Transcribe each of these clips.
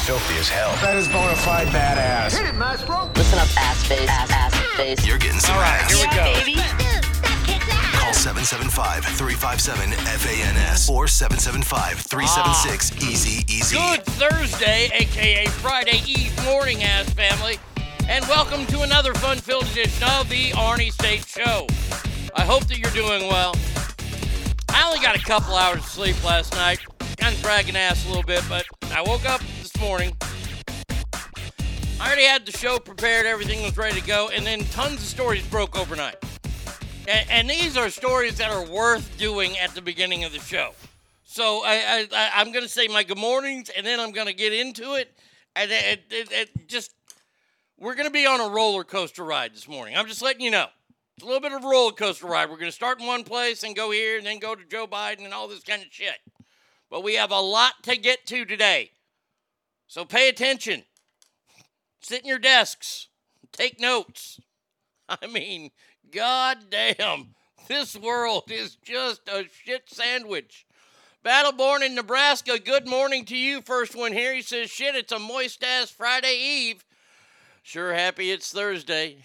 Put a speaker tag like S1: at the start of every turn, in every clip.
S1: filthy as hell.
S2: That is bona fide badass.
S3: hit Listen up, ass face, ass, ass face.
S4: You're getting some ass.
S5: Here we go.
S3: baby.
S4: Call 775 357 FANS or 775 376 Easy Easy.
S6: Good Thursday, aka Friday Eve morning, ass family, and welcome to another fun-filled edition of the Arnie State Show. I hope that you're doing well. I only got a couple hours of sleep last night, kind of dragging ass a little bit, but I woke up this morning. I already had the show prepared, everything was ready to go, and then tons of stories broke overnight. And, and these are stories that are worth doing at the beginning of the show. So I, I, am gonna say my good mornings, and then I'm gonna get into it, and it, it, it just we're gonna be on a roller coaster ride this morning. I'm just letting you know. It's a little bit of a roller coaster ride. We're gonna start in one place and go here, and then go to Joe Biden and all this kind of shit. But we have a lot to get to today, so pay attention. Sit in your desks, take notes. I mean, goddamn, this world is just a shit sandwich. Battleborn in Nebraska, good morning to you. First one here. He says, shit, it's a moist ass Friday Eve. Sure happy it's Thursday.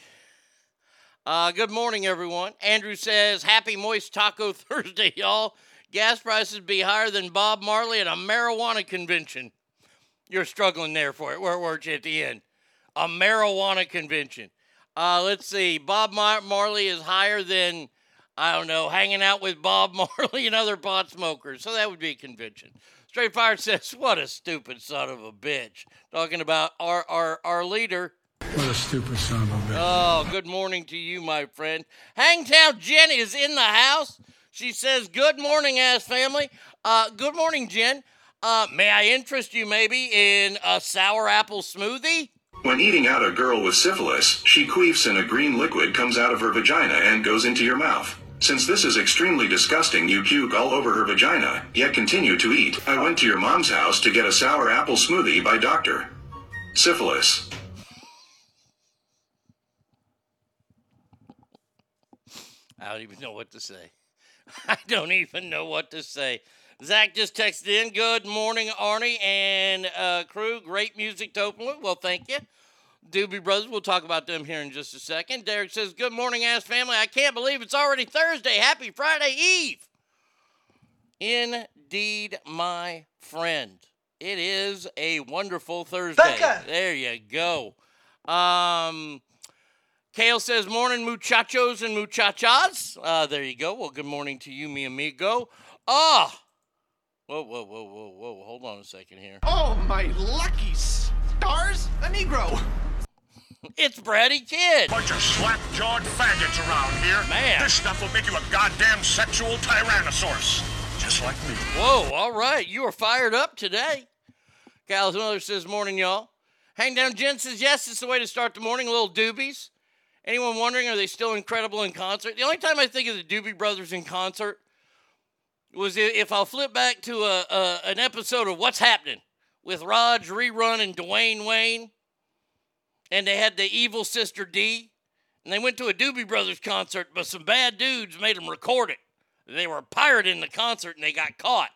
S6: Uh, good morning, everyone. Andrew says, happy moist taco Thursday, y'all. Gas prices be higher than Bob Marley at a marijuana convention. You're struggling there for it. Where weren't you at the end? A marijuana convention. Uh, let's see. Bob Mar- Marley is higher than, I don't know, hanging out with Bob Marley and other pot smokers. So that would be a convention. Straight Fire says, What a stupid son of a bitch. Talking about our, our, our leader.
S2: What a stupid son of a bitch.
S6: Oh, good morning to you, my friend. Hangtown Jen is in the house. She says, Good morning, ass family. Uh, good morning, Jen. Uh, may I interest you maybe in a sour apple smoothie?
S7: When eating out a girl with syphilis, she queefs and a green liquid comes out of her vagina and goes into your mouth. Since this is extremely disgusting, you puke all over her vagina, yet continue to eat. I went to your mom's house to get a sour apple smoothie by Dr. Syphilis.
S6: I don't even know what to say. Don't even know what to say. Zach just texted in. Good morning, Arnie and uh, crew. Great music to open with. Well, thank you. Doobie Brothers, we'll talk about them here in just a second. Derek says, Good morning, ass family. I can't believe it's already Thursday. Happy Friday Eve. Indeed, my friend. It is a wonderful Thursday. There you go. Um, Kale says, Morning, muchachos and muchachas. Uh, there you go. Well, good morning to you, mi amigo. Ah! Whoa, whoa, whoa, whoa, whoa. Hold on a second here.
S5: Oh, my lucky stars! A Negro!
S6: It's Bratty Kid.
S1: Bunch of slack-jawed faggots around here.
S6: Man.
S1: This stuff will make you a goddamn sexual tyrannosaurus. Just like me.
S6: Whoa, all right. You are fired up today. Cal's mother says, Morning, y'all. Hangtown Jen says, Yes, it's the way to start the morning. Little doobies. Anyone wondering, are they still incredible in concert? The only time I think of the Doobie Brothers in concert was if I'll flip back to a, a an episode of What's Happening with Raj Rerun and Dwayne Wayne, and they had the evil sister Dee, and they went to a Doobie Brothers concert, but some bad dudes made them record it. They were pirating the concert and they got caught.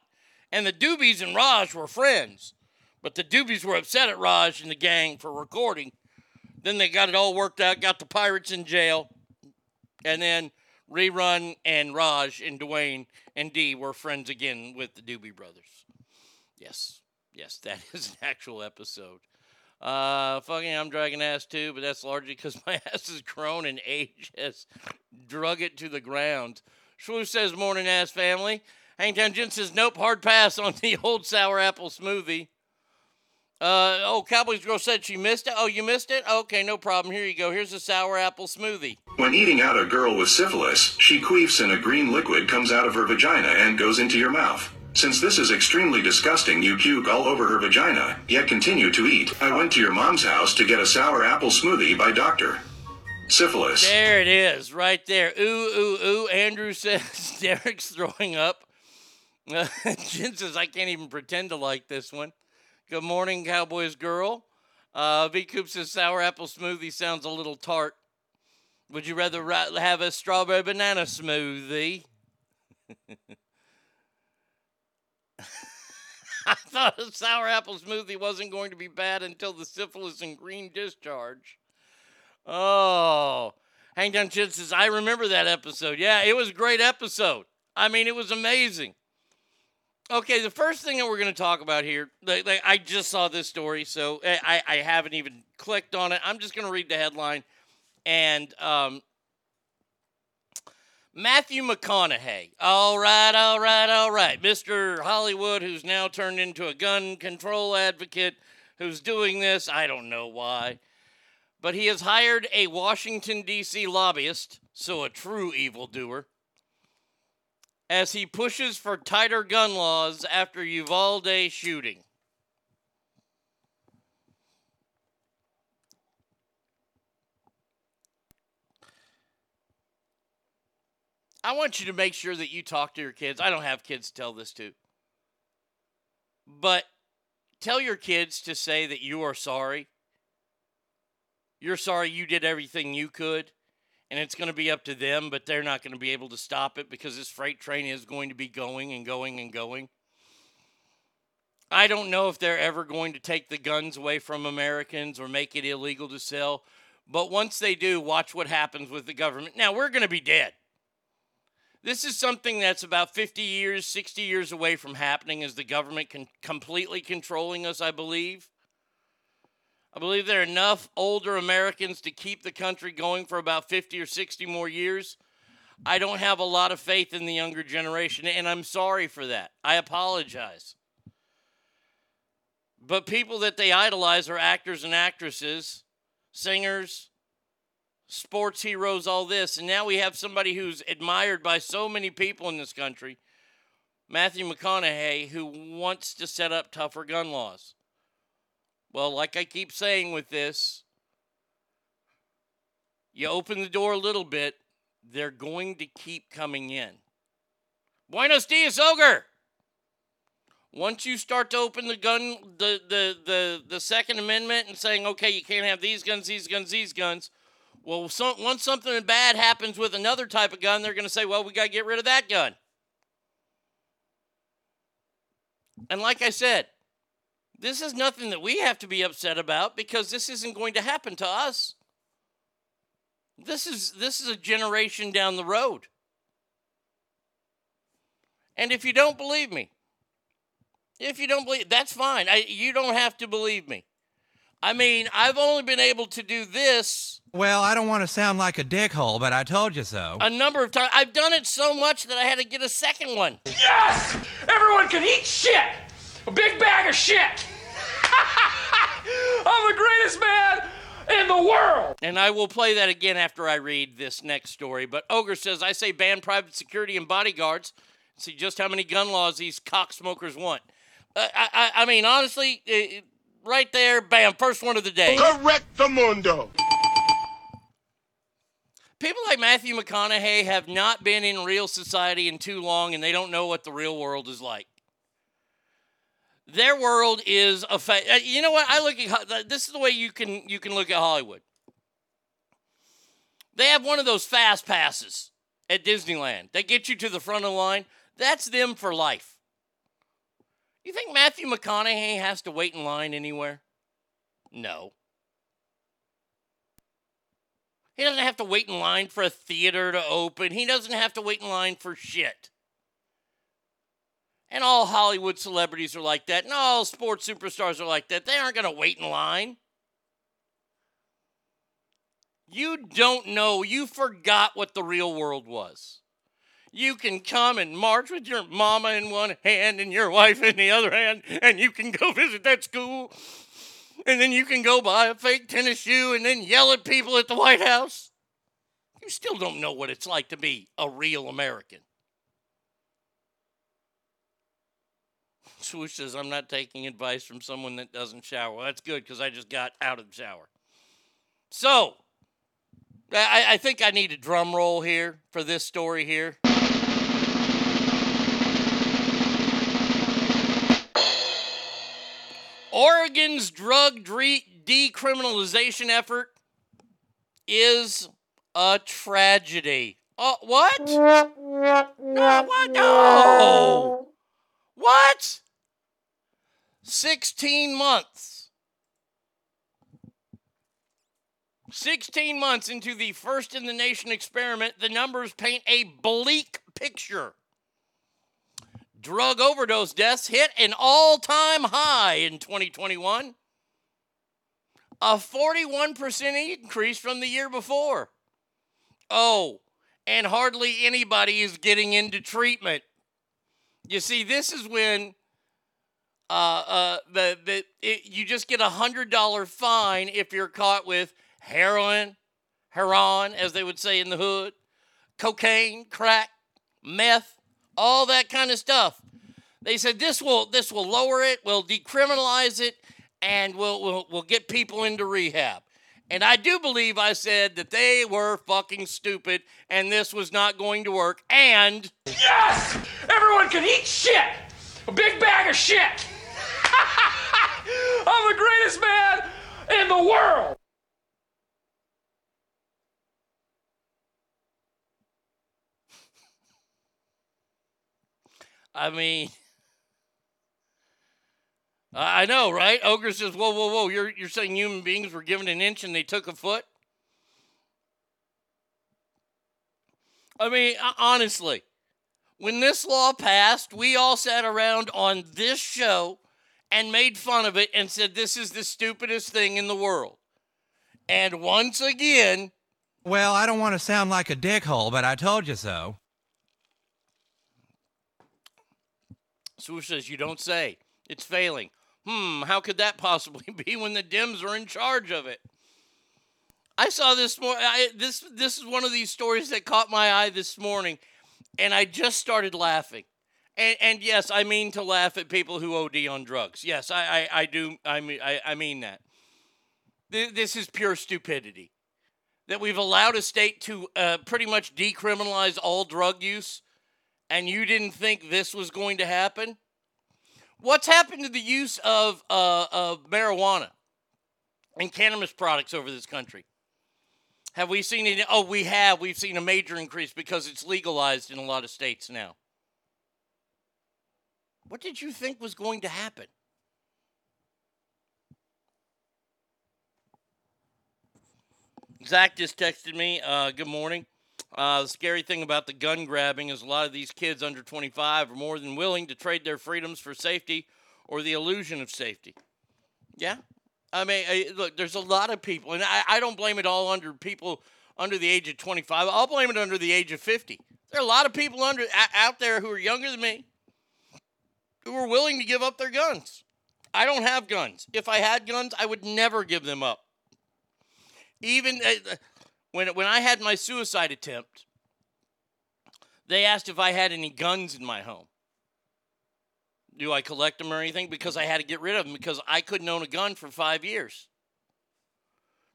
S6: And the Doobies and Raj were friends, but the Doobies were upset at Raj and the gang for recording. Then they got it all worked out, got the pirates in jail, and then Rerun and Raj and Dwayne and Dee were friends again with the Doobie Brothers. Yes, yes, that is an actual episode. Uh, fucking, I'm dragging ass too, but that's largely because my ass is grown and age has drug it to the ground. Shrew says, "Morning, ass family." Hangtown Jen says, "Nope, hard pass on the old sour apple smoothie." Uh, oh, Cowboys girl said she missed it. Oh, you missed it? Okay, no problem. Here you go. Here's a sour apple smoothie.
S7: When eating out a girl with syphilis, she queefs and a green liquid comes out of her vagina and goes into your mouth. Since this is extremely disgusting, you puke all over her vagina, yet continue to eat. I went to your mom's house to get a sour apple smoothie by Dr. Syphilis.
S6: There it is, right there. Ooh, ooh, ooh. Andrew says Derek's throwing up. Uh, Jen says, I can't even pretend to like this one. Good morning, Cowboys girl. Uh, V. Coop says, sour apple smoothie sounds a little tart. Would you rather ri- have a strawberry banana smoothie? I thought a sour apple smoothie wasn't going to be bad until the syphilis and green discharge. Oh, Hangtown Chid says, I remember that episode. Yeah, it was a great episode. I mean, it was amazing. Okay, the first thing that we're going to talk about here, like, like, I just saw this story, so I, I I haven't even clicked on it. I'm just going to read the headline. And um, Matthew McConaughey. All right, all right, all right. Mr. Hollywood, who's now turned into a gun control advocate, who's doing this. I don't know why. But he has hired a Washington, D.C. lobbyist, so a true evildoer, as he pushes for tighter gun laws after Uvalde shooting. I want you to make sure that you talk to your kids. I don't have kids to tell this to. But tell your kids to say that you are sorry. You're sorry you did everything you could. And it's going to be up to them, but they're not going to be able to stop it because this freight train is going to be going and going and going. I don't know if they're ever going to take the guns away from Americans or make it illegal to sell. But once they do, watch what happens with the government. Now, we're going to be dead. This is something that's about 50 years, 60 years away from happening is the government can completely controlling us, I believe. I believe there are enough older Americans to keep the country going for about 50 or 60 more years. I don't have a lot of faith in the younger generation, and I'm sorry for that. I apologize. But people that they idolize are actors and actresses, singers, sports heroes, all this. And now we have somebody who's admired by so many people in this country, Matthew McConaughey, who wants to set up tougher gun laws. Well, like I keep saying with this, you open the door a little bit, they're going to keep coming in. Buenos dias, Ogre! Once you start to open the gun, the, the, the, the Second Amendment and saying, okay, you can't have these guns, these guns, these guns, well, once something bad happens with another type of gun, they're going to say, well, we got to get rid of that gun. And like I said, this is nothing that we have to be upset about because this isn't going to happen to us. This is this is a generation down the road. And if you don't believe me, if you don't believe, that's fine. I, you don't have to believe me. I mean, I've only been able to do this
S8: Well, I don't want to sound like a dickhole, but I told you so.
S6: a number of times. I've done it so much that I had to get a second one.
S2: Yes! Everyone can eat shit! A big bag of shit! I'm the greatest man in the world!
S6: And I will play that again after I read this next story. But Ogre says, I say ban private security and bodyguards. See just how many gun laws these cocksmokers want. Uh, I, I, I mean, honestly, uh, right there, bam, first one of the day.
S1: Correct the mundo.
S6: People like Matthew McConaughey have not been in real society in too long, and they don't know what the real world is like. Their world is a fa- uh, you know what I look at this is the way you can you can look at Hollywood. They have one of those fast passes at Disneyland that get you to the front of the line. That's them for life. You think Matthew McConaughey has to wait in line anywhere? No. He doesn't have to wait in line for a theater to open. He doesn't have to wait in line for shit. And all Hollywood celebrities are like that, and all sports superstars are like that. They aren't going to wait in line. You don't know. You forgot what the real world was. You can come and march with your mama in one hand and your wife in the other hand, and you can go visit that school. And then you can go buy a fake tennis shoe and then yell at people at the White House. You still don't know what it's like to be a real American. Swoosh says, I'm not taking advice from someone that doesn't shower. Well, that's good because I just got out of the shower. So, I, I think I need a drum roll here for this story here. Oregon's drug dre- decriminalization effort is a tragedy. Oh, what? No, what? No. What? 16 months. 16 months into the first in the nation experiment, the numbers paint a bleak picture. Drug overdose deaths hit an all time high in 2021, a 41% increase from the year before. Oh, and hardly anybody is getting into treatment. You see, this is when uh, uh, the, the it, you just get a hundred dollar fine if you're caught with heroin, heroin, as they would say in the hood, cocaine, crack, meth, all that kind of stuff. They said this will this will lower it, will decriminalize it, and will will will get people into rehab. And I do believe I said that they were fucking stupid and this was not going to work. And
S2: Yes! Everyone can eat shit! A big bag of shit! I'm the greatest man in the world!
S6: I mean, I know, right? Ogre says, "Whoa, whoa, whoa! You're you're saying human beings were given an inch and they took a foot?" I mean, honestly, when this law passed, we all sat around on this show and made fun of it and said this is the stupidest thing in the world. And once again,
S8: Well, I don't want to sound like a dickhole, but I told you so.
S6: Swoosh says, You don't say. It's failing. Hmm, how could that possibly be when the Dems are in charge of it? I saw this more. I, this this is one of these stories that caught my eye this morning, and I just started laughing. And, and yes, I mean to laugh at people who OD on drugs. Yes, I, I, I do. I mean I, I mean that. This is pure stupidity. That we've allowed a state to uh, pretty much decriminalize all drug use and you didn't think this was going to happen? What's happened to the use of, uh, of marijuana and cannabis products over this country? Have we seen it? Oh, we have. We've seen a major increase because it's legalized in a lot of states now. What did you think was going to happen? Zach just texted me. Uh, good morning. Uh, the scary thing about the gun grabbing is a lot of these kids under 25 are more than willing to trade their freedoms for safety or the illusion of safety. Yeah. I mean, I, look, there's a lot of people, and I, I don't blame it all under people under the age of 25. I'll blame it under the age of 50. There are a lot of people under out there who are younger than me who are willing to give up their guns. I don't have guns. If I had guns, I would never give them up. Even uh, when when I had my suicide attempt, they asked if I had any guns in my home. Do I collect them or anything? Because I had to get rid of them because I couldn't own a gun for five years.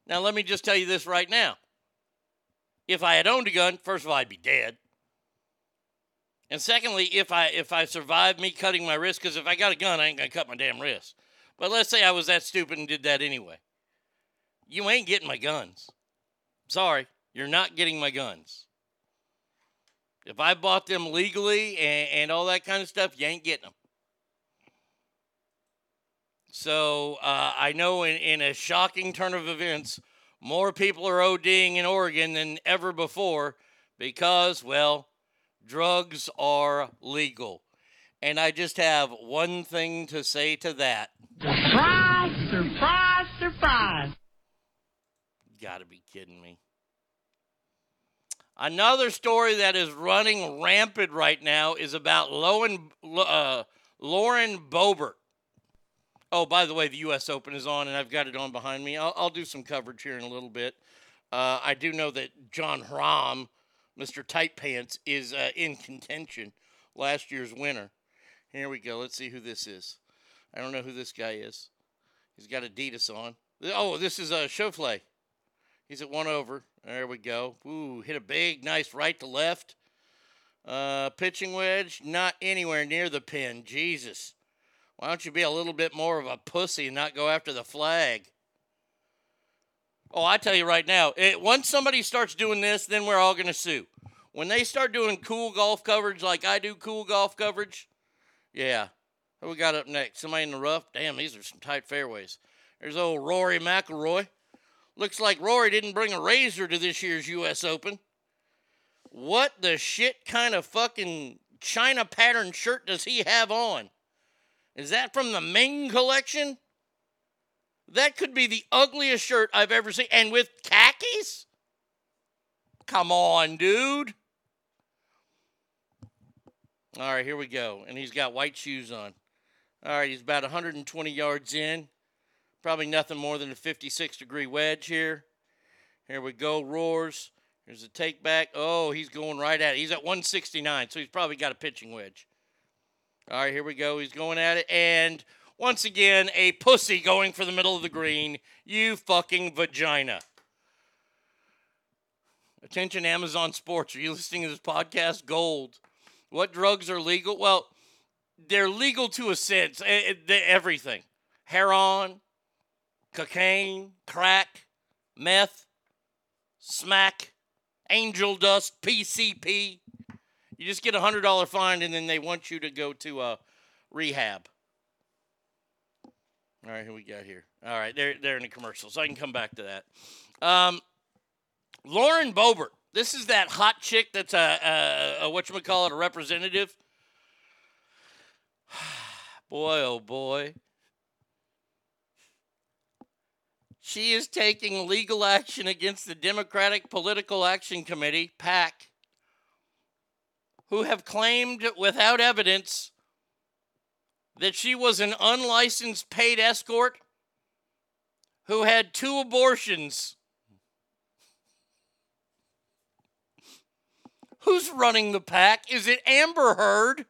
S6: Now let me just tell you this right now. If I had owned a gun, first of all, I'd be dead. And secondly, if I if I survive me cutting my wrist, because if I got a gun, I ain't gonna cut my damn wrist. But let's say I was that stupid and did that anyway. You ain't getting my guns. Sorry, you're not getting my guns. If I bought them legally and, and all that kind of stuff, you ain't getting them. So uh, I know in, in a shocking turn of events, more people are ODing in Oregon than ever before because, well, drugs are legal. And I just have one thing to say to that.
S9: Surprise, surprise, surprise.
S6: Gotta be kidding me. Another story that is running rampant right now is about Lauren, uh, Lauren Boebert. Oh, by the way, the U.S. Open is on, and I've got it on behind me. I'll, I'll do some coverage here in a little bit. Uh, I do know that Jon Rahm, Mr. Tight Pants, is uh, in contention, last year's winner. Here we go. Let's see who this is. I don't know who this guy is. He's got Adidas on. Oh, this is uh, Schauffele. He's at one over. There we go. Ooh, hit a big, nice right to left. Uh, pitching wedge, not anywhere near the pin. Jesus. Why don't you be a little bit more of a pussy and not go after the flag? Oh, I tell you right now, it, once somebody starts doing this, then we're all going to sue. When they start doing cool golf coverage like I do cool golf coverage, yeah. Who we got up next? Somebody in the rough? Damn, these are some tight fairways. There's old Rory McIlroy. Looks like Rory didn't bring a razor to this year's U.S. Open. What the shit kind of fucking China pattern shirt does he have on? Is that from the Ming collection? That could be the ugliest shirt I've ever seen. And with khakis? Come on, dude. All right, here we go. And he's got white shoes on. All right, he's about 120 yards in. Probably nothing more than a 56 degree wedge here. Here we go. Roars. Here's a take back. Oh, he's going right at it. He's at 169, so he's probably got a pitching wedge. All right, here we go. He's going at it. And once again, a pussy going for the middle of the green. You fucking vagina. Attention, Amazon Sports. Are you listening to this podcast? Gold. What drugs are legal? Well, they're legal to a sense. Eh, eh, Everything heroin, cocaine, crack, meth, smack, angel dust, PCP. You just get a hundred dollar fine, and then they want you to go to a rehab. All right, who we got here? All right, they're they're in the commercial, so I can come back to that. Um, Lauren Boebert. This is that hot chick that's a, a, a what you call it, a representative. boy, oh boy. She is taking legal action against the Democratic Political Action Committee, PAC, who have claimed without evidence that she was an unlicensed paid escort who had two abortions. Who's running the pack? Is it Amber Heard?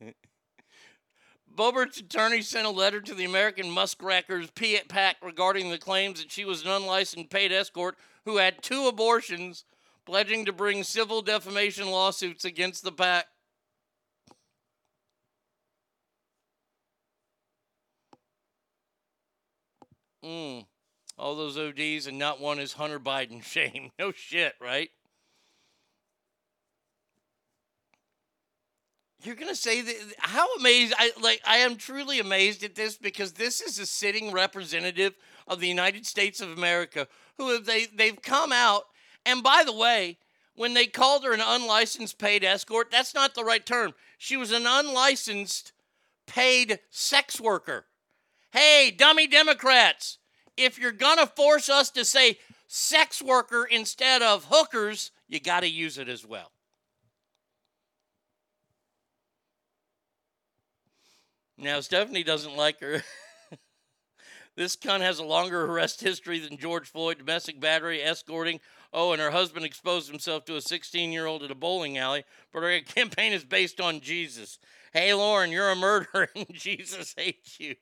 S6: Boebert's attorney sent a letter to the American Muckrakers P- PAC regarding the claims that she was an unlicensed paid escort who had two abortions, pledging to bring civil defamation lawsuits against the PAC. Mm. All those ODs and not one is Hunter Biden. Shame. No shit, right? You're gonna say that? How amazed? I like. I am truly amazed at this because this is a sitting representative of the United States of America who have they they've come out. And by the way, when they called her an unlicensed paid escort, that's not the right term. She was an unlicensed paid sex worker. Hey, dummy Democrats, if you're gonna force us to say sex worker instead of hookers, you got to use it as well. Now, Stephanie doesn't like her. this cunt has a longer arrest history than George Floyd, domestic battery, escorting. Oh, and her husband exposed himself to a 16 year old at a bowling alley. But her campaign is based on Jesus. Hey, Lauren, you're a murderer, and Jesus hates you.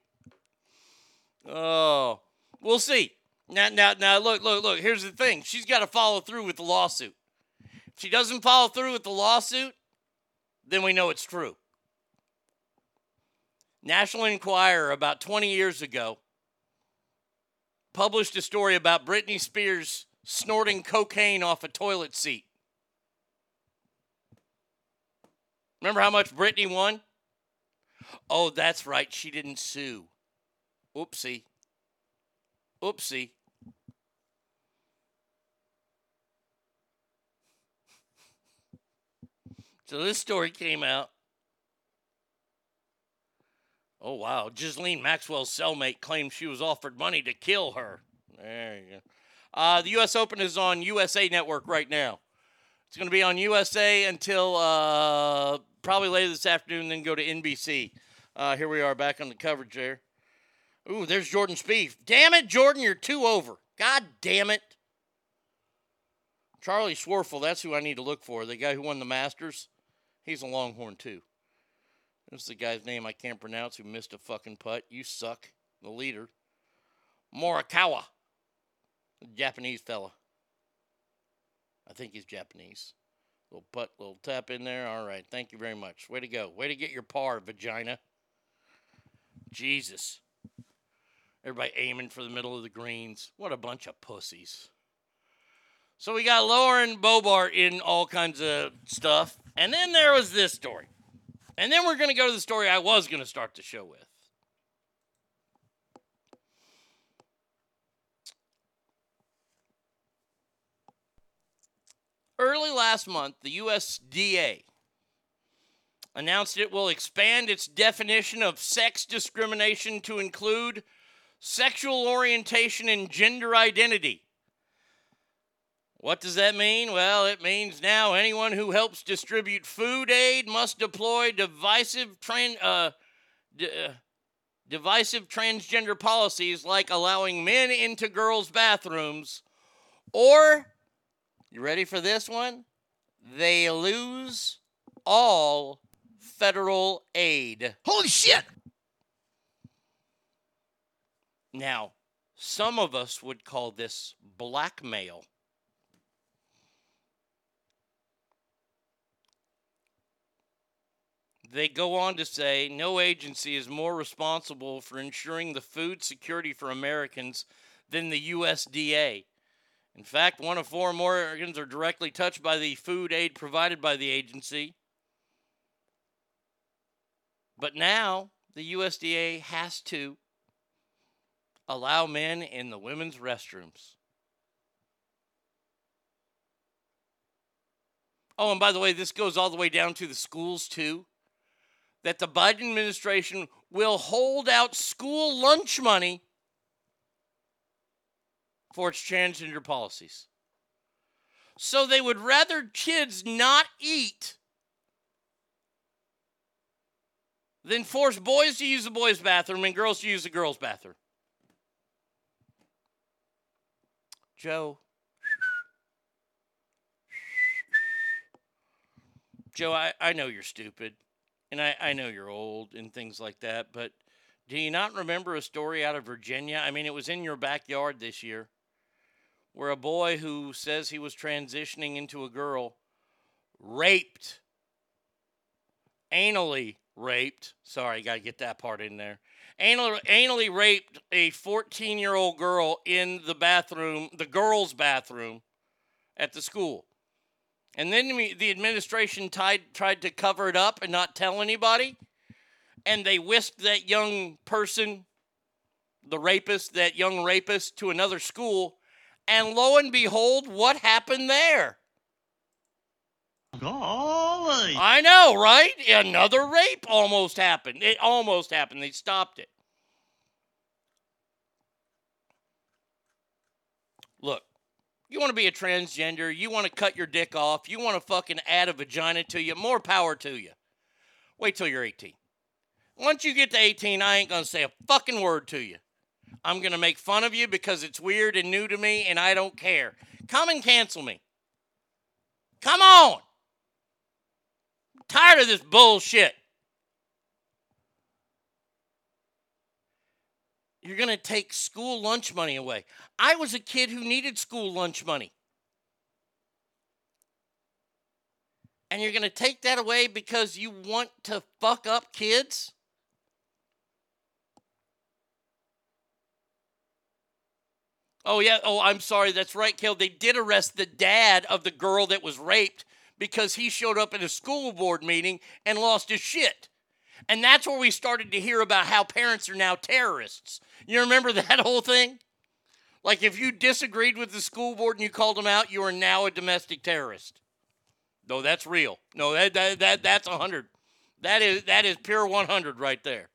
S6: Oh, we'll see. Now, now, now, look, look, look. Here's the thing. She's got to follow through with the lawsuit. If she doesn't follow through with the lawsuit, then we know it's true. National Enquirer, about 20 years ago, published a story about Britney Spears snorting cocaine off a toilet seat. Remember how much Britney won? Oh, that's right. She didn't sue. Oopsie. Oopsie. So this story came out. Oh, wow. Ghislaine Maxwell's cellmate claims she was offered money to kill her. There you go. Uh, the U.S. Open is on USA Network right now. It's going to be on USA until uh, probably later this afternoon, then go to NBC. Uh, here we are back on the coverage there. Ooh, there's Jordan Spieth. Damn it, Jordan, you're two over. God damn it. Charlie Schwarfel, that's who I need to look for. The guy who won the Masters. He's a Longhorn, too. This is the guy's name I can't pronounce who missed a fucking putt. You suck. The leader. Morikawa. Japanese fella. I think he's Japanese. Little putt, little tap in there. All right. Thank you very much. Way to go. Way to get your par, vagina. Jesus. Everybody aiming for the middle of the greens. What a bunch of pussies. So we got Lauren Boebert in all kinds of stuff. And then there was this story. And then we're going to go to the story I was going to start the show with. Early last month, the USDA announced it will expand its definition of sex discrimination to include sexual orientation and gender identity. What does that mean? Well, it means now anyone who helps distribute food aid must deploy divisive uh, d- uh, divisive transgender policies like allowing men into girls' bathrooms, or you ready for this one? They lose all federal aid.
S5: Holy shit!
S6: Now, some of us would call this blackmail. They go on to say no agency is more responsible for ensuring the food security for Americans than the USDA. In fact, one of four Americans are directly touched by the food aid provided by the agency. But now the USDA has to allow men in the women's restrooms. Oh, and by the way, this goes all the way down to the schools, too. That the Biden administration will hold out school lunch money for its transgender policies. So they would rather kids not eat than force boys to use the boys' bathroom and girls to use the girls' bathroom. Joe. Joe, I, I know you're stupid and I, I know you're old and things like that, but do you not remember a story out of Virginia? I mean, it was in your backyard this year where a boy who says he was transitioning into a girl raped, anally raped. Sorry, got to get that part in there. Anal, anally raped a 14 year old girl in the bathroom, the girls' bathroom at the school. And then the administration tied, tried to cover it up and not tell anybody. And they whisked that young person, the rapist, that young rapist, to another school. And lo and behold, what happened there?
S9: Golly.
S6: I know, right? Another rape almost happened. It almost happened. They stopped it. Look, you want to be a transgender, you want to cut your dick off, you want to fucking add a vagina to you, more power to you. Wait till you're 18. Once you get to 18, I ain't going to say a fucking word to you. I'm going to make fun of you because it's weird and new to me and I don't care. Come and cancel me. Come on. Tired of this bullshit. You're going to take school lunch money away. I was a kid who needed school lunch money. And you're going to take that away because you want to fuck up kids? Oh, yeah. Oh, I'm sorry. That's right, Kel. They did arrest the dad of the girl that was raped because he showed up at a school board meeting and lost his shit. And that's where we started to hear about how parents are now terrorists. You remember that whole thing? Like if you disagreed with the school board and you called them out, you are now a domestic terrorist. No, that's real. No, that, that, that that's 100. That is that is pure 100 right there.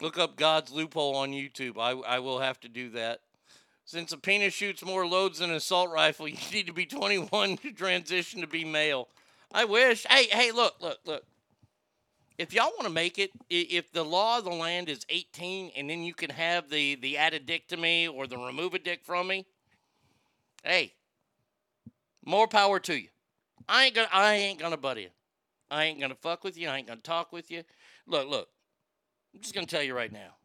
S6: Look up God's loophole on YouTube. I, I will have to do that. Since a penis shoots more loads than an assault rifle, you need to be 21 to transition to be male. I wish. Hey, hey, look, look, look. If y'all want to make it, if the law of the land is 18 and then you can have the, the add a dick to me or the remove a dick from me, hey, more power to you. I ain't gonna I ain't gonna butt in. I ain't gonna fuck with you. I ain't gonna talk with you. Look, look. I'm just gonna tell you right now.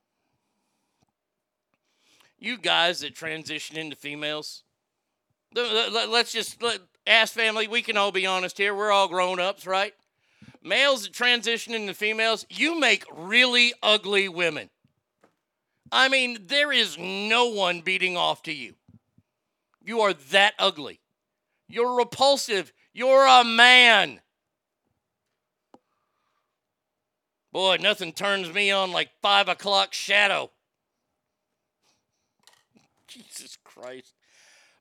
S6: You guys that transition into females, let- let- let's just let, ask family. We can all be honest here. We're all grown ups, right? Males that transition into females, you make really ugly women. I mean, there is no one beating off to you. You are that ugly. You're repulsive. You're a man. Boy, nothing turns me on like five o'clock shadow. Jesus Christ.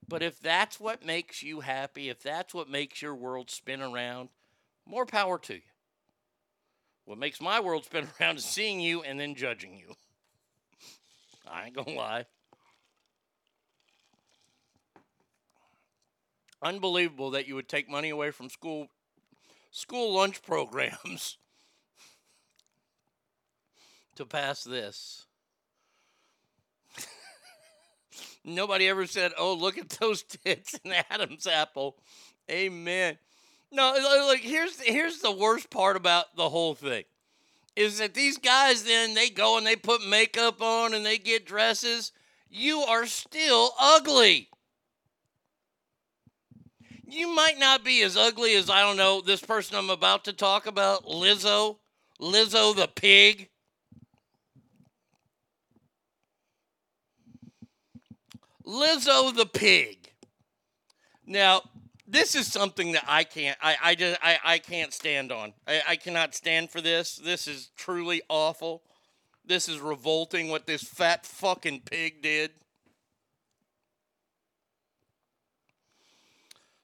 S6: But if that's what makes you happy, if that's what makes your world spin around, more power to you. What makes my world spin around is seeing you and then judging you. I ain't gonna lie. Unbelievable that you would take money away from school school lunch programs to pass this. Nobody ever said, "Oh, look at those tits in Adam's apple." Amen. No, like here's here's the worst part about the whole thing is that these guys then they go and they put makeup on and they get dresses. You are still ugly. You might not be as ugly as I don't know this person I'm about to talk about, Lizzo, Lizzo the pig. Lizzo the pig. Now, this is something that I can't I, I just I, I can't stand on. I, I cannot stand for this. This is truly awful. This is revolting what this fat fucking pig did.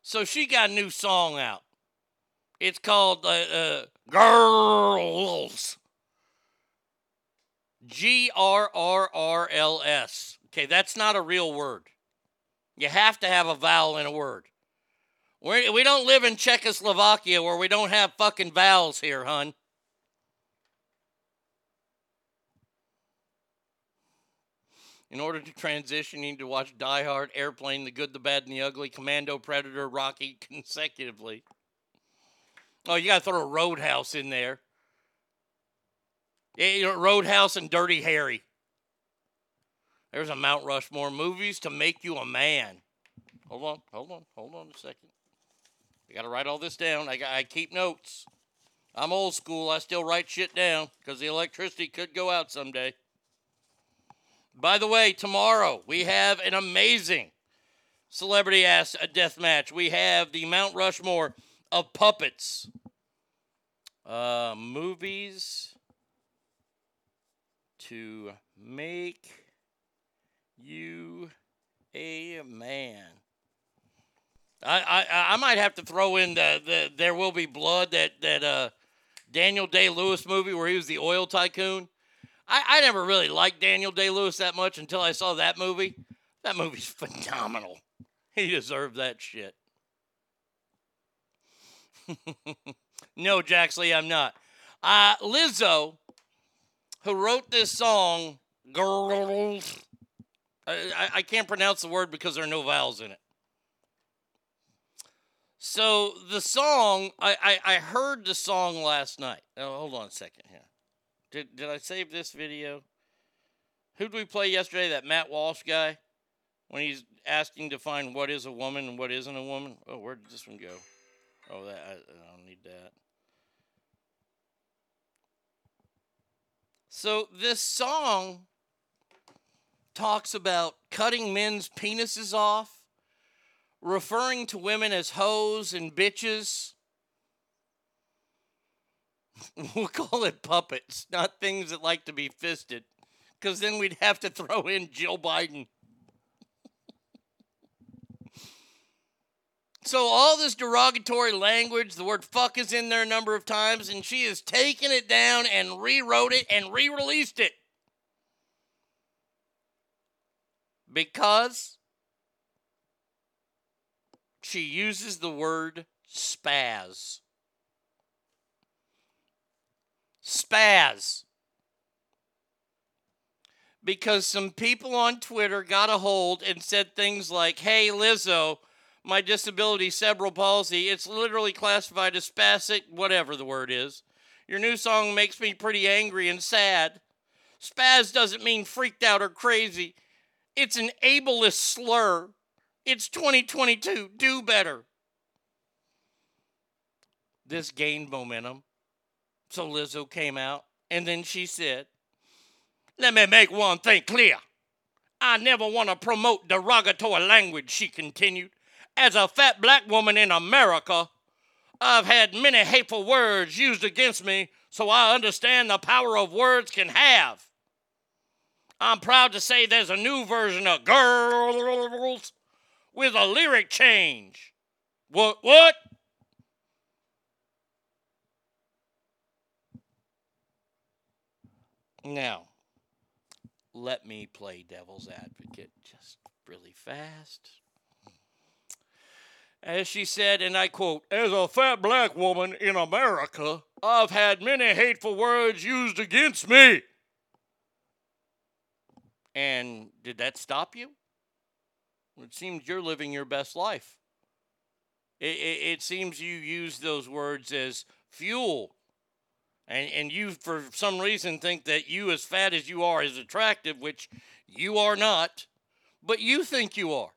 S6: So she got a new song out. It's called uh, uh, Girls. G R R R L S. Okay, that's not a real word. You have to have a vowel in a word. We're, we don't live in Czechoslovakia where we don't have fucking vowels here, hun. In order to transition, you need to watch Die Hard, Airplane, The Good, the Bad, and the Ugly, Commando, Predator, Rocky consecutively. Oh, you got to throw a Roadhouse in there. Yeah, you know, Roadhouse and Dirty Harry. There's a Mount Rushmore movies to make you a man. Hold on, hold on, hold on a second. I got to write all this down. I, I keep notes. I'm old school. I still write shit down because the electricity could go out someday. By the way, tomorrow we have an amazing celebrity ass a death match. We have the Mount Rushmore of puppets. Uh, movies to make you a man. I, I I might have to throw in the, the There Will Be Blood that that uh Daniel Day Lewis movie where he was the oil tycoon. I, I never really liked Daniel Day Lewis that much until I saw that movie. That movie's phenomenal. He deserved that shit. no, Jaxley, I'm not. Uh, Lizzo, who wrote this song, Girls. I, I, can't pronounce the word because there are no vowels in it. So the song, I, I, I heard the song last night. Oh, hold on a second here. Did, did I save this video? Who did we play yesterday? That Matt Walsh guy? When he's asking to find what is a woman and what isn't a woman? Oh, where did this one go? Oh, that I, I don't need that. So this song talks about cutting men's penises off, referring to women as hoes and bitches. we'll call it puppets, not things that like to be fisted, because then we'd have to throw in Jill Biden. So all this derogatory language, the word fuck is in there a number of times, and she has taken it down and rewrote it and re-released it. Because she uses the word spaz. Spaz. Because some people on Twitter got a hold and said things like, hey, Lizzo, my disability cerebral palsy, it's literally classified as spastic, whatever the word is. Your new song makes me pretty angry and sad. Spaz doesn't mean freaked out or crazy. It's an ableist slur. It's 2022. Do better. This gained momentum. So Lizzo came out and then she said, Let me make one thing clear. I never want to promote derogatory language, she continued. As a fat black woman in America, I've had many hateful words used against me, so I understand the power of words can have. I'm proud to say there's a new version of Girls with a lyric change. What? What? Now, let me play devil's advocate just really fast. As she said, and I quote, As a fat black woman in America, I've had many hateful words used against me. And did that stop you? It seems you're living your best life. It, it, it seems you use those words as fuel. And, and you, for some reason, think that you, as fat as you are, is attractive, which you are not, but you think you are.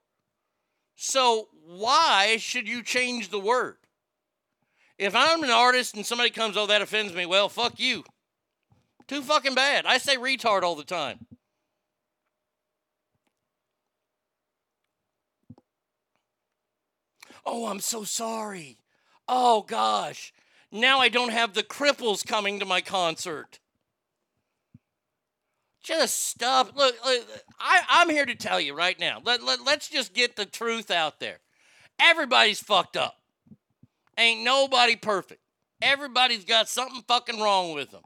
S6: So, why should you change the word? If I'm an artist and somebody comes, oh, that offends me, well, fuck you. Too fucking bad. I say retard all the time. Oh, I'm so sorry. Oh, gosh. Now I don't have the cripples coming to my concert. Just stop. Look, look I, I'm here to tell you right now. Let, let, let's just get the truth out there. Everybody's fucked up. Ain't nobody perfect. Everybody's got something fucking wrong with them.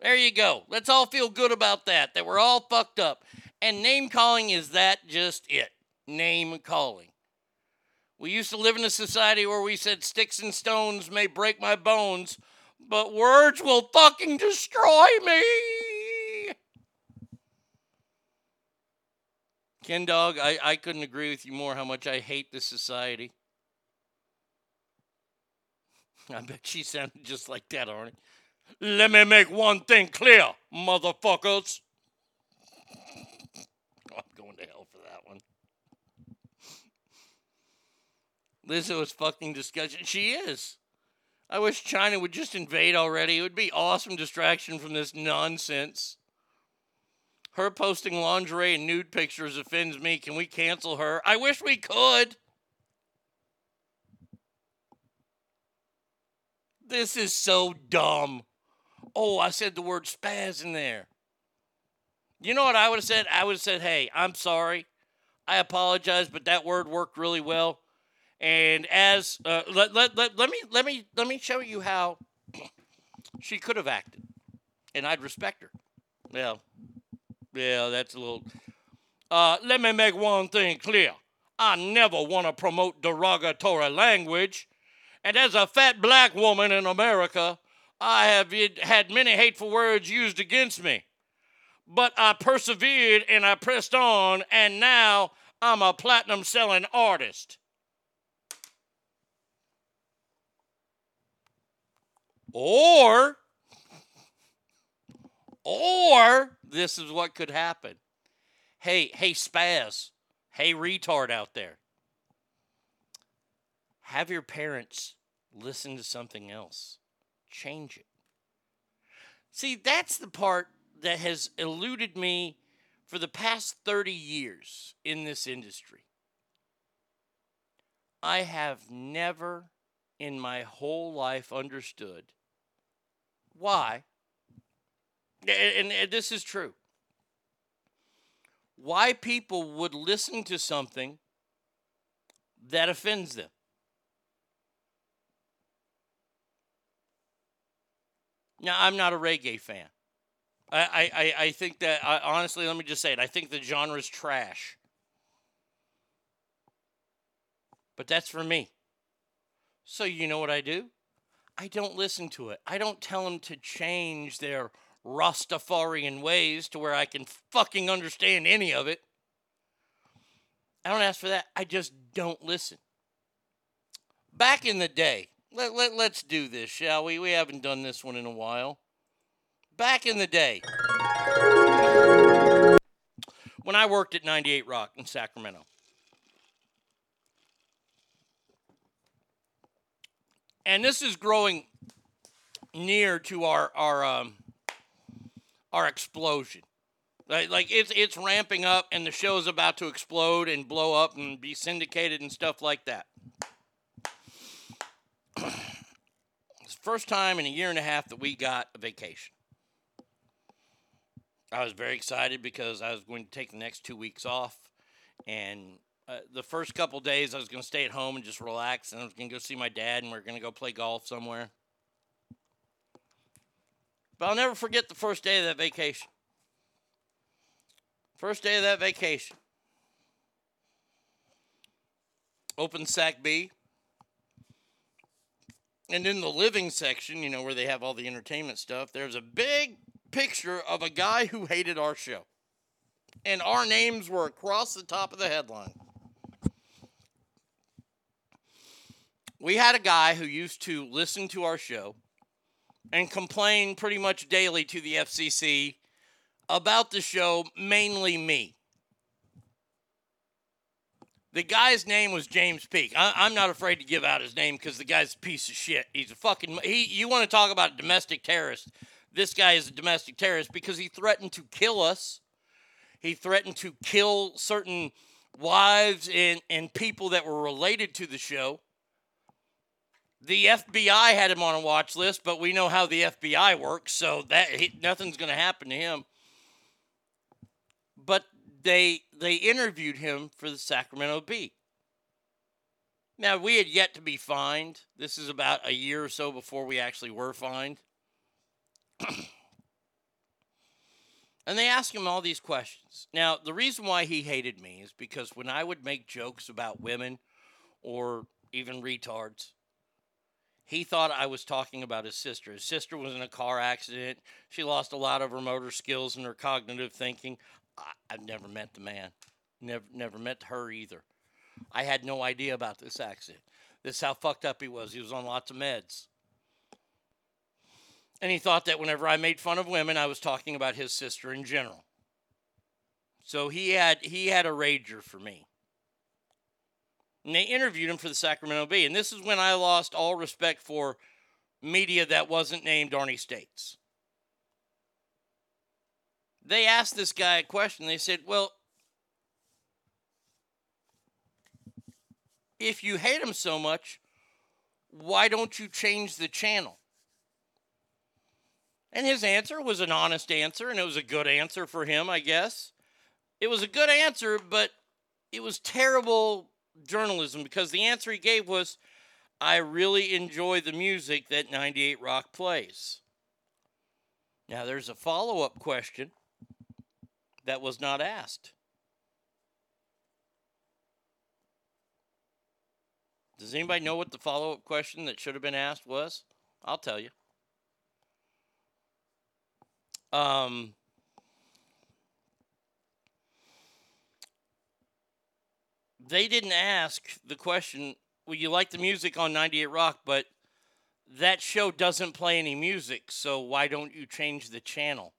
S6: There you go. Let's all feel good about that, that we're all fucked up. And name calling is that just it. Name calling. We used to live in a society where we said sticks and stones may break my bones, but words will fucking destroy me. Ken Dog, I, I couldn't agree with you more how much I hate this society. I bet she sounded just like that, Arnie. Let me make one thing clear, motherfuckers. I'm going to hell for that one. Lizzo is fucking disgusting. She is. I wish China would just invade already. It would be awesome distraction from this nonsense. Her posting lingerie and nude pictures offends me. Can we cancel her? I wish we could. This is so dumb. Oh, I said the word spaz in there. You know what I would have said? I would have said, hey, I'm sorry. I apologize, but that word worked really well. And as uh, let, let, let, let me let me let me show you how she could have acted, and I'd respect her. Well, yeah, that's a little. Uh, let me make one thing clear. I never want to promote derogatory language, and as a fat black woman in America, I have had many hateful words used against me. But I persevered and I pressed on, and now I'm a platinum selling artist. Or, or this is what could happen. Hey, hey, spaz. Hey, retard out there. Have your parents listen to something else. Change it. See, that's the part that has eluded me for the past 30 years in this industry. I have never in my whole life understood why, and, and this is true, why people would listen to something that offends them. Now, I'm not a reggae fan. I, I, I think that, I, honestly, let me just say it. I think the genre is trash. But that's for me. So, you know what I do? I don't listen to it. I don't tell them to change their Rastafarian ways to where I can fucking understand any of it. I don't ask for that. I just don't listen. Back in the day, let, let, let's do this, shall we? We haven't done this one in a while. Back in the day, when I worked at 98 Rock in Sacramento, and this is growing near to our our um, our explosion. Like, like it's it's ramping up, and the show's about to explode and blow up and be syndicated and stuff like that. It's the first time in a year and a half that we got a vacation. I was very excited because I was going to take the next two weeks off. And uh, the first couple days, I was going to stay at home and just relax. And I was going to go see my dad, and we are going to go play golf somewhere. But I'll never forget the first day of that vacation. First day of that vacation. Open Sac Bee. And in the living section, you know, where they have all the entertainment stuff, there's a big picture of a guy who hated our show. And our names were across the top of the headline. We had a guy who used to listen to our show and complain pretty much daily to the FCC about the show, mainly me. The guy's name was James Peak. I, am not afraid to give out his name because the guy's a piece of shit. He's a fucking. He, you want to talk about a domestic terrorist? This guy is a domestic terrorist because he threatened to kill us. He threatened to kill certain wives and, and people that were related to the show. The FBI had him on a watch list, but we know how the FBI works, so that he, nothing's going to happen to him. But they they interviewed him for the Sacramento Bee. Now we had yet to be fined. This is about a year or so before we actually were fined. and they asked him all these questions. Now, the reason why he hated me is because when I would make jokes about women or even retards, he thought I was talking about his sister. His sister was in a car accident. She lost a lot of her motor skills and her cognitive thinking. I, have never met the man. Never never met her either. I had no idea about this accident. This is how fucked up he was. He was on lots of meds. And he thought that whenever I made fun of women, I was talking about his sister in general. So he had he had a rager for me. And they interviewed him for the Sacramento Bee. And this is when I lost all respect for media that wasn't named Arnie States. They asked this guy a question. They said, Well, if you hate him so much, why don't you change the channel? And his answer was an honest answer, and it was a good answer for him, I guess. It was a good answer, but it was terrible journalism because the answer he gave was I really enjoy the music that 98 Rock plays. Now, there's a follow up question that was not asked. Does anybody know what the follow up question that should have been asked was? I'll tell you. Um, they didn't ask the question, well, you like the music on 98 Rock, but that show doesn't play any music, so why don't you change the channel?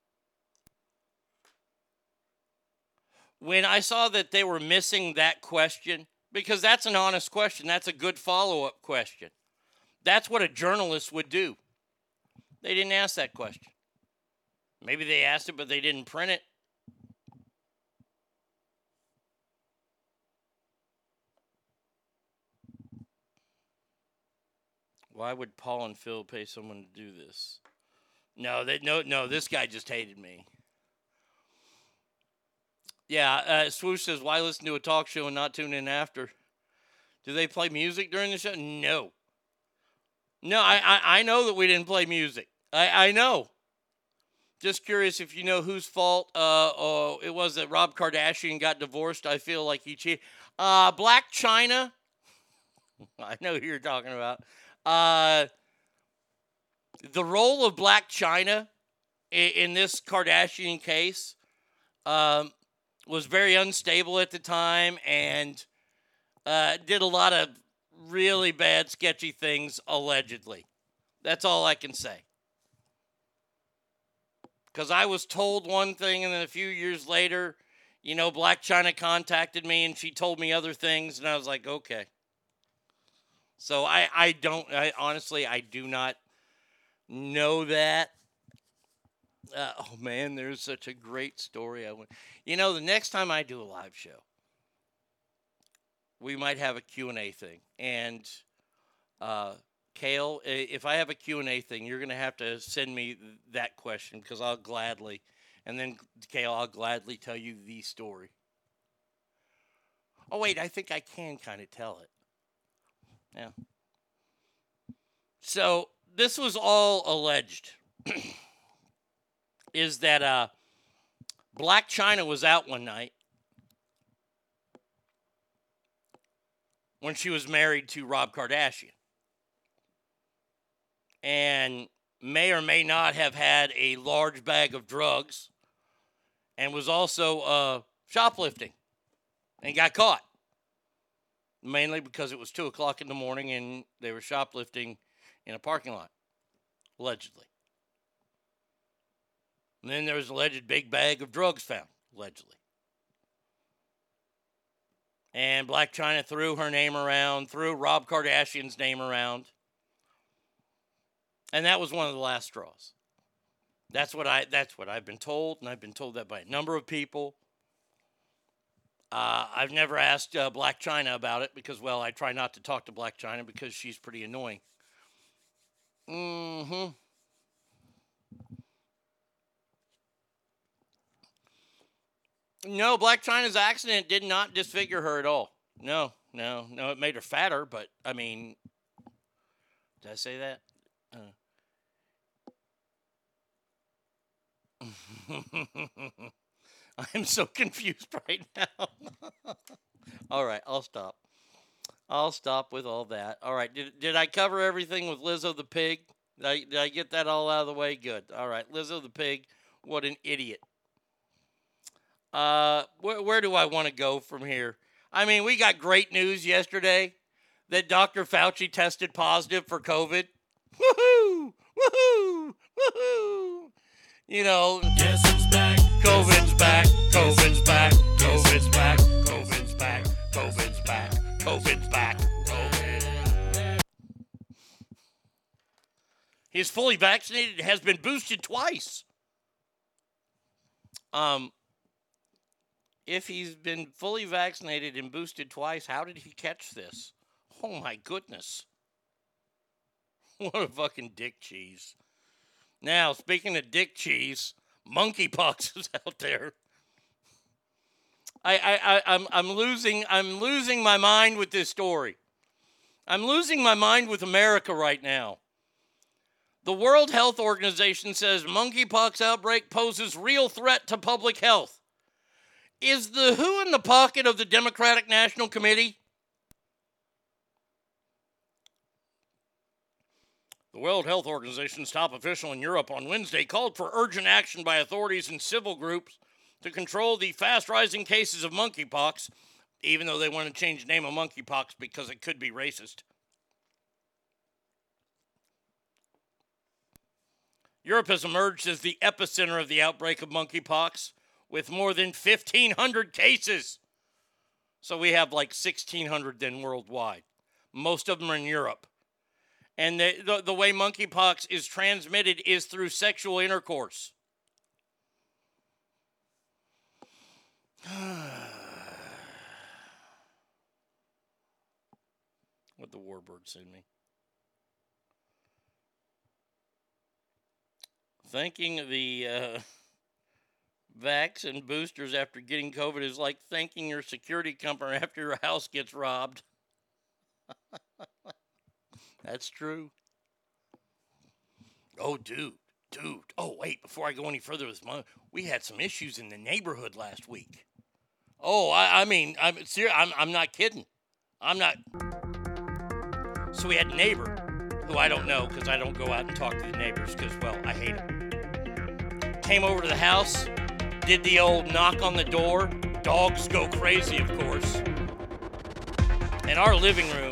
S6: When I saw that they were missing that question, because that's an honest question, that's a good follow up question. That's what a journalist would do. They didn't ask that question. Maybe they asked it, but they didn't print it. Why would Paul and Phil pay someone to do this? No, that no no. This guy just hated me. Yeah, uh, Swoosh says, "Why listen to a talk show and not tune in after?" Do they play music during the show? No. No, I I, I know that we didn't play music. I I know. Just curious if you know whose fault uh, uh it was that Rob Kardashian got divorced. I feel like he cheated. Uh, Blac Chyna. I know who you're talking about. Uh, the role of Blac Chyna in, in this Kardashian case um, was very unstable at the time and uh, did a lot of really bad, sketchy things, allegedly. That's all I can say. Because I was told one thing, and then a few years later, you know, Blac Chyna contacted me and she told me other things, and I was like, okay. So I, I don't, I honestly, I do not know that. Uh, oh man, there's such a great story. I want, you know, the next time I do a live show, we might have a Q and A thing, and uh, Kale, if I have a Q&A thing, you're going to have to send me that question because I'll gladly, and then Kale, I'll gladly tell you the story. Oh, wait, I think I can kind of tell it. Yeah. So this was all alleged. is that uh, Blac Chyna was out one night when she was married to Rob Kardashian. And may or may not have had a large bag of drugs and was also uh, shoplifting and got caught. Mainly because it was 2 o'clock in the morning and they were shoplifting in a parking lot, allegedly. And then there was an alleged big bag of drugs found, allegedly. And Blac Chyna threw her name around, threw Rob Kardashian's name around. And that was one of the last straws. That's what I that's what I've been told, and I've been told that by a number of people. Uh, I've never asked uh, Blac Chyna about it because, well, I try not to talk to Blac Chyna because she's pretty annoying. Mm-hmm. No, Blac Chyna's accident did not disfigure her at all. No, no, no. It made her fatter, but I mean, did I say that? Uh. I'm so confused right now. all right, I'll stop. I'll stop with all that. All right, did, did I cover everything with Lizzo the pig? Did I, did I get that all out of the way? Good. All right, Lizzo the pig. What an idiot. Uh, where, where do I want to go from here? I mean, we got great news yesterday that Dr. Fauci tested positive for COVID. Woohoo! Woohoo! Woohoo! You know, guess who's back? COVID's back. COVID's back. COVID's back. COVID's back. COVID's back. COVID's back. COVID. He's fully vaccinated. Has been boosted twice. Um, if he's been fully vaccinated and boosted twice, how did he catch this? Oh my goodness. What a fucking dick cheese. Now, speaking of dick cheese, monkeypox is out there. I, I, I I'm I'm losing I'm losing my mind with this story. I'm losing my mind with America right now. The World Health Organization says monkeypox outbreak poses real threat to public health. Is the who in the pocket of the Democratic National Committee? The World Health Organization's top official in Europe on Wednesday called for urgent action by authorities and civil groups to control the fast rising cases of monkeypox, even though they want to change the name of monkeypox because it could be racist. Europe has emerged as the epicenter of the outbreak of monkeypox with more than 1,500 cases. So we have like 1,600 then worldwide. Most of them are in Europe. And the, the, the way monkeypox is transmitted is through sexual intercourse. what the warbird send me. Thanking the uh, vax and boosters after getting COVID is like thanking your security company after your house gets robbed. That's true. Oh, dude, dude. Oh, wait. Before I go any further with my, we had some issues in the neighborhood last week. Oh, I, I mean, I'm serious. I'm, I'm not kidding. I'm not. So we had a neighbor who I don't know because I don't go out and talk to the neighbors because, well, I hate them. Came over to the house, did the old knock on the door. Dogs go crazy, of course. In our living room,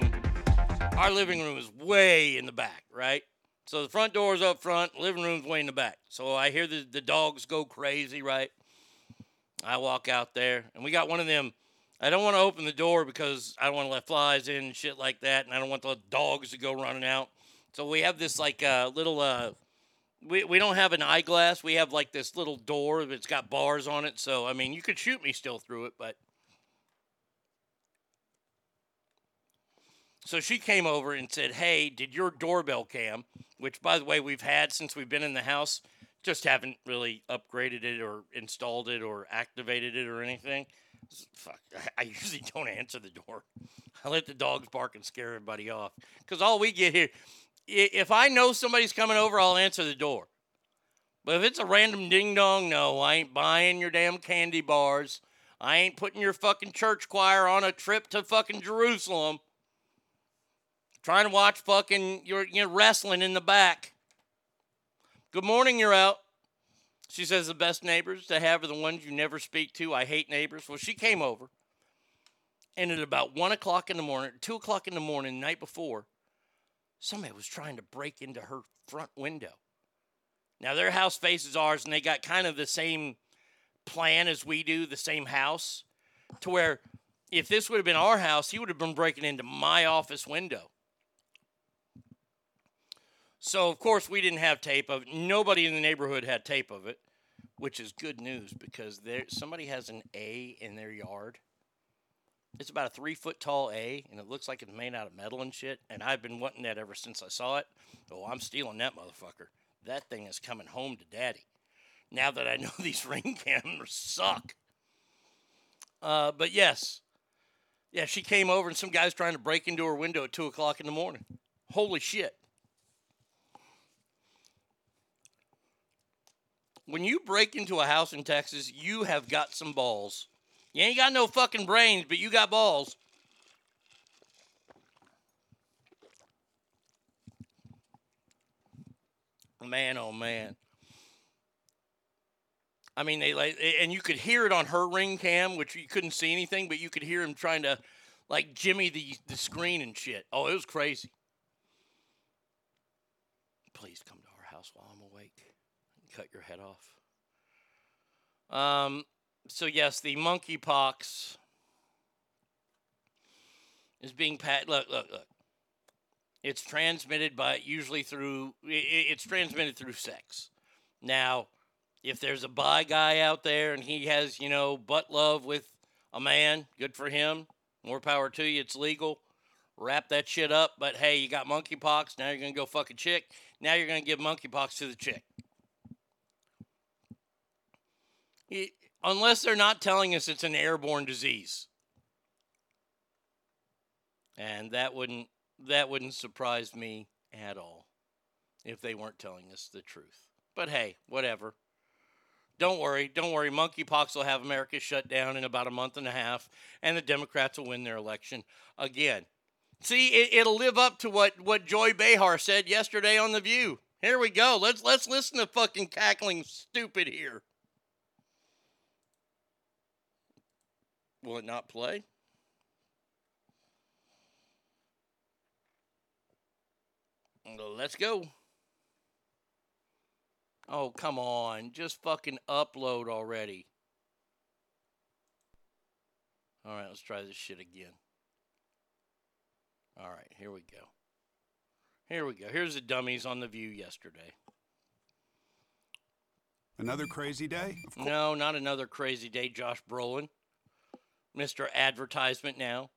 S6: our living room is way in the back, right? So the front door is up front, living room's way in the back. So I hear the, the dogs go crazy, right? I walk out there, and we got one of them. I don't want to open the door because I don't want to let flies in and shit like that, and I don't want the dogs to go running out. So we have this like uh, little. Uh, we we don't have an eyeglass. We have like this little door that's got bars on it. So I mean, you could shoot me still through it, but. So she came over and said, Hey, did your doorbell cam, which by the way we've had since we've been in the house, just haven't really upgraded it or installed it or activated it or anything. Fuck, I- usually don't answer the door. I let the dogs bark and scare everybody off. Because all we get here, if I know somebody's coming over, I'll answer the door. But if it's a random ding dong, no, I ain't buying your damn candy bars. I ain't putting your fucking church choir on a trip to fucking Jerusalem. Trying to watch fucking your, your wrestling in the back. Good morning, you're out. She says the best neighbors to have are the ones you never speak to. I hate neighbors. Well, she came over, and at about one o'clock in the morning, two o'clock in the morning, the night before, somebody was trying to break into her front window. Now their house faces ours, and they got kind of the same plan as we do, the same house, to where if this would have been our house, he would have been breaking into my office window. So of course we didn't have tape of it. Nobody in the neighborhood had tape of it, which is good news because there somebody has an A in their yard. It's about a three foot tall A, and it looks like it's made out of metal and shit. And I've been wanting that ever since I saw it. Oh, I'm stealing that motherfucker. That thing is coming home to daddy. Now that I know these ring cameras suck. Uh, but yes, yeah, she came over and some guy's trying to break into her window at two o'clock in the morning. Holy shit. When you break into a house in Texas, you have got some balls. You ain't got no fucking brains, but you got balls. Man, oh man. I mean, they like, and you could hear it on her ring cam, which you couldn't see anything, but you could hear him trying to, like, jimmy the the screen and shit. Oh, it was crazy. Please come to our house while I'm awake. and Cut your head off. Um. So yes, the monkeypox is being pat. Look, look, look. It's transmitted by usually through. It's transmitted through sex. Now, if there's a bi guy out there and he has, you know, butt love with a man, good for him. More power to you. It's legal. Wrap that shit up. But hey, you got monkeypox. Now you're gonna go fuck a chick. Now you're gonna give monkeypox to the chick. It- unless they're not telling us it's an airborne disease. And that wouldn't that wouldn't surprise me at all if they weren't telling us the truth. But hey, whatever. Don't worry, don't worry. Monkeypox will have America shut down in about a month and a half, and the Democrats will win their election again. See, it, it'll live up to what what Joy Behar said yesterday on the View. Here we go. Let's let's listen to fucking cackling stupid here. Will it not play? Let's go. Oh, come on. Just fucking upload already. All right, let's try this shit again. All right, here we go. Here we go. Here's the dummies on the view yesterday.
S10: Another crazy day?
S6: No, not another crazy day, Josh Brolin. Mr. Advertisement now.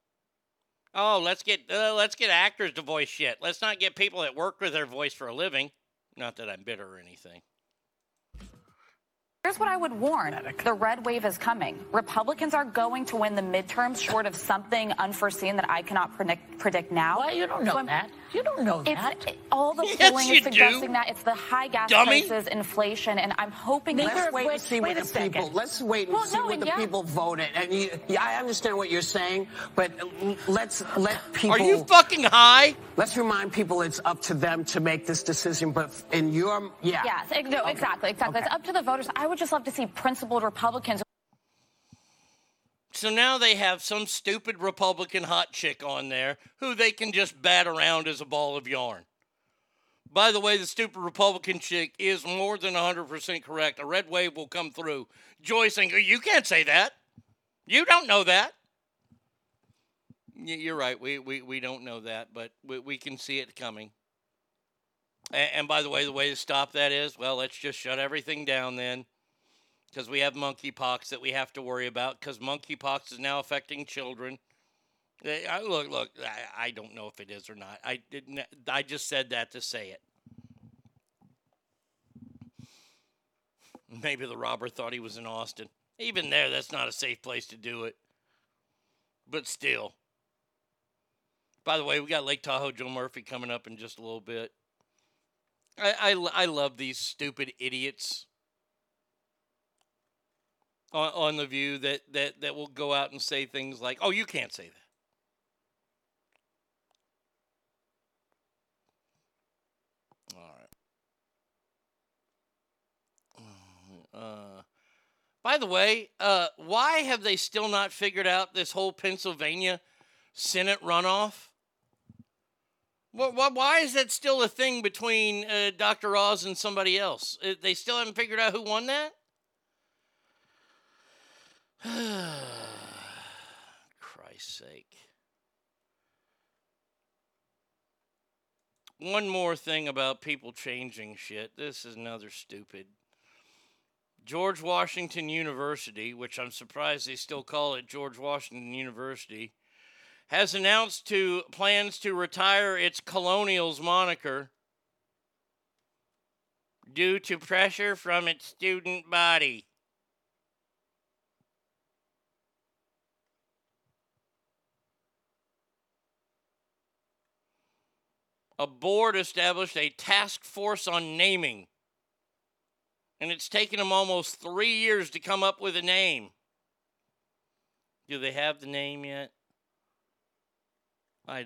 S6: Oh, let's get uh, let's get actors to voice shit. Let's not get people that work with their voice for a living. Not that I'm bitter or anything.
S11: Here's what I would warn. The red wave is coming. Republicans are going to win the midterms short of something unforeseen that I cannot predict, predict now.
S12: Well, you don't know that. You don't know
S11: it's,
S12: that.
S11: it- all the polling is suggesting
S12: do.
S11: that it's the high gas
S12: Dummy.
S11: prices, inflation, and I'm hoping that
S12: of
S13: wait
S12: which-
S13: and see
S12: wait
S13: what the people. Let's wait and
S11: Well,
S13: see
S11: no,
S13: what
S11: and
S13: the
S11: yeah.
S13: people voted. And you, yeah, I understand what you're saying, but let's let people.
S6: Are you fucking high?
S13: Let's remind people it's up to them to make this decision. But in your, yeah,
S11: Yes, no, exactly, exactly. It's up to the voters. I would just love to see principled Republicans.
S6: So now they have some stupid Republican hot chick on there who they can just bat around as a ball of yarn. By the way, the stupid Republican chick is more than 100% correct. A red wave will come through. Joyce you can't say that. You don't know that. You're right. We, we, we don't know that, but we, we can see it coming. And, and by the way, the way to stop that is well, let's just shut everything down then because we have monkeypox that we have to worry about because monkeypox is now affecting children Eh, I, look, look. I, I don't know if it is or not. I didn't. I just said that to say it. Maybe the robber thought he was in Austin. Even there, that's not a safe place to do it. But still. By the way, we got Lake Tahoe Joe Murphy coming up in just a little bit. I, I, I love these stupid idiots on, on the view that, that, that will go out and say things like, oh, you can't say that. All right. Uh, by the way, uh, why have they still not figured out this whole Pennsylvania Senate runoff? What, why is that still a thing between uh, Dr. Oz and somebody else? Uh, They still haven't figured out who won that? Christ's sake. One more thing about people changing shit. This is another stupid. George Washington University, which I'm surprised they still call it George Washington University, has announced to plans to retire its Colonials moniker due to pressure from its student body. A board established a task force on naming and it's taken them almost three years to come up with a name. Do they have the name yet? I, uh,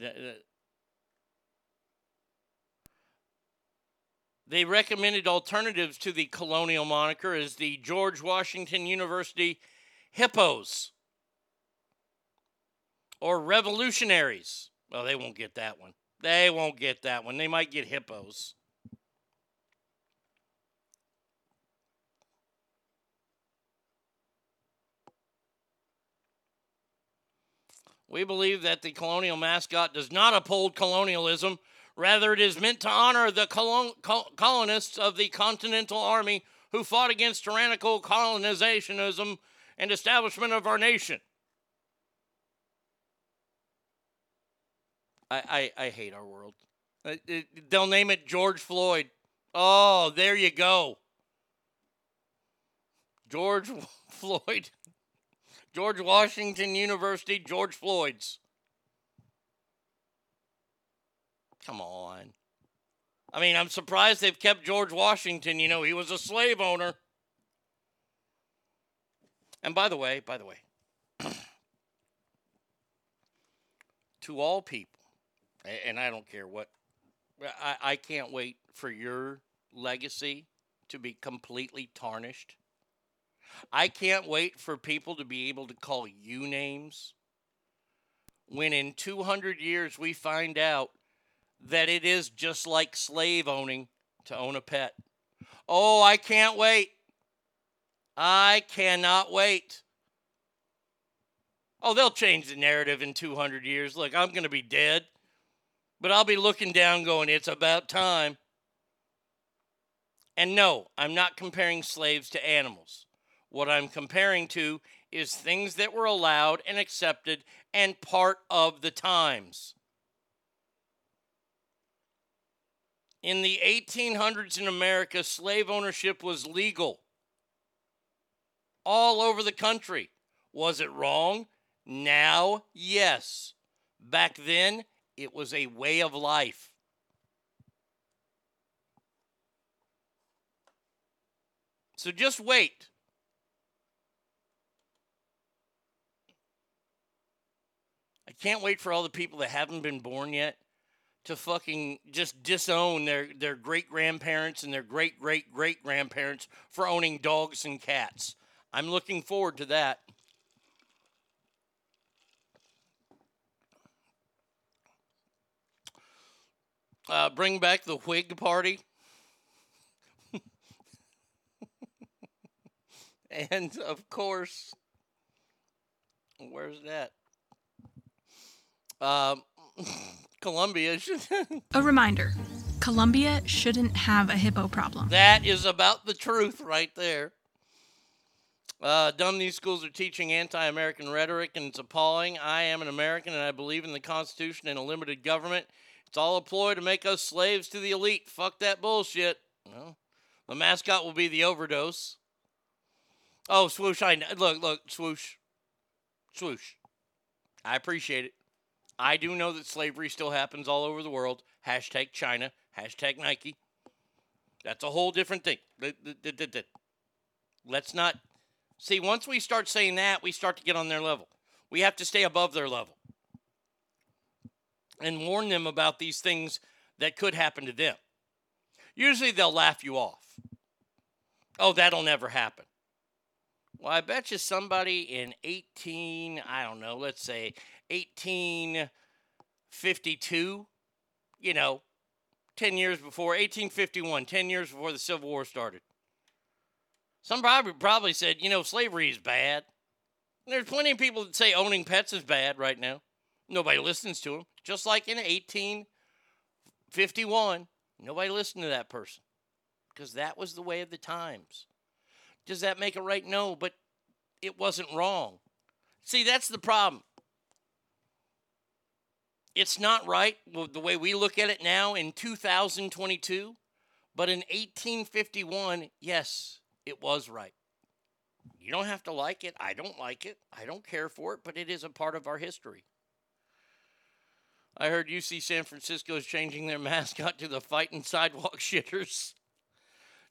S6: they recommended alternatives to the colonial moniker as the George Washington University Hippos or Revolutionaries. Well, they won't get that one. They won't get that one. They might get Hippos. We believe that the colonial mascot does not uphold colonialism. Rather, it is meant to honor the colon- col- colonists of the Continental Army who fought against tyrannical colonizationism and establishment of our nation. I, I, I hate our world. Uh, they'll name it George Floyd. Oh, there you go. George Floyd. George Washington University, George Floyd's. Come on. I mean, I'm surprised they've kept George Washington. You know, he was a slave owner. And by the way, by the way, to all people, and I don't care what, I, I can't wait for your legacy to be completely tarnished. I can't wait for people to be able to call you names when in 200 years we find out that it is just like slave owning to own a pet. Oh, I can't wait. I cannot wait. Oh, they'll change the narrative in 200 years. Look, I'm going to be dead, but I'll be looking down going, it's about time. And no, I'm not comparing slaves to animals. What I'm comparing to is things that were allowed and accepted and part of the times. In the 1800s in America, slave ownership was legal all over the country. Was it wrong? Now, yes. Back then, it was a way of life. So just wait. I can't wait for all the people that haven't been born yet to fucking just disown their, their great grandparents and their great great great grandparents for owning dogs and cats. I'm looking forward to that. Uh, bring back the Whig Party. and of course, where's that? Um, Columbia should.
S10: A reminder Columbia shouldn't have a hippo problem.
S6: that is about the truth right there. Uh, dumb, these schools are teaching anti American rhetoric, and it's appalling. I am an American, and I believe in the Constitution and a limited government. It's all a ploy to make us slaves to the elite. Fuck that bullshit. Well, the mascot will be the overdose. Oh, swoosh! I look, look, swoosh, swoosh. I appreciate it. I do know that slavery still happens all over the world. Hashtag China. Hashtag Nike. That's a whole different thing. Let's not see. Once we start saying that, we start to get on their level. We have to stay above their level and warn them about these things that could happen to them. Usually they'll laugh you off. Oh, that'll never happen. Well, I bet you somebody in 18, I don't know, let's say 1852, you know, 10 years before, 1851, 10 years before the Civil War started. Some probably, probably said, you know, slavery is bad. There's plenty of people that say owning pets is bad right now. Nobody listens to them. Just like in 1851, nobody listened to that person because that was the way of the times. Does that make it right? No, but it wasn't wrong. See, that's the problem. It's not right the way we look at it now in 2022, but in 1851, yes, it was right. You don't have to like it. I don't like it. I don't care for it, but it is a part of our history. I heard UC San Francisco is changing their mascot to the Fighting Sidewalk Shitters.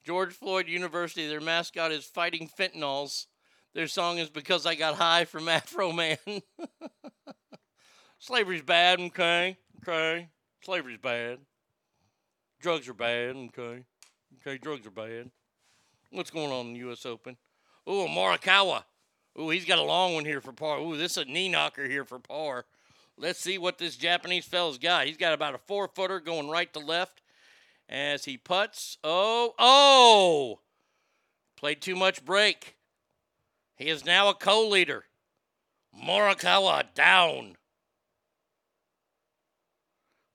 S6: George Floyd University, their mascot is Fighting Fentanyls. Their song is Because I Got High from Afroman. Slavery's bad, okay? Okay. Slavery's bad. Drugs are bad, okay? Okay, drugs are bad. What's going on in the U.S. Open? Oh, Morikawa. Oh, he's got a long one here for par. Oh, this is a knee knocker here for par. Let's see what this Japanese fella's got. He's got about a four footer going right to left as he puts. Oh, oh! Played too much break. He is now a co leader. Morikawa down.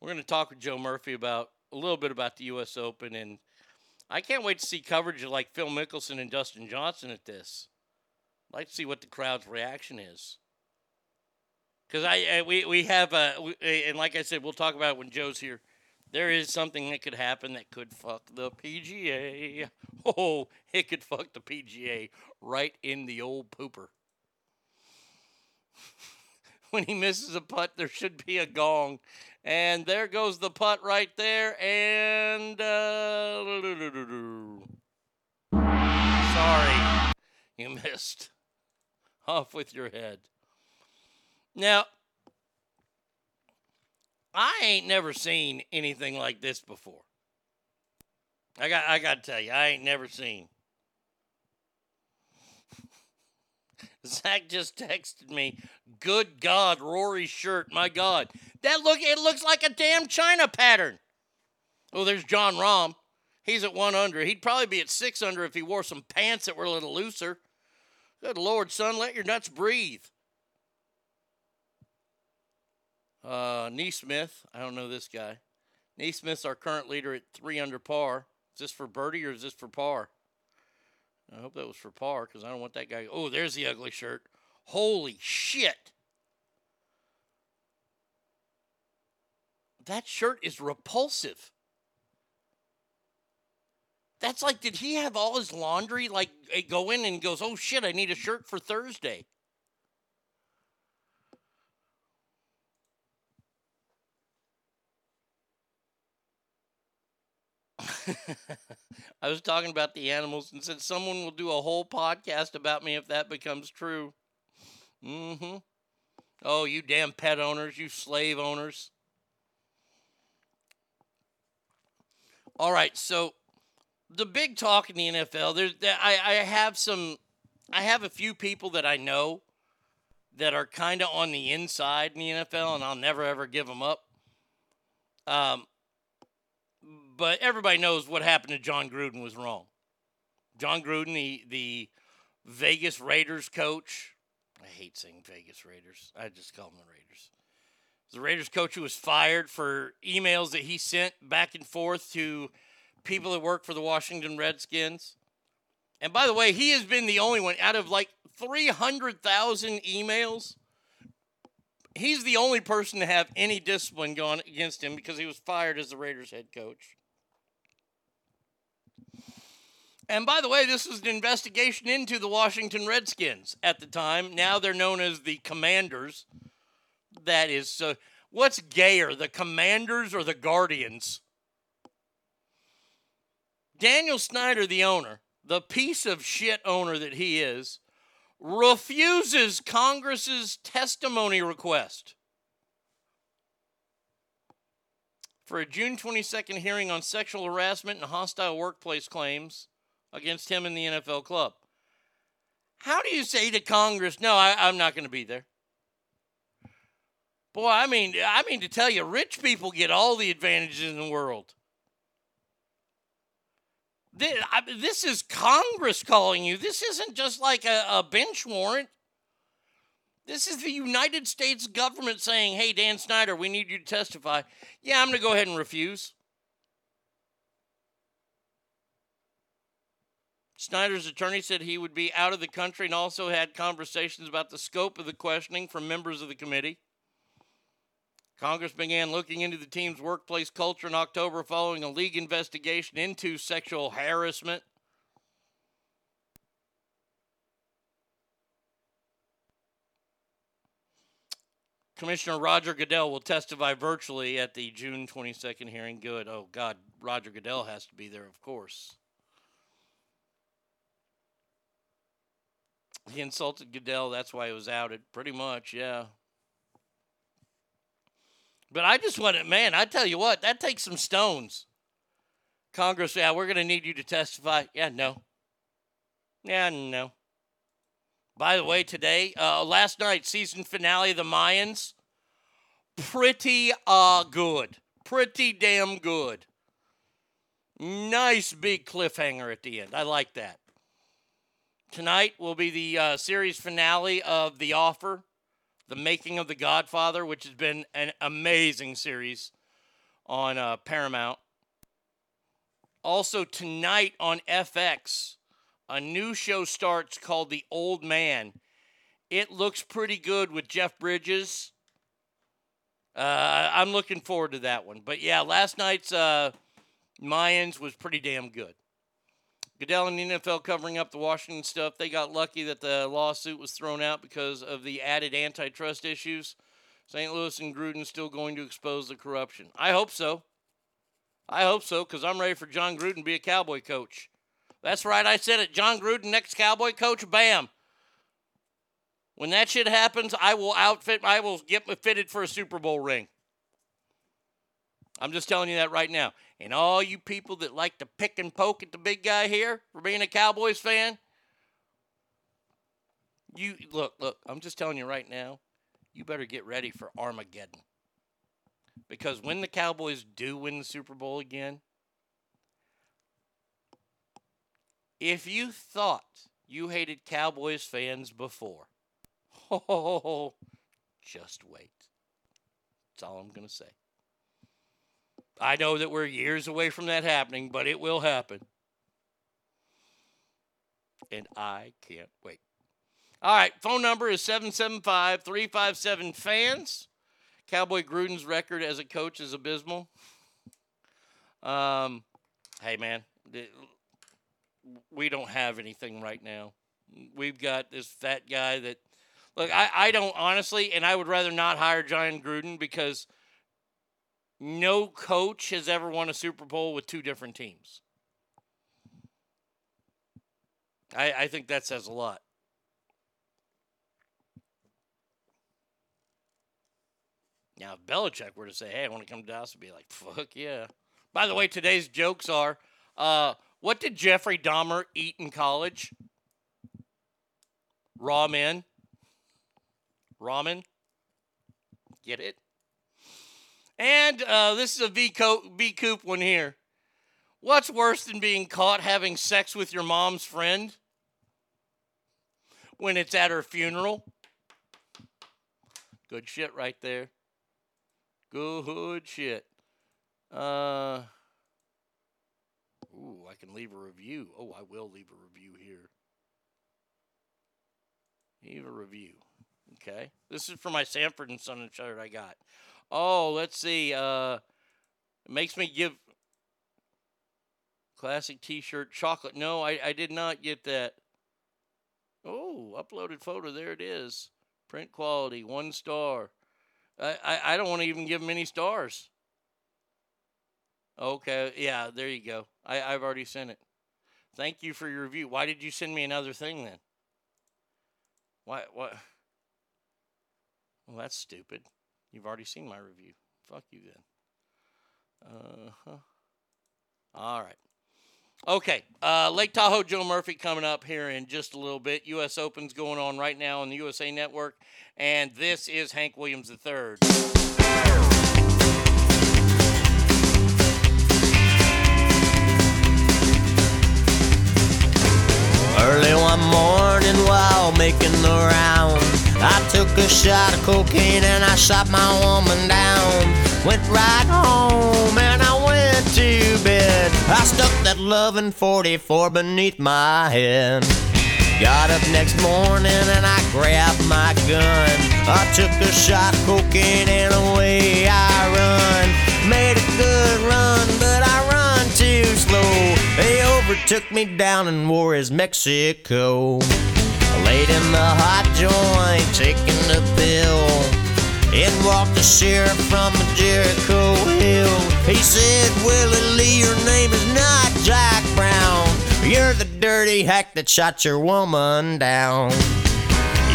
S6: We're going to talk with Joe Murphy about a little bit about the U.S. Open, and I can't wait to see coverage of like Phil Mickelson and Dustin Johnson at this. I'd like to see what the crowd's reaction is. Because I, I, we we have a and like I said, we'll talk about it when Joe's here. There is something that could happen that could fuck the PGA. Oh, it could fuck the PGA right in the old pooper. when he misses a putt, there should be a gong. And there goes the putt right there. And. Uh, sorry, you missed. Off with your head. Now, I ain't never seen anything like this before. I got I got to tell you, I ain't never seen. Zach just texted me, "Good God, Rory's shirt! My God, that look it looks like a damn China pattern." Oh, there's Jon Rahm. He's at one under. He'd probably be at six under if he wore some pants that were a little looser. Good Lord, son, let your nuts breathe. Uh, NeSmith, I don't know this guy. NeSmith's our current leader at three under par. Is this for birdie or is this for par? I hope that was for par because I don't want that guy. Oh, there's the ugly shirt. Holy shit. That shirt is repulsive. That's like, did he have all his laundry like go in and goes, oh shit, I need a shirt for Thursday? I was talking about the animals and said someone will do a whole podcast about me if that becomes true. Mm-hmm. Oh, you damn pet owners, you slave owners. All right, so the big talk in the NFL, there's I, I have some I have a few people that I know that are kind of on the inside in the NFL, and I'll never ever give them up. Um, but everybody knows what happened to Jon Gruden was wrong. Jon Gruden, the the Vegas Raiders coach. I hate saying Vegas Raiders. I just call them the Raiders. The Raiders coach who was fired for emails that he sent back and forth to people that work for the Washington Redskins. And by the way, he has been the only one out of like 300,000 emails. He's the only person to have any discipline gone against him because he was fired as the Raiders head coach. And by the way, this was an investigation into the Washington Redskins at the time. Now they're known as the Commanders. That is, uh, what's gayer, the Commanders or the Guardians? Daniel Snyder, the owner, the piece of shit owner that he is, refuses Congress's testimony request for a June 22nd hearing on sexual harassment and hostile workplace claims against him in the NFL club. How do you say to Congress, no, I, am not going to be there? Boy, I mean, I mean to tell you, rich people get all the advantages in the world. This, I, this is Congress calling you. This isn't just like a, a bench warrant. This is the United States government saying, hey, Dan Snyder, we need you to testify. Yeah, I'm going to go ahead and refuse. Snyder's attorney said he would be out of the country and also had conversations about the scope of the questioning from members of the committee. Congress began looking into the team's workplace culture in October following a league investigation into sexual harassment. Commissioner Roger Goodell will testify virtually at the June 22nd hearing. Good. Oh, God, Roger Goodell has to be there, of course. He insulted Goodell. That's why he was outed. Pretty much, yeah. But I just want it, man. I tell you what, that takes some stones. Congress, yeah, we're going to need you to testify. Yeah, no. Yeah, no. By the way, today, uh, last night, season finale of the Mayans, pretty uh, good. Pretty damn good. Nice big cliffhanger at the end. I like that. Tonight will be the uh, series finale of The Offer. The Making of the Godfather, which has been an amazing series on uh, Paramount. Also, tonight on FX, a new show starts called The Old Man. It looks pretty good with Jeff Bridges. Uh, I'm looking forward to that one. But yeah, last night's uh, Mayans was pretty damn good. Goodell and the NFL covering up the Washington stuff. They got lucky that the lawsuit was thrown out because of the added antitrust issues. St. Louis and Gruden still going to expose the corruption. I hope so. I hope so because I'm ready for Jon Gruden to be a Cowboy coach. That's right, I said it. Jon Gruden, next Cowboy coach, bam. When that shit happens, I will outfit, I will get fitted for a Super Bowl ring. I'm just telling you that right now. And all you people that like to pick and poke at the big guy here for being a Cowboys fan, you look, look, I'm just telling you right now, you better get ready for Armageddon. Because when the Cowboys do win the Super Bowl again, if you thought you hated Cowboys fans before, oh, just wait. That's all I'm going to say. I know that we're years away from that happening, but it will happen. And I can't wait. All right, phone number is 775 357 fans. Cowboy Gruden's record as a coach is abysmal. Um, hey, man, we don't have anything right now. We've got this fat guy that, look, I, I don't honestly, and I would rather not hire Jon Gruden because – no coach has ever won a Super Bowl with two different teams. I, I think that says a lot. Now, if Belichick were to say, hey, I want to come to Dallas, I'd be like, fuck yeah. By the way, today's jokes are uh, what did Jeffrey Dahmer eat in college? Ramen. Ramen. Get it? And uh, this is a V, Co- v Coop one here. What's worse than being caught having sex with your mom's friend when it's at her funeral? Good shit right there. Good shit. Uh, ooh, I can leave a review. Oh, I will leave a review here. Leave a review. Okay. This is for my Sanford and Son shirt I got. Oh, let's see. Uh, it makes me give classic T-shirt chocolate. No, I, I did not get that. Oh, uploaded photo. There it is. Print quality, one star. I, I, I don't want to even give him any stars. Okay, yeah, there you go. I, I've already sent it. Thank you for your review. Why did you send me another thing then? Why what? Well, that's stupid. You've already seen my review. Fuck you then. Uh huh. All right. Okay. Uh, Lake Tahoe Joe Murphy coming up here in just a little bit. U.S. Open's going on right now on the USA Network. And this is Hank Williams III.
S14: Early one morning while making the round, I took a shot of cocaine and I shot my woman down. Went right home and I went to bed. I stuck that loving 44 beneath my head. Got up next morning and I grabbed my gun. I took a shot of cocaine and away I run. Made a good run, but I run too slow. They overtook me down in Juarez, Mexico. Laid in the hot joint, taking the pill. In walked the sheriff from Jericho Hill. He said, Willie Lee, your name is not Jack Brown. You're the dirty hack that shot your woman down.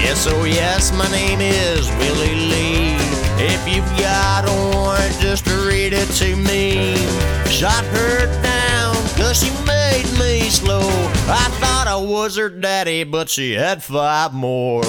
S14: Yes, oh yes, my name is Willie Lee. If you've got a warrant, just read it to me. Shot her down, cause she made me slow. I thought I was her daddy, but she had five more.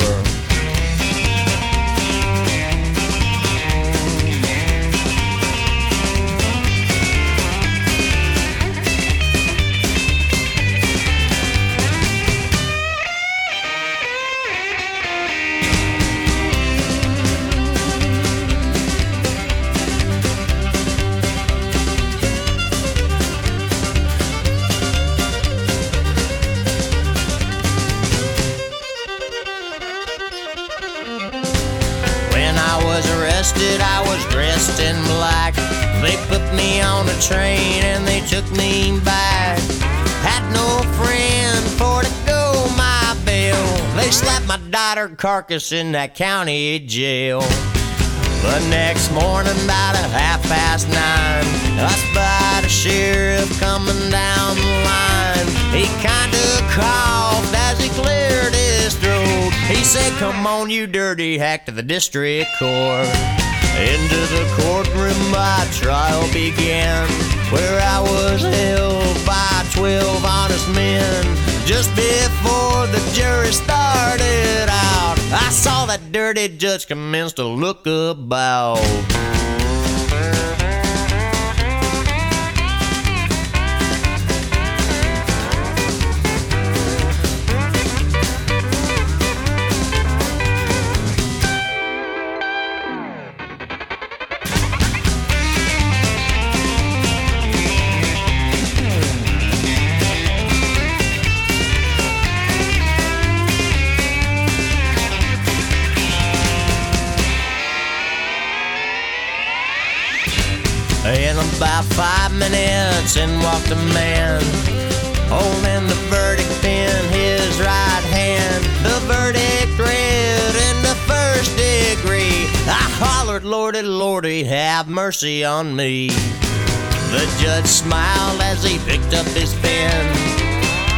S14: Dressed in black. They put me on a train and they took me back. Had no friend for to go my bail. They slapped my daughter carcass in that county jail. The next morning, about a half past nine, I spied a sheriff coming down the line. He kinda coughed as he cleared his throat. He said, Come on, you dirty hack, to the district court. Into the courtroom, my trial began, where I was held by twelve honest men. Just before the jury started out, I saw that dirty judge commence to look about. About five minutes, in walked a man, holding the verdict in his right hand. The verdict read in the first degree. I hollered, Lordy, Lordy, have mercy on me. The judge smiled as he picked up his pen.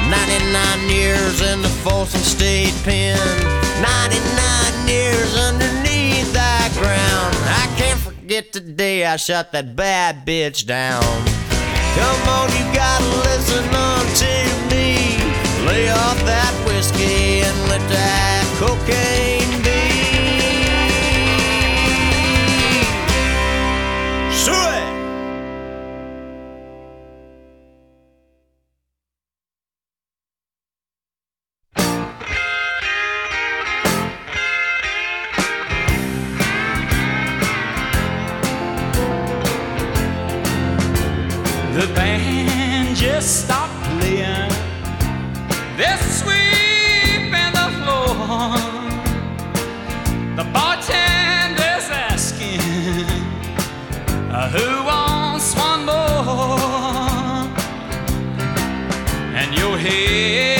S14: 99 years in the Folsom State Pen. 99 years underneath that ground. I forget the day I shut that bad bitch down. Come on, you gotta listen on to me. Lay off that whiskey and let that cocaine
S15: just stop playing. They're sweeping the floor. The bartender's asking uh, who wants one more. And your head's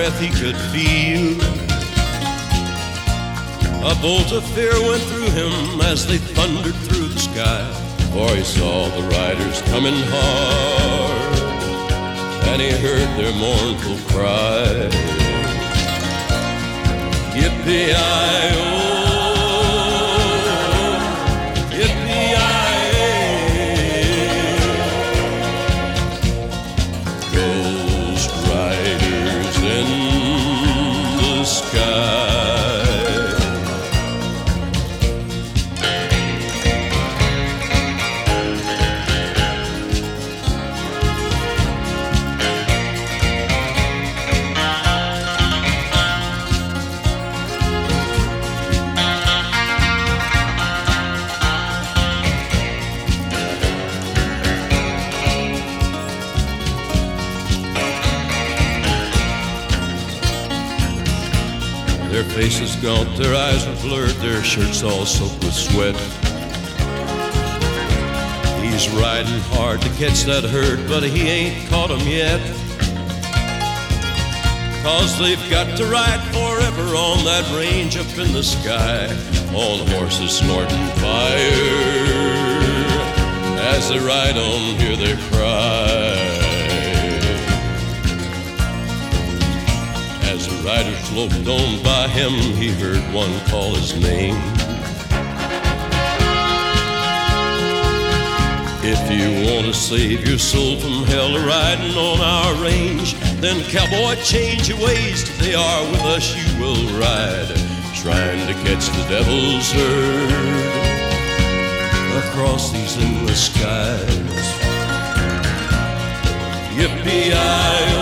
S16: breath he could feel. A bolt of fear went through him as they thundered through the sky, for he saw the riders coming hard and he heard their mournful cry. Yippee-i-oh, all soaked with sweat. He's riding hard to catch that herd, but he ain't caught 'em yet. Cause they've got to ride forever on that range up in the sky, All the horses snorting fire. As they ride on, hear their cry. As the riders loped on by him, he heard one call his name. If you want to save your soul from hell riding on our range, then cowboy, change your ways. Today are with us you will ride, trying to catch the devil's herd across these endless skies. Yippee-i-oh,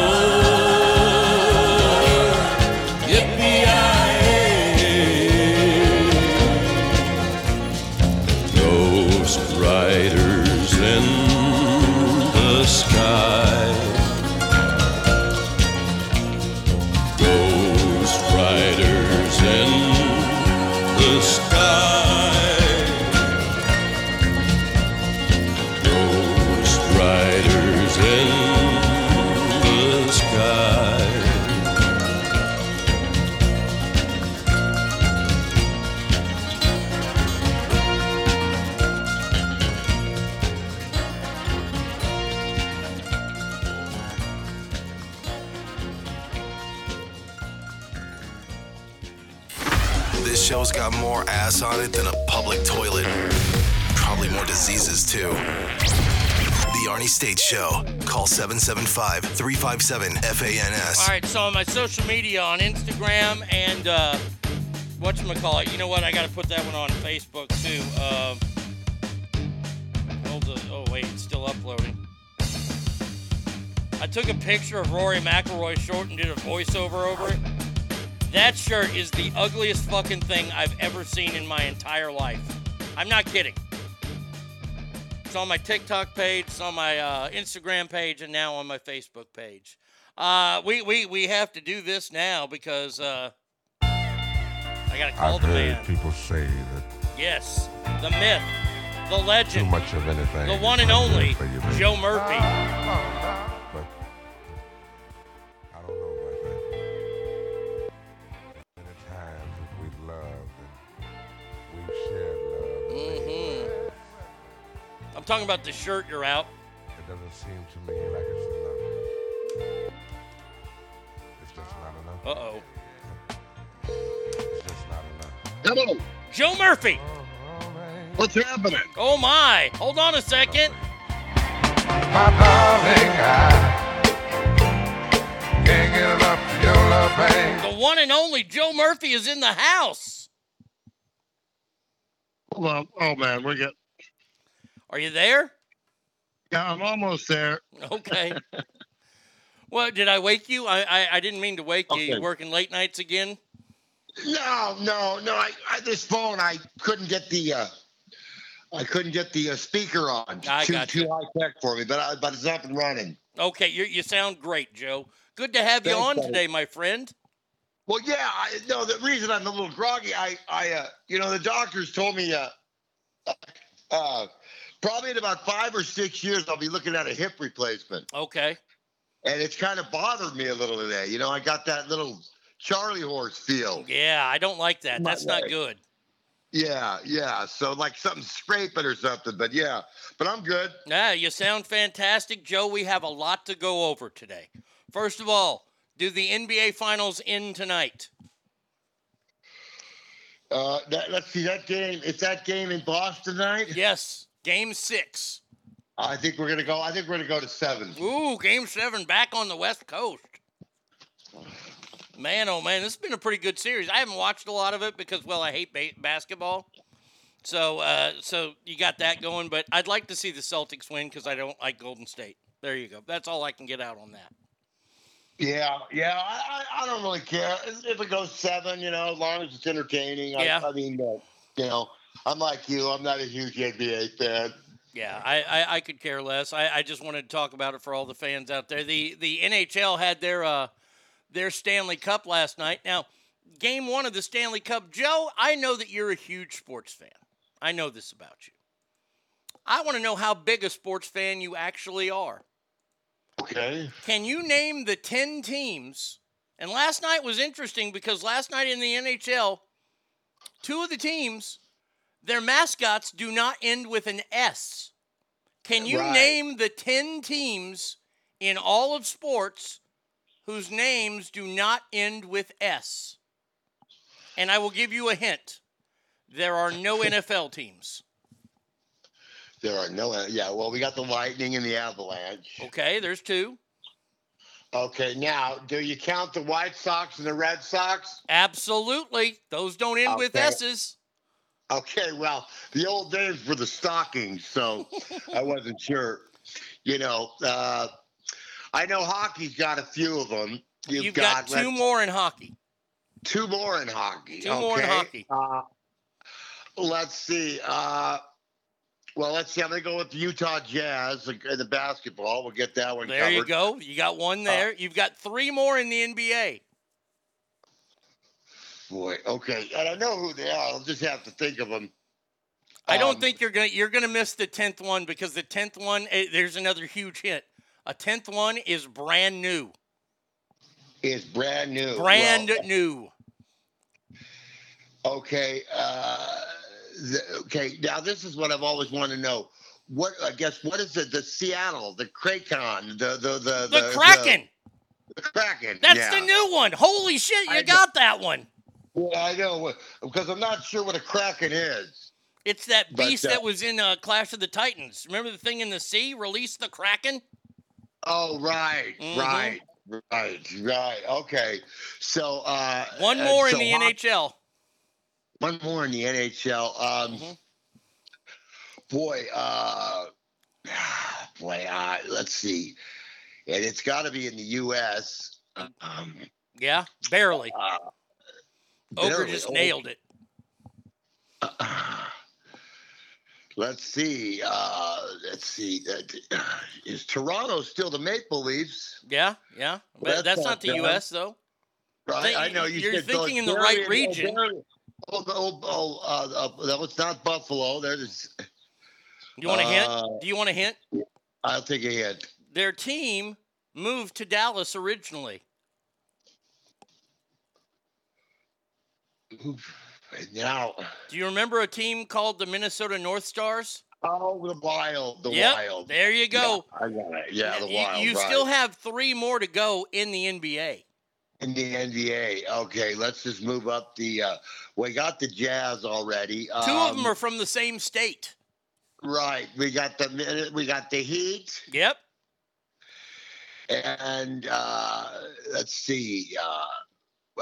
S4: The Arnie State Show. Call 775 357 FANS.
S6: All right, so on my social media on Instagram and uh, whatchamacallit, you know what? I got to put that one on Facebook too. Uh, hold the, oh, wait, it's still uploading. I took a picture of Rory McIlroy short and did a voiceover over it. That shirt is the ugliest fucking thing I've ever seen in my entire life. I'm not kidding. It's on my TikTok page, it's on my uh, Instagram page, and now on my Facebook page. Uh, we, we, we have to do this now because uh, I got to call
S17: I've
S6: the
S17: heard
S6: man.
S17: people say that
S6: Yes, the myth, the legend.
S17: too much of anything.
S6: the one and only
S17: you.
S6: Joe Murphy. Talking about the shirt you're out.
S17: it doesn't seem to me like it's enough. It's just not enough.
S6: Uh oh.
S17: It's just not enough.
S18: Hello.
S6: Joe Murphy.
S18: What's happening?
S6: Oh my. Hold on a second.
S17: My darling, I can't get enough of your love, babe.
S6: The one and only Joe Murphy is in the house.
S18: Well, oh man, we get.
S6: Are you there?
S18: Yeah, I'm almost there.
S6: Okay. What did I wake you? I I, I didn't mean to wake you. You working late nights again?
S18: No, no, no. I, I this phone, I couldn't get the. uh I couldn't get the uh, speaker on.
S6: I
S18: too
S6: gotcha.
S18: too high tech for me, but I, but it's up and running.
S6: Okay, you you sound great, Joe. Good to have you on
S18: buddy.
S6: today, my friend.
S18: Well, yeah, I, no. The reason I'm a little groggy, I, I, uh, you know, the doctors told me, uh, uh, probably in about five or six years, I'll be looking at a hip replacement,
S6: Okay.
S18: and it's kind of bothered me a little today. You know, I got that little Charlie horse feel.
S6: Yeah, I don't like that.
S18: My
S6: That's not good.
S18: Yeah, yeah. So like something scraping or something, but yeah. But I'm good.
S6: Yeah, you sound fantastic, Joe. We have a lot to go over today. First of all, do the NBA Finals end tonight?
S18: Uh, that, let's see that game. It's that game in Boston tonight.
S6: Yes, Game Six.
S18: I think we're gonna go. I think we're gonna go to seven.
S6: Ooh, Game Seven back on the West Coast. Man, oh man, this has been a pretty good series. I haven't watched a lot of it because, well, I hate ba- basketball. So, uh, so you got that going. But I'd like to see the Celtics win because I don't like Golden State. There you go. That's all I can get out on that.
S18: Yeah, yeah. I, I, I don't really care if it goes seven. You know, as long as it's entertaining.
S6: Yeah.
S18: I, I mean, uh, you know, I'm like you. I'm not a huge NBA fan.
S6: Yeah, I, I, I could care less. I, I just wanted to talk about it for all the fans out there. The the NHL had their uh their Stanley Cup last night. Now, game one of the Stanley Cup, Joe, I know that you're a huge sports fan. I know this about you. I want to know how big a sports fan you actually are.
S18: Okay.
S6: Can you name the 10 teams? And last night was interesting because last night in the NHL, two of the teams, their mascots do not end with an S. Can you
S18: Right.
S6: name the 10 teams in all of sports whose names do not end with S? And I will give you a hint. There are no NFL teams.
S18: There are no. Yeah. Well, we got the Lightning and the Avalanche.
S6: Okay, there's two.
S18: Okay. Now, do you count the White Sox and the Red Sox?
S6: Absolutely. Those don't end with S's.
S18: Okay. Well, the old days were the stockings, so I wasn't sure. You know, uh, I know hockey's got a few of them. You've,
S6: You've got, 2
S18: let's-
S6: more in hockey.
S18: Two more in hockey.
S6: Two more in hockey.
S18: Uh, let's see. Uh, well, let's see. I'm going to go with the Utah Jazz in the basketball. We'll get that one
S6: There
S18: covered.
S6: you go. You got one there. You've got three more in the NBA.
S18: Boy, okay. And I know who they are. I'll just have to think of them.
S6: I don't
S18: Um,
S6: think you're gonna you're gonna miss the tenth one because the tenth one eh, there's another huge hit. A tenth one is brand new.
S18: Is brand new.
S6: Brand
S18: Well,
S6: new.
S18: Okay. Uh, the, okay. Now this is what I've always wanted to know. What I guess what is it? The Seattle, the Kraken, the the the
S6: The Kraken.
S18: The, Kraken.
S6: That's
S18: yeah.
S6: the new one. Holy shit, you
S18: I
S6: got that one.
S18: Yeah, I know because I'm not sure what a Kraken is.
S6: It's that
S18: But,
S6: beast
S18: uh,
S6: that was in uh, Clash of the Titans. Remember the thing in the sea? Release the Kraken?
S18: Oh, right,
S6: Mhm.
S18: right, right, right. Okay. So uh,
S6: One
S18: uh,
S6: more in the
S18: Hawk-
S6: NHL.
S18: One more in the NHL. Um,
S6: Mm-hmm.
S18: Boy, uh, boy, uh, let's see. And it's got to be in the U.S. Um,
S6: Yeah, barely.
S18: uh,
S6: Ogre just
S18: Oh,
S6: nailed it.
S18: Let's see. Uh, let's see. Uh, is Toronto still the Maple Leafs?
S6: Yeah, yeah. But
S18: That's
S6: that's,
S18: not
S6: the. U.S. though.
S18: Right. I know you
S6: you're thinking in the right region.
S18: Oh, oh, oh, uh, uh, that was not Buffalo. There's.
S6: You want a
S18: Uh,
S6: hint? Do you want a hint?
S18: I'll take a hint.
S6: Their team moved to Dallas originally.
S18: Now,
S6: Do you remember a team called the Minnesota North Stars?
S18: oh, the Wild, the
S6: Yep,
S18: Wild.
S6: There you go.
S18: Yeah, I got it. Yeah, the
S6: you,
S18: Wild.
S6: you
S18: right.
S6: still have three more to go in the NBA.
S18: in the NBA. Okay, let's just move up the. Uh, we got the Jazz already.
S6: Two of them
S18: Um,
S6: are from the same state.
S18: right. We got the we got the Heat,
S6: Yep.
S18: and uh, let's see. Uh,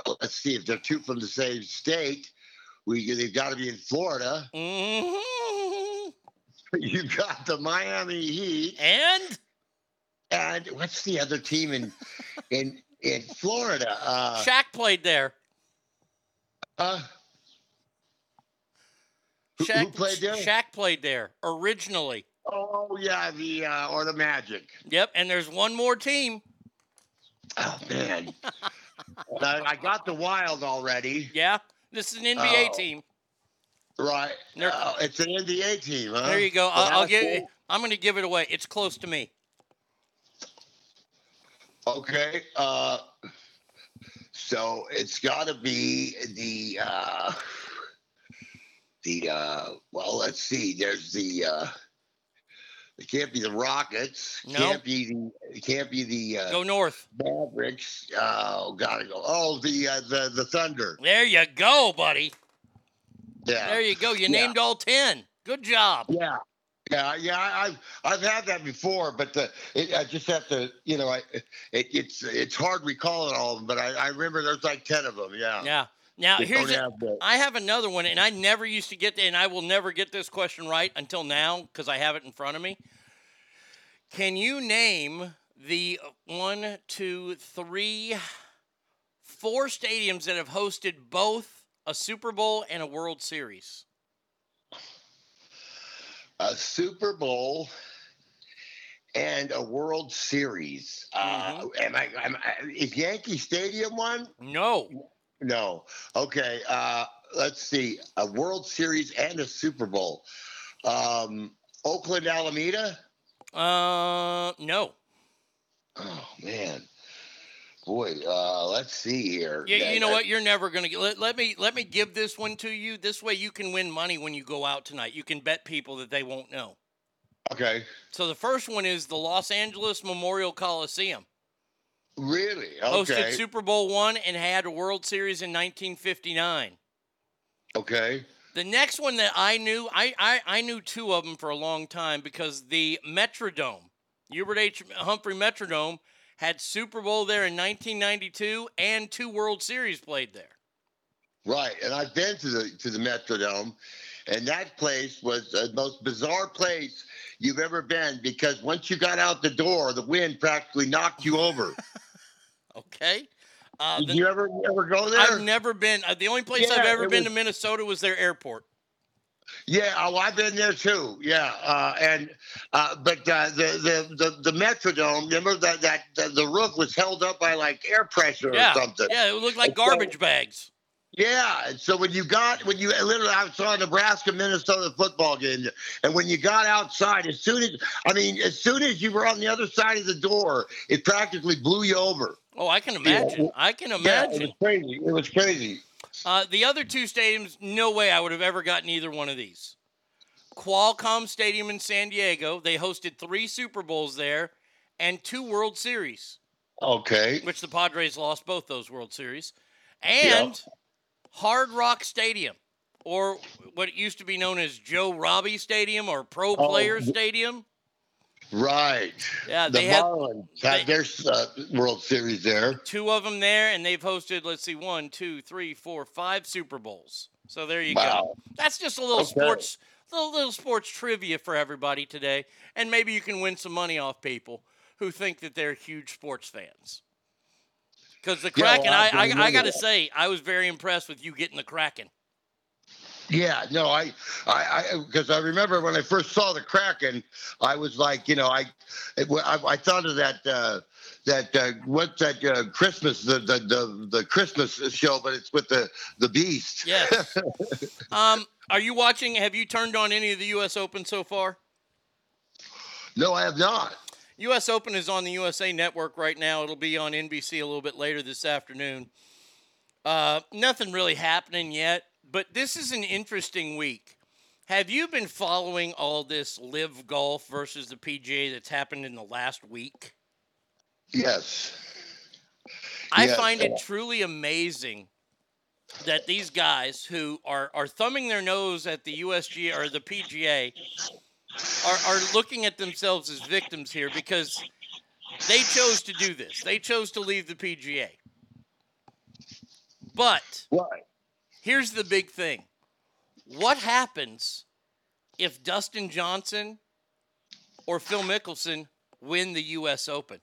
S18: well, let's see if they're two from the same state. We they've got to be in Florida.
S6: hmm
S18: You got the Miami Heat,
S6: And
S18: and what's the other team in in in Florida? Uh,
S6: Shaq played there.
S18: uh, who,
S6: Shaq,
S18: who played there?
S6: Shaq played there originally.
S18: Oh yeah, the uh, or the Magic.
S6: Yep. And there's one more team.
S18: Oh man, I, I got the Wild already.
S6: Yeah. This is an NBA
S18: Oh.
S6: team.
S18: Right, Uh, it's an NBA team, huh?
S6: There you go. I'll, I'll give.
S18: cool.
S6: I'm going to give it away. It's close to me.
S18: Okay, uh, so it's got to be the uh, the uh, well. Let's see. There's the. It can't be the Rockets.
S6: No.
S18: Can't be the. It can't be the uh,
S6: Go north.
S18: Mavericks. Oh, gotta go. Oh, the uh, the the Thunder.
S6: There you go, buddy.
S18: Yeah.
S6: There you go. You
S18: Yeah.
S6: named all ten. Good job.
S18: Yeah. Yeah, yeah, I- I've I've had that before, but the, it, I just have to, you know, I it, it's it's hard recalling all of them, but I, I remember there's like ten of them. Yeah.
S6: Yeah. Now
S18: Just
S6: here's a,
S18: have
S6: I have another one, and I never used to get, and I will never get this question right until now because I have it in front of me. Can you name the one, two, three, four stadiums that have hosted both a Super Bowl and a World Series?
S18: A Super Bowl and a World Series. Uh, am I, am I? Is Yankee Stadium one?
S6: No.
S18: No. Okay. Uh, let's see. A World Series and a Super Bowl. Um, Oakland Alameda.
S6: Uh, no.
S18: Oh man. Boy, uh, let's see here.
S6: Yeah, you know
S18: Uh,
S6: what? You're never gonna get. Let, let me let me give this one to you. This way, you can win money when you go out tonight. You can bet people that they won't know.
S18: Okay.
S6: So the first one is the Los Angeles Memorial Coliseum.
S18: Really?
S6: Hosted Super Bowl one and had a World Series in 1959.
S18: okay.
S6: The next one that I knew, I, I, I knew two of them for a long time because the Metrodome, Hubert H. Humphrey Metrodome, had Super Bowl there in 1992 and two World Series played there.
S18: Right, and I've been to the to the Metrodome, and that place was the most bizarre place you've ever been because once you got out the door, the wind practically knocked you over.
S6: Okay. Uh,
S18: Did
S6: the-
S18: you ever ever go there?
S6: I've never been. Uh, the only place I've ever been
S18: was-
S6: to Minnesota was their airport.
S18: Yeah, oh, I've been there too. Yeah, uh, and uh, but uh, the, the the the Metrodome, remember that that the, the roof was held up by like air pressure
S6: Yeah.
S18: or something.
S6: Yeah, it looked like
S18: And so-
S6: garbage bags.
S18: Yeah, and so when you got when you literally I saw a Nebraska Minnesota football game, and when you got outside, as soon as I mean, as soon as you were on the other side of the door, it practically blew you over.
S6: Oh, I can imagine. I can imagine.
S18: Yeah, it was crazy. It was crazy.
S6: Uh, the other two stadiums, no way I would have ever gotten either one of these. Qualcomm Stadium in San Diego, they hosted three Super Bowls there and two World Series,
S18: Okay.
S6: which the Padres lost both those World Series. And Hard Rock Stadium, or what used to be known as Joe Robbie Stadium or Pro
S18: Oh,
S6: Player
S18: th-
S6: Stadium.
S18: Right.
S6: Yeah,
S18: the
S6: they
S18: Marlins had their uh, World Series there.
S6: Two of them there, and they've hosted, let's see, one, two, three, four, five Super Bowls. So there you
S18: Wow.
S6: go. That's just a little
S18: Okay.
S6: sports, little, little sports trivia for everybody today, and maybe you can win some money off people who think that they're huge sports fans. Because the
S18: Yeah, well,
S6: Kraken,
S18: I
S6: I, I, I got to say, I was very impressed with you getting the Kraken.
S18: Yeah, no, I, I, I, because I remember when I first saw the Kraken, I was like, you know, I, it, I, I thought of that, uh, that uh, what's that uh, Christmas, the, the the the Christmas show, but it's with the the Beast.
S6: Yes. um, are you watching? Have you turned on any of the U.S. Open so far?
S18: no, I have not.
S6: U.S. Open is on the USA Network right now. It'll be on NBC a little bit later this afternoon. Uh, nothing really happening yet, but this is an interesting week. Have you been following all this LIV golf versus the PGA that's happened in the last week?
S18: Yes.
S6: I
S18: Yes,
S6: find it truly amazing that these guys who are, are thumbing their nose at the USG or the PGA are, are looking at themselves as victims here because they chose to do this. They chose to leave the PGA. But here's the big thing what happens if Dustin Johnson or Phil Mickelson win the U.S. Open?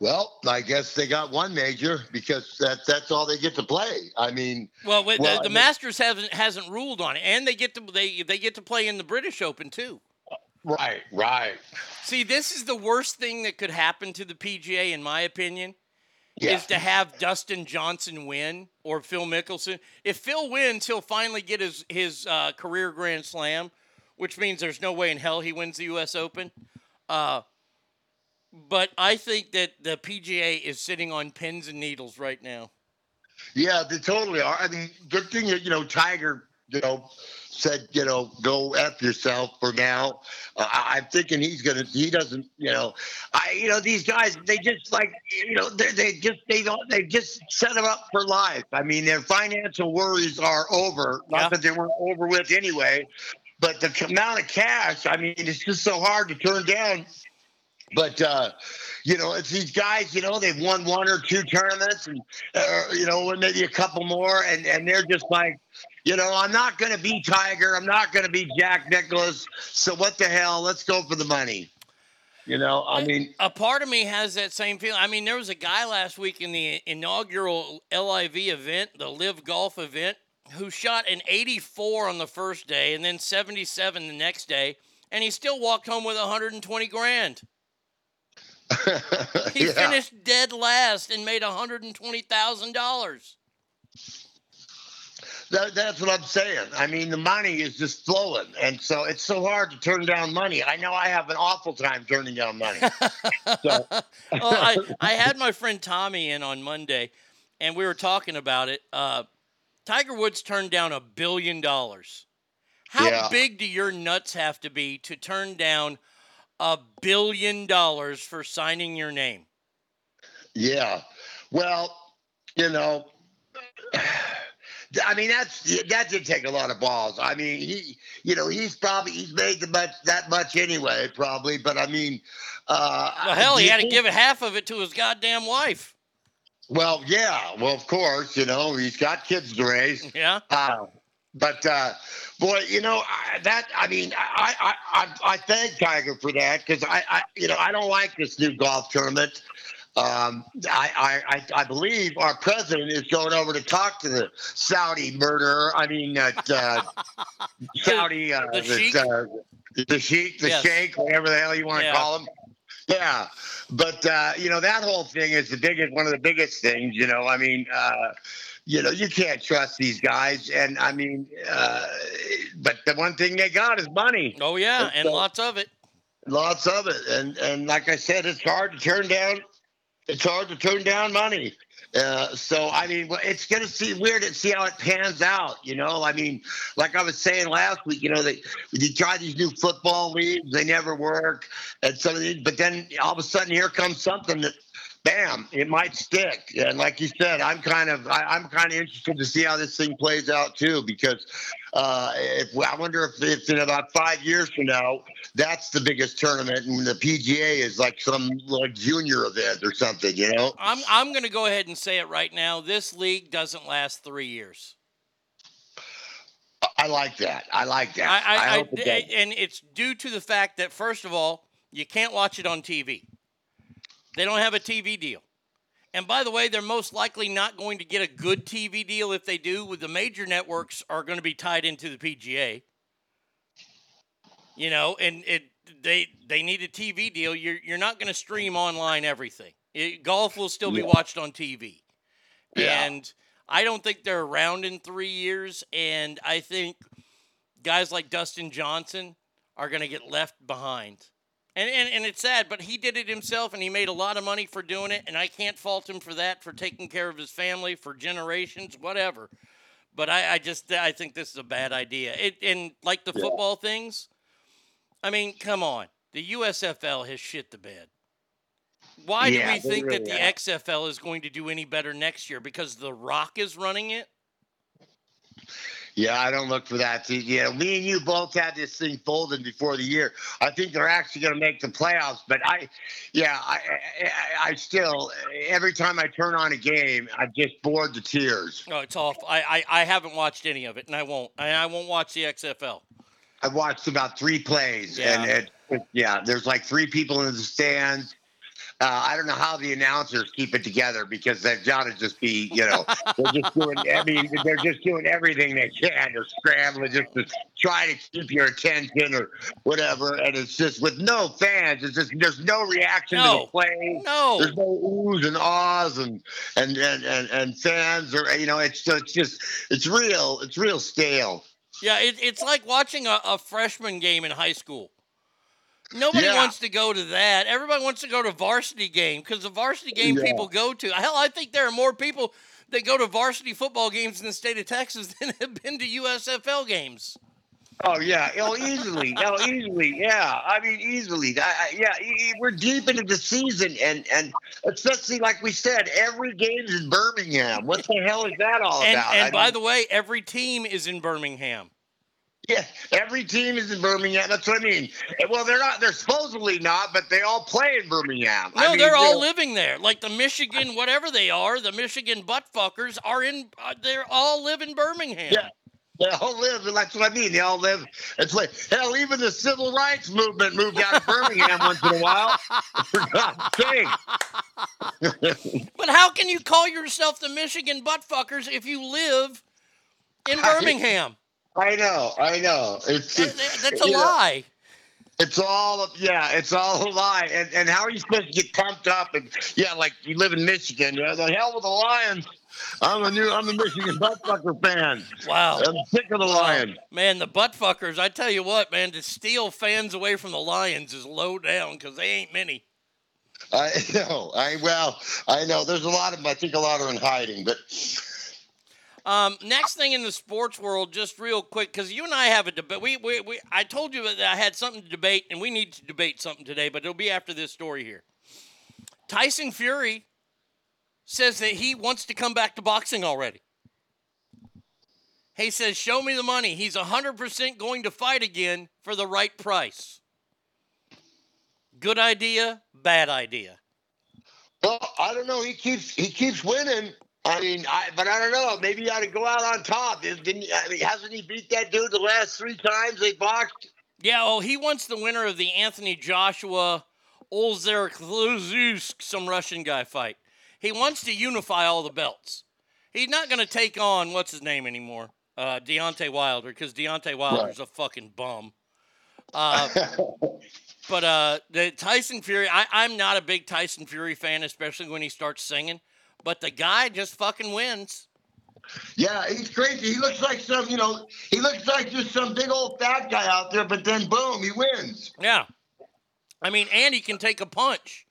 S18: Well, I guess they got one major because that that's all they get to play. I mean,
S6: Well,
S18: Well,
S6: the,
S18: I mean-
S6: Masters hasn't hasn't ruled on it, and they get to they they get to play in the British Open too.
S18: right, right.
S6: See, this is the worst thing that could happen to the PGA, in my opinion,
S18: Yeah.
S6: is to have Dustin Johnson win or Phil Mickelson. If Phil wins, he'll finally get his his uh, career Grand Slam, which means there's no way in hell he wins the U.S. Open. Uh, but I think that the PGA is sitting on pins and needles right now.
S18: Yeah, they totally are. I mean, good thing that you know Tiger, you know, said you know go f yourself for now. Uh, I'm thinking he's gonna. He doesn't. You know, I you know these guys they just like you know they they just they don't they just set them up for life. I mean their financial worries are over. Not that they weren't over with anyway, but the amount of cash. I mean it's just so hard to turn down. But uh, you know, it's these guys. You know, they've won one or two tournaments, and uh, you know, maybe a couple more, and and they're just like, you know, I'm not going to be Tiger. I'm not going to be Jack Nicklaus. So what the hell? Let's go for the money. You know, I mean,
S6: a part of me has that same feeling. I mean, there was a guy last week in the inaugural LIV event, the LIV Golf event, who shot an 84 on the first day and then 77 the next day, and he still walked home with 120 grand. He
S18: Yeah.
S6: finished dead last and made 120 thousand dollars.
S18: That, that's what I'm saying. I mean, the money is just flowing, and so it's so hard to turn down money. I know I have an awful time turning down money. so,
S6: well, I, I had my friend Tommy in on Monday, and we were talking about it. Uh, Tiger Woods turned down a billion dollars. How
S18: Yeah.
S6: big do your nuts have to be to turn down a billion dollars for signing your name?
S18: Yeah. Well, you know, I mean that's that did take a lot of balls. I mean, he, you know, he's probably he's made the much that much anyway, probably. But I mean, uh,
S6: Well, hell, he had to give half of it to his goddamn wife.
S18: Well, yeah. Well, of course, you know, he's got kids to raise.
S6: Yeah.
S18: Uh, but uh, boy, you know that. I mean, I I I, I thank Tiger for that because I, I you know I don't like this new golf tournament. Um, I, I I believe our president is going over to talk to the Saudi murderer. I mean, that uh, Saudi uh,
S6: the sheik?
S18: uh, the sheik, the
S6: Yes.
S18: sheikh, whatever the hell you want to
S6: Yeah.
S18: call him. Yeah, but uh, you know that whole thing is the biggest, one of the biggest things. You know, I mean, uh, you know, you can't trust these guys, and I mean, uh, but the one thing they got is money.
S6: Oh yeah, and
S18: so-
S6: lots of it.
S18: lots of it, and and like I said, it's hard to turn down. It's hard to turn down money. Uh, so I mean, it's gonna see weird to see how it pans out. You know, I mean, like I was saying last week, you know, they you try these new football leagues, they never work, and some of these, but then all of a sudden here comes something that, bam, it might stick. And like you said, I'm kind of I, I'm kind of interested to see how this thing plays out too, because uh, if I wonder if, if in about five years from now, that's the biggest tournament, and the PGA is like some like junior event or something, you know.
S6: I'm I'm going to go ahead and say it right now. This league doesn't last three years.
S18: I like that. I like that.
S6: I, I, I,
S18: it does.
S6: and it's due to the fact that first of all, you can't watch it on TV. They don't have a TV deal. And by the way, they're most likely not going to get a good TV deal if they do. With the major networks are going to be tied into the PGA. You know, and it they they need a TV deal. You're you're not going to stream online everything. It, golf will still be watched on TV.
S18: Yeah.
S6: And I don't think they're around in three years. And I think guys like Dustin Johnson are going to get left behind. And, and, and it's sad, but he did it himself and he made a lot of money for doing it. And I can't fault him for that, for taking care of his family for generations, whatever. But I, I just I think this is a bad idea. It and like the
S18: Yeah.
S6: football things, I mean, come on. The USFL has shit the bed. Why
S18: Yeah,
S6: do we think that the
S18: have.
S6: XFL is going to do any better next year? Because The Rock is running it?
S18: Yeah, I don't look for that. You know, me and you both had this thing folded before the year. I think they're actually going to make the playoffs, but I, yeah, I, I, I still every time I turn on a game, I'm just bored to tears.
S6: Oh, it's awful. I, I, I haven't watched any of it, and I won't. I, I won't watch the XFL.
S18: I watched about three plays,
S6: Yeah.
S18: and it- yeah, there's like three people in the stands. Uh, I don't know how the announcers keep it together because they've got to just be, you know, they're just doing. I mean, they're just doing everything they can. They're scrambling just to try to keep your attention or whatever, and it's just with no fans. It's just there's no reaction to the play.
S6: No.
S18: There's no oohs and ahs and and and and, and fans or you know, it's it's just it's real. It's real stale.
S6: Yeah, it, it's like watching a, a freshman game in high school. Nobody
S18: Yeah.
S6: wants to go to that. Everybody wants to go to varsity game because the varsity game
S18: Yeah.
S6: people go to. Hell, I think there are more people that go to varsity football games in the state of Texas than have been to USFL games.
S18: Oh yeah, oh easily, oh easily, yeah. I mean easily. I, I, yeah, we're deep into the season, and and especially like we said, every game's in Birmingham. What the hell is that all
S6: And,
S18: about?
S6: and
S18: I
S6: by
S18: mean,
S6: the way, every team is in Birmingham.
S18: Yeah, every team is in Birmingham. That's what I mean. Well, they're not. They're supposedly not, but they all play in Birmingham.
S6: No,
S18: I mean,
S6: they're all living there. Like the Michigan, whatever they are, the Michigan butt fuckers are in. Uh, they're all live in Birmingham.
S18: Yeah. They all live. That's what I mean. They all live. It's like hell. Even the civil rights movement moved out of Birmingham once in a while. For God's sake.
S6: But how can you call yourself the Michigan butt fuckers if you live in Birmingham?
S18: I know, I know. It's just,
S6: that's a
S18: you know,
S6: lie.
S18: It's all yeah, it's all a lie. And and how are you supposed to get pumped up? And yeah, like you live in Michigan. Yeah, the hell with the Lions. I'm a new I'm a Michigan buttfucker fan.
S6: Wow.
S18: I'm sick of the Lions.
S6: Man, the butt fuckers, I tell you what, man, to steal fans away from the Lions is low down because they ain't many.
S18: I know. I well, I know. There's a lot of them. I think a lot are in hiding, but
S6: Um, next thing in the sports world, just real quick, because you and I have a debate. We, we, we, I told you that I had something to debate, and we need to debate something today, but it'll be after this story here. Tyson Fury says that he wants to come back to boxing already. He says, Show me the money. He's 100% going to fight again for the right price. Good idea, bad idea.
S18: Well, I don't know. He keeps he keeps winning. I mean, I, but I don't know. Maybe he ought to go out on top. Didn't, I mean, hasn't he beat that dude the last three times they boxed?
S6: Yeah, oh, he wants the winner of the Anthony Joshua Olzerk some Russian guy fight. He wants to unify all the belts. He's not going to take on what's his name anymore, uh, Deontay Wilder, because Deontay Wilder's a fucking bum. Uh, but uh, the Tyson Fury, I, I'm not a big Tyson Fury fan, especially when he starts singing. But the guy just fucking wins.
S18: Yeah, he's crazy. He looks like some, you know, he looks like just some big old fat guy out there. But then, boom, he wins.
S6: Yeah. I mean, and he can take a punch.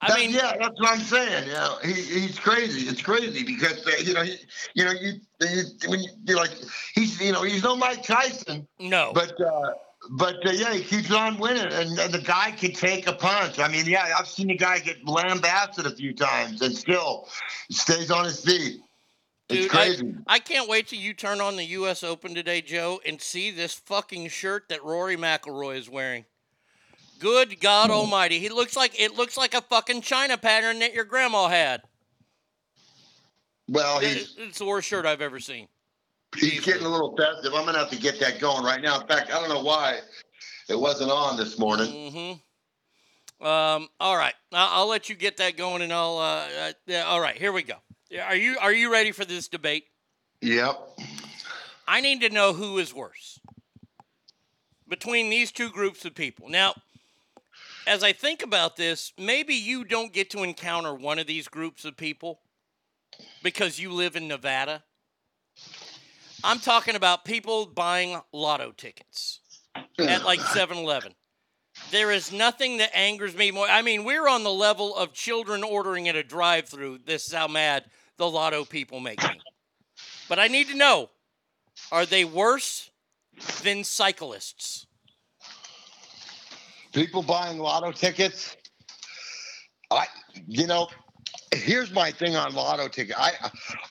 S6: I
S18: That-
S6: mean,
S18: yeah, that's what I'm saying. Yeah, he, he's crazy. It's crazy because uh, you know, he, you know, you, you when you, you're like, he's, you know, he's no Mike Tyson.
S6: No.
S18: But uh, but uh, yeah, he keeps on winning, and, and the guy can take a punch. I mean, yeah, I've seen the guy get lambasted a few times and still stays on his feet. It's
S6: Dude, I,
S18: crazy.
S6: I can't wait till you turn on the U.S. Open today, Joe, and see this fucking shirt that Rory McIlroy is wearing. Good
S18: Hmm.
S6: God Almighty! He looks like it looks like a fucking China pattern that your grandma had.
S18: well, he's
S6: it's the worst shirt I've ever seen.
S18: He's getting a little festive. I'm gonna have to get that going right now. In fact, I don't know why it wasn't on this morning.
S6: Mm-hmm. Um. All right, I'll, I'll let you get that going, and I'll. Uh, uh, yeah. All right. Here we go. Are you Are you ready for this debate?
S18: Yep.
S6: I need to know who is worse between these two groups of people. Now, as I think about this, maybe you don't get to encounter one of these groups of people because you live in Nevada. I'm talking about people buying lotto tickets at like 7 Eleven. There is nothing that angers me more. I mean, we're on the level of children ordering at a drive through. This is how mad the lotto people make me. But I need to know are they worse than cyclists?
S18: people buying lotto tickets. I, you know, here's my thing on lotto ticket. I,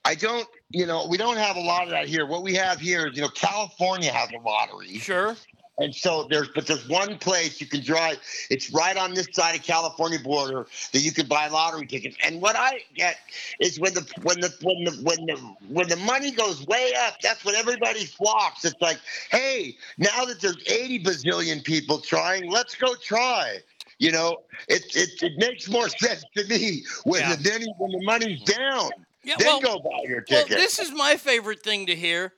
S18: I don't, you know, we don't have a lot of that here. What we have here is, you know, California has a lottery.
S6: Sure.
S18: And so there's, but there's one place you can drive. It's right on this side of California border that you can buy lottery tickets. And what I get is when the when the when the when the when the money goes way up, that's when everybody flocks. It's like, hey, now that there's 80 bazillion people trying, let's go try. You know, it it, it makes more sense to me when
S6: Yeah.
S18: the when the money's mm-hmm. down.
S6: Yeah,
S18: then
S6: well-
S18: go buy your ticket.
S6: Well, this is my favorite thing to hear.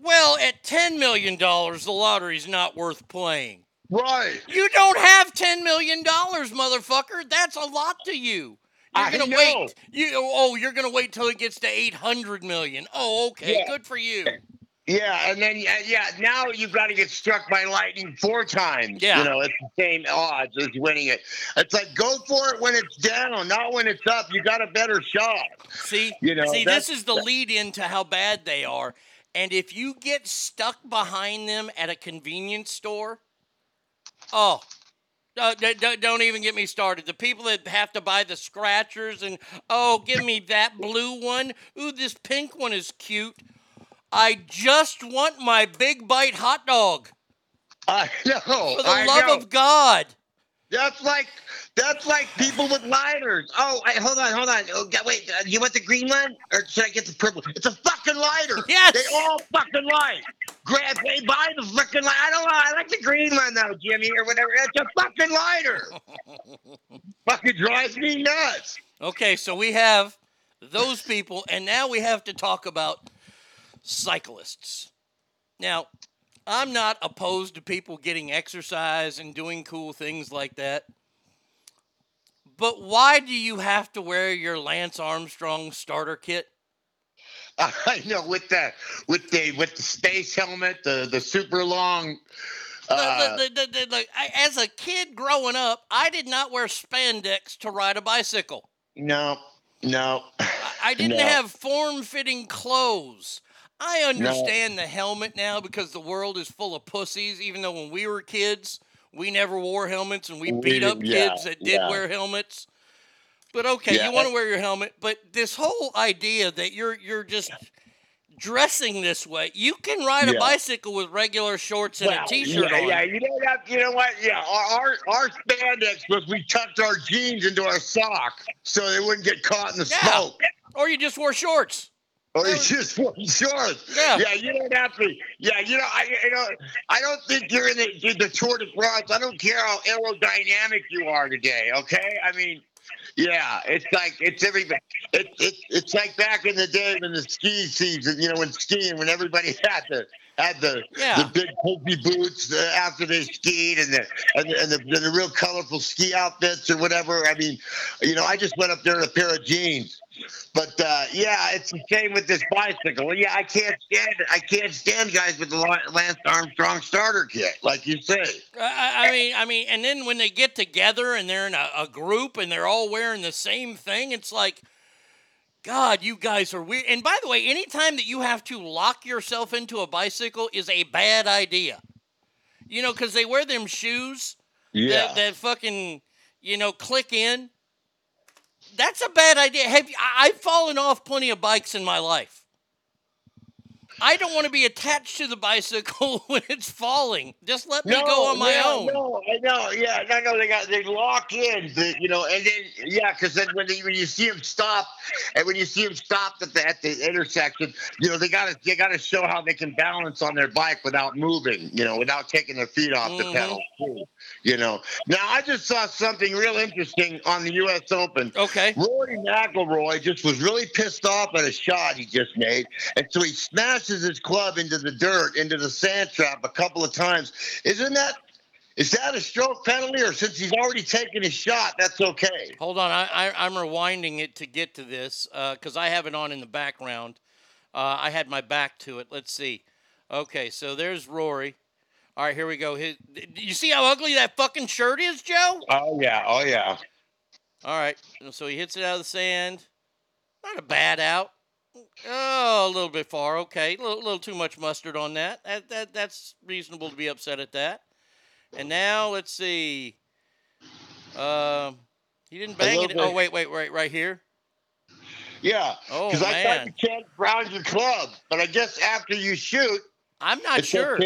S6: Well, at $10 million, the lottery's not worth playing.
S18: Right.
S6: You don't have $10 million, motherfucker. That's a lot to you. You're
S18: I
S6: gonna
S18: know.
S6: wait. You oh, you're gonna wait till it gets to eight hundred million. Oh, okay,
S18: Yeah.
S6: good for you.
S18: Yeah, and then yeah, yeah, now you've got to get struck by lightning four times.
S6: Yeah.
S18: You know, it's the same odds as winning it. It's like go for it when it's down, not when it's up. You got a better shot.
S6: See,
S18: You know,
S6: see, this is the lead into how bad they are. And if you get stuck behind them at a convenience store, oh, uh, d- d- don't even get me started. The people that have to buy the scratchers and oh, give me that blue one. Ooh, this pink one is cute. I just want my big bite hot dog.
S18: I know.
S6: For the
S18: I
S6: love
S18: know.
S6: of God.
S18: That's like that's like people with lighters. Oh, hold on, hold on. Oh, wait, uh, you want the green one or should I get the purple? It's a fucking lighter.
S6: Yes.
S18: They all fucking light. Grab, hey, buy the fucking light. I don't know. I like the green one though, Jimmy, or whatever. It's a fucking lighter. fucking drives me nuts.
S6: Okay, so we have those people, and now we have to talk about cyclists. Now, I'm not opposed to people getting exercise and doing cool things like that. But why do you have to wear your Lance Armstrong starter kit?
S18: I know with the with the with the space helmet, the the super long. Uh,
S6: I- as a kid growing up, I did not wear spandex to ride a bicycle.
S18: no, no.
S6: I didn't
S18: No.
S6: have form fitting clothes. I understand the helmet now because the world is full of pussies. Even though when we were kids, we never wore helmets and we
S18: We
S6: beat up
S18: yeah,
S6: kids that did
S18: yeah.
S6: wear helmets. But okay,
S18: Yeah,
S6: you want to wear your helmet, but this whole idea that you're you're just dressing this way, you can ride a bicycle with regular shorts and
S18: Well,
S6: a t-shirt
S18: yeah,
S6: on.
S18: Yeah, you know that. You know what? Yeah, our, our our spandex was we tucked our jeans into our sock so they wouldn't get caught in the smoke.
S6: Or you just wore shorts.
S18: Or you just wore shorts.
S6: Yeah.
S18: yeah, you don't have to. Yeah, you know, I, you know, I don't think you're in the, the Tour de France. I don't care how aerodynamic you are today. Okay, I mean, yeah, it's like it's everything. It, it, it's like back in the day when the ski season, you know, when skiing, when everybody had the had the
S6: Yeah.
S18: the big pokey boots uh, after they skied and the and and the and the real colorful ski outfits or whatever. I mean, you know, I just went up there in a pair of jeans. But uh, yeah, it's the same with this bicycle. Yeah, I can't stand it. I can't stand guys with the Lan- Lance Armstrong starter kit, like you say.
S6: I, I mean, I mean, and then when they get together and they're in a, a group and they're all wearing the same thing, it's like, God, you guys are weird. And by the way, anytime that you have to lock yourself into a bicycle is a bad idea. You know, because they wear them shoes
S18: Yeah.
S6: that, that fucking, you know, click in. That's a bad idea. Have you, I've fallen off plenty of bikes in my life. I don't want to be attached to the bicycle when it's falling. Just let me go on my
S18: yeah,
S6: own.
S18: No, I know. Yeah, no, no. They got they lock in, you know, and then yeah, because then when they, when you see them stop, and when you see them stop at the at the intersection, you know, they got to they got to show how they can balance on their bike without moving, you know, without taking their feet off
S6: Mhm.
S18: the pedal. too, You know. Now I just saw something real interesting on the U.S. Open.
S6: Okay.
S18: Rory McIlroy just was really pissed off at a shot he just made, and so he his club into the dirt, into the sand trap a couple of times. Isn't that is that a stroke penalty, or since he's already taken his shot, that's okay?
S6: Hold on, I, I, I'm rewinding it to get to this because I have it on in the background. Uh, I had my back to it. Let's see. Okay, so there's Rory. All right, here we go. His, you see how ugly that fucking shirt is, Joe?
S18: Oh yeah, oh yeah.
S6: All right, so he hits it out of the sand. Not a bad out. Oh, a little bit far. Okay, a little, little too much mustard on that. That, that. That's reasonable to be upset at that. And now let's see. Um, he didn't bang it. Oh
S18: bit.
S6: wait, wait, right, right here.
S18: Yeah.
S6: Oh,
S18: Because I thought you can't ground your club, but I guess after you shoot,
S6: I'm not sure.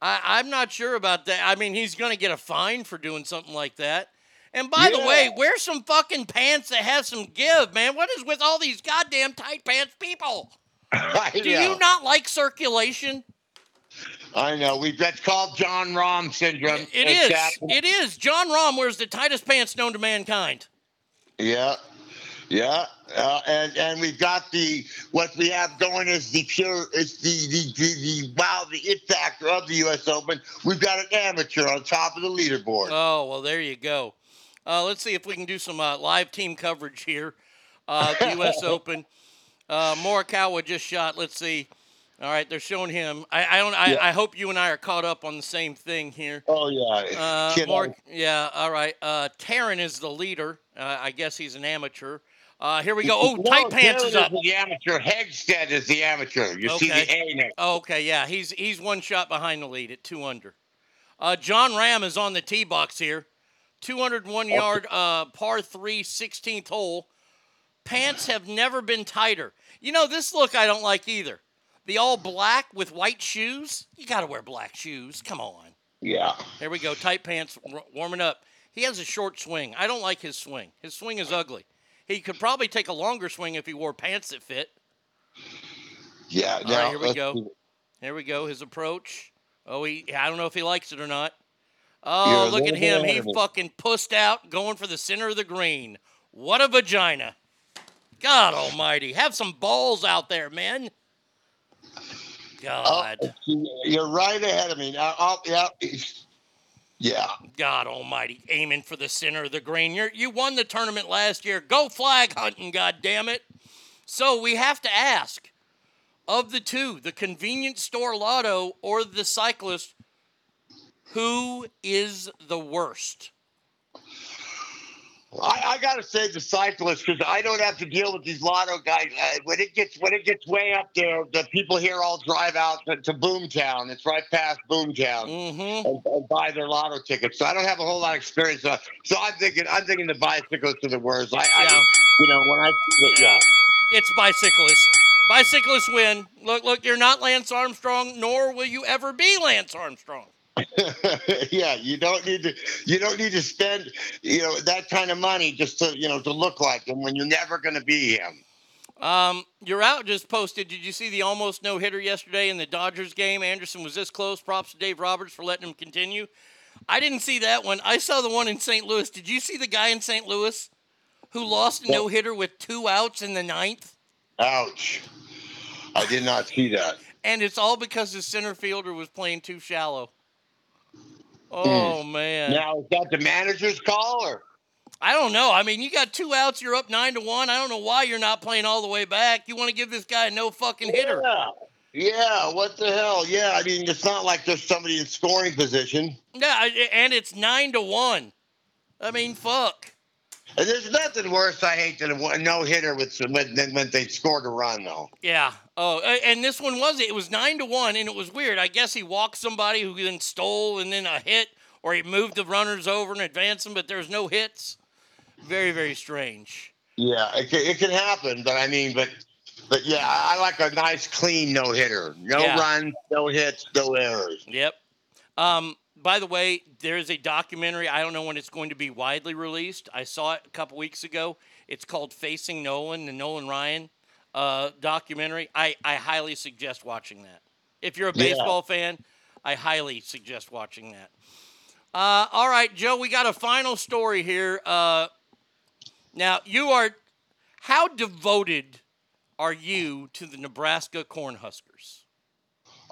S6: I, I'm not sure about that. I mean, he's going to get a fine for doing something like that. And by the way,
S18: Yeah.
S6: wear some fucking pants that have some give, man. What is with all these goddamn tight pants people? Do you not like circulation?
S18: I know. We that's called Jon Rahm syndrome.
S6: It
S18: It's
S6: is.
S18: happened.
S6: It is. Jon Rahm wears the tightest pants known to mankind.
S18: Yeah, yeah, uh, and and we've got the what we have going is the pure is the the, the the wow the it factor of the U.S. Open. We've got an amateur on top of the leaderboard.
S6: Oh well, there you go. Uh, let's see if we can do some uh, live team coverage here. Uh, the U.S. Open. Uh, Morikawa just shot. Let's see. All right, they're showing him. I, I don't. I,
S18: Yeah.
S6: I hope you and I are caught up on the same thing here.
S18: Oh yeah,
S6: Uh, Mor- yeah. All right. Uh, Tarren is the leader. Uh, I guess he's an amateur. Uh, here we go. Oh,
S18: No,
S6: tight pants is up.
S18: The amateur Hegstead is the amateur. You see the A next.
S6: Oh, okay, yeah, he's he's one shot behind the lead at two under. Uh, Jon Rahm is on the tee box here, 201 yard uh, par three, 16th hole. Pants have never been tighter. You know this look I don't like either. The all black with white shoes. You got to wear black shoes. Come on.
S18: Yeah.
S6: There we go. Tight pants w- warming up. He has a short swing. I don't like his swing. His swing is ugly. He could probably take a longer swing if he wore pants that fit.
S18: Yeah.
S6: All
S18: now,
S6: right, here we go. Here we go. His approach. Oh, he. I don't know if he likes it or not.
S18: Oh, you're
S6: Oh, look at him. He fucking pussed out, going for the center of the green. What a vagina. God Almighty, have some balls out there, man. Oh, God,
S18: Oh, You're right ahead of me. Now, I'll, yeah. Yeah.
S6: God Almighty, aiming for the center of the green. You're, you won the tournament last year. Go flag hunting, God damn it. So we have to ask, of the two, the convenience store lotto or the cyclist, who is the worst?
S18: I, I gotta say the cyclists because I don't have to deal with these lotto guys. Uh, when it gets when it gets way up there, the people here all drive out to, to Boomtown. It's right past Boomtown
S6: Mm-hmm.
S18: and, and buy their lotto tickets. So I don't have a whole lot of experience. Uh, so I'm thinking I'm thinking the bicyclists are the worst. I, I you know when I see it, yeah.
S6: It's bicyclists. Bicyclists win. Look, look, you're not Lance Armstrong, nor will you ever be Lance Armstrong.
S18: yeah, you don't need to you don't need to spend you know that kind of money just to you know to look like him when you're never going to be him.
S6: Um, you're out just posted. Did you see the almost no hitter yesterday in the Dodgers game? Anderson was this close. Props to Dave Roberts for letting him continue. I didn't see that one. I saw the one in St. Louis. Did you see the guy in St. Louis who lost a no hitter with two outs in the ninth?
S18: Ouch! I did not see that.
S6: And it's all because his center fielder was playing too shallow. Mm. Oh man!
S18: Now is that the manager's call or?
S6: I don't know. I mean, you got two outs. You're up nine to one. I don't know why you're not playing all the way back. You want to give this guy a no fucking hitter?
S18: Yeah. Yeah, what the hell? Yeah, I mean, it's not like there's somebody in scoring position.
S6: Yeah, and it's nine to one. I mean, fuck.
S18: And there's nothing worse, I hate, than a no hitter with than when they scored a run, though.
S6: Yeah. Oh, and this one was it was nine to one, and it was weird. I guess he walked somebody who then stole, and then a hit, or he moved the runners over and advanced them, but there's no hits. Very, very strange.
S18: Yeah, it can, it can happen, but I mean, but but yeah, I, like a nice, clean no hitter. No
S6: Yeah.
S18: runs, no hits, no errors.
S6: Yep. Um, by the way, there is a documentary. I don't know when it's going to be widely released. I saw it a couple weeks ago. It's called Facing Nolan, the Nolan Ryan uh, documentary. I, I highly suggest watching that. If you're a
S18: Yeah.
S6: baseball fan, I highly suggest watching that. Uh, all right, Joe, we got a final story here. Uh, now, you are, how devoted are you to the Nebraska Cornhuskers?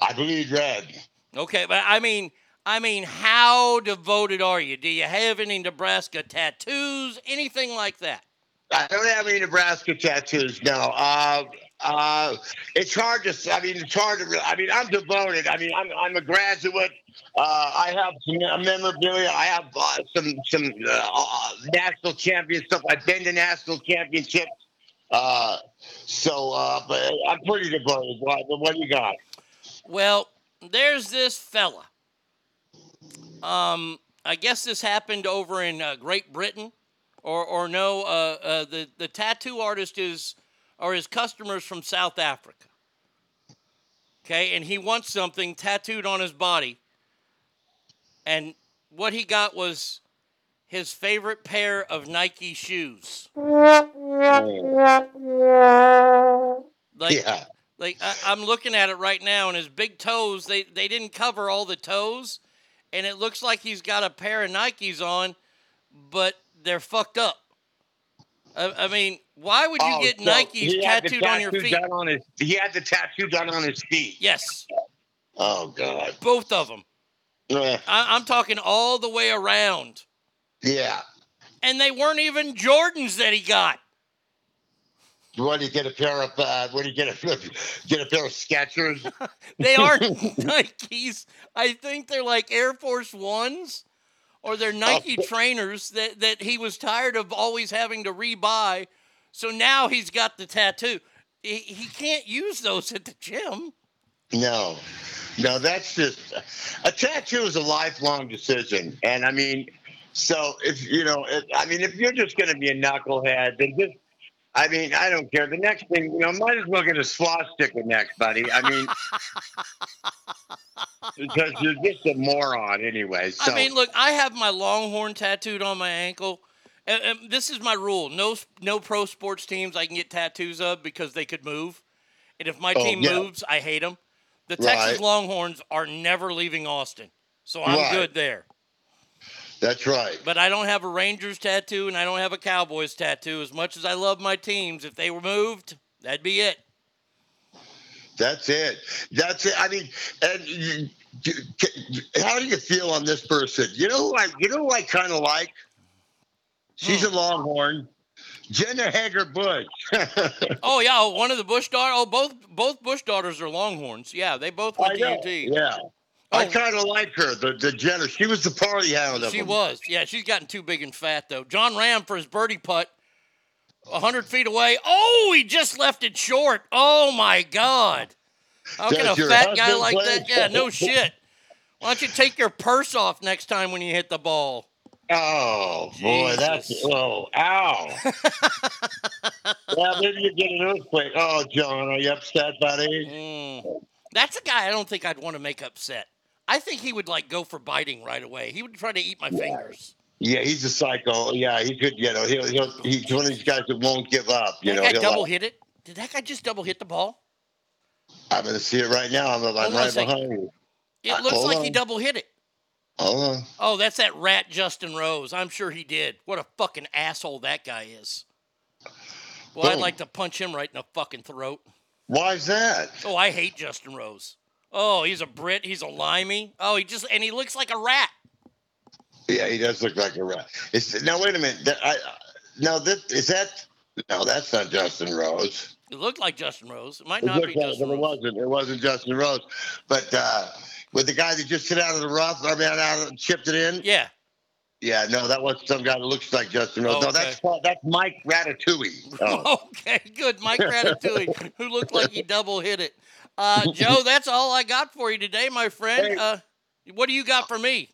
S18: I bleed red.
S6: Okay, but I mean, I mean, how devoted are you? Do you have any Nebraska tattoos, anything like that?
S18: I don't have any Nebraska tattoos. No. Uh, uh, it's hard to. I mean, it's hard to. I mean, I'm devoted. I mean, I'm, I'm a graduate. Uh, I have some memorabilia. I have uh, some some uh, uh, national champion stuff. I've been to national championships. Uh, so, but I'm pretty devoted. What, what do you got?
S6: Well, there's this fella. Um, I guess this happened over in Great Britain, or or no? Uh, uh, the the tattoo artist is or his customers from South Africa. Okay, and he wants something tattooed on his body, and what he got was his favorite pair of Nike shoes. Like,
S18: yeah.
S6: like I, I'm looking at it right now, and his big toes, they, they didn't cover all the toes, and it looks like he's got a pair of Nikes on, but they're fucked up. I, I mean, why would you
S18: Oh,
S6: get
S18: so
S6: Nikes
S18: he had the
S6: tattooed on your feet?
S18: On his, he had the tattoo done on his feet.
S6: Yes,
S18: Oh God.
S6: both of them.
S18: Eh,
S6: I, I'm talking all the way around,
S18: Yeah.
S6: and they weren't even Jordans that he got.
S18: What do you get a pair of? Uh, what do you get a get a pair of Skechers?
S6: They aren't Nikes. I think they're like Air Force Ones or they're uh, Nike trainers that, that he was tired of always having to rebuy. So now he's got the tattoo. He, he can't use those at the gym.
S18: No, no, that's just a tattoo is a lifelong decision, and I mean, so if you know, if, I mean, if you're just going to be a knucklehead, then just. I mean, I don't care. The next thing, you know, might as well get a swastika next, buddy. I mean, because you're just a moron anyway. So,
S6: I mean, look, I have my Longhorn tattooed on my ankle. And, and this is my rule: no, no pro sports teams I can get tattoos of because they could move. And if my
S18: Oh,
S6: team
S18: yeah.
S6: moves, I hate them. The Texas
S18: Right.
S6: Longhorns are never leaving Austin, so I'm
S18: Right.
S6: good there.
S18: That's right.
S6: But I don't have a Rangers tattoo and I don't have a Cowboys tattoo. As much as I love my teams, if they were moved, that'd be it.
S18: That's it. That's it. I mean, and you, how do you feel on this person? You know, who I you know, who I kind of like. She's
S6: Hmm.
S18: a Longhorn, Jenna Hager Bush.
S6: Oh yeah, one of the Bush daughters. Oh, both both Bush daughters are Longhorns. Yeah, they both went
S18: I
S6: to
S18: know.
S6: UT.
S18: Yeah. I kind of like her, the the Jenner. She was the party hound
S6: She
S18: them.
S6: was. Yeah, she's gotten too big and fat though. Jon Rahm for his birdie putt, hundred feet away. Oh, he just left it short. Oh my God! How can a fat guy like that? Yeah, no shit. Why don't you take your purse off next time when you hit the ball?
S18: Oh boy, that's
S6: Jesus.
S18: oh ow. yeah, maybe you get an earthquake. Oh, John, are you upset, buddy?
S6: Mm. That's a guy I don't think I'd want to make upset. I think he would like go for biting right away. He would try to eat my fingers.
S18: Yeah, he's a psycho. Yeah, he could. You know, he'll he'll he's one of these guys that won't give up. You
S6: that
S18: know,
S6: guy double
S18: like-
S6: hit it. Did that guy just double hit the ball?
S18: I'm gonna see it right now. I'm, I'm
S6: on
S18: right behind you.
S6: It
S18: Uh,
S6: looks like he double hit it.
S18: Hold on.
S6: Oh, that's that rat Justin Rose. I'm sure he did. What a fucking asshole that guy is. Well, I'd like to punch him right in the fucking throat.
S18: Why's that?
S6: Oh, I hate Justin Rose. Oh, he's a Brit. He's a limey. Oh, he just and he looks like a rat.
S18: Yeah, he does look like a rat. It's, now wait a minute. That, I, no, that is that. No, that's not Justin Rose.
S6: It looked like Justin Rose. It might
S18: It
S6: not be
S18: like,
S6: Justin
S18: but it wasn't. It wasn't Justin Rose. But uh, with the guy that just hit out of the rough, I mean, out of, chipped it in.
S6: Yeah.
S18: Yeah, no, that was some guy that looks like Justin Rose. No,
S6: Okay.
S18: that's that's Mike Ratatouille. Oh.
S6: Okay, good. Mike Ratatouille, who looked like he double hit it. Uh, Joe, that's all I got for you today, my friend. Uh, what do you got for me?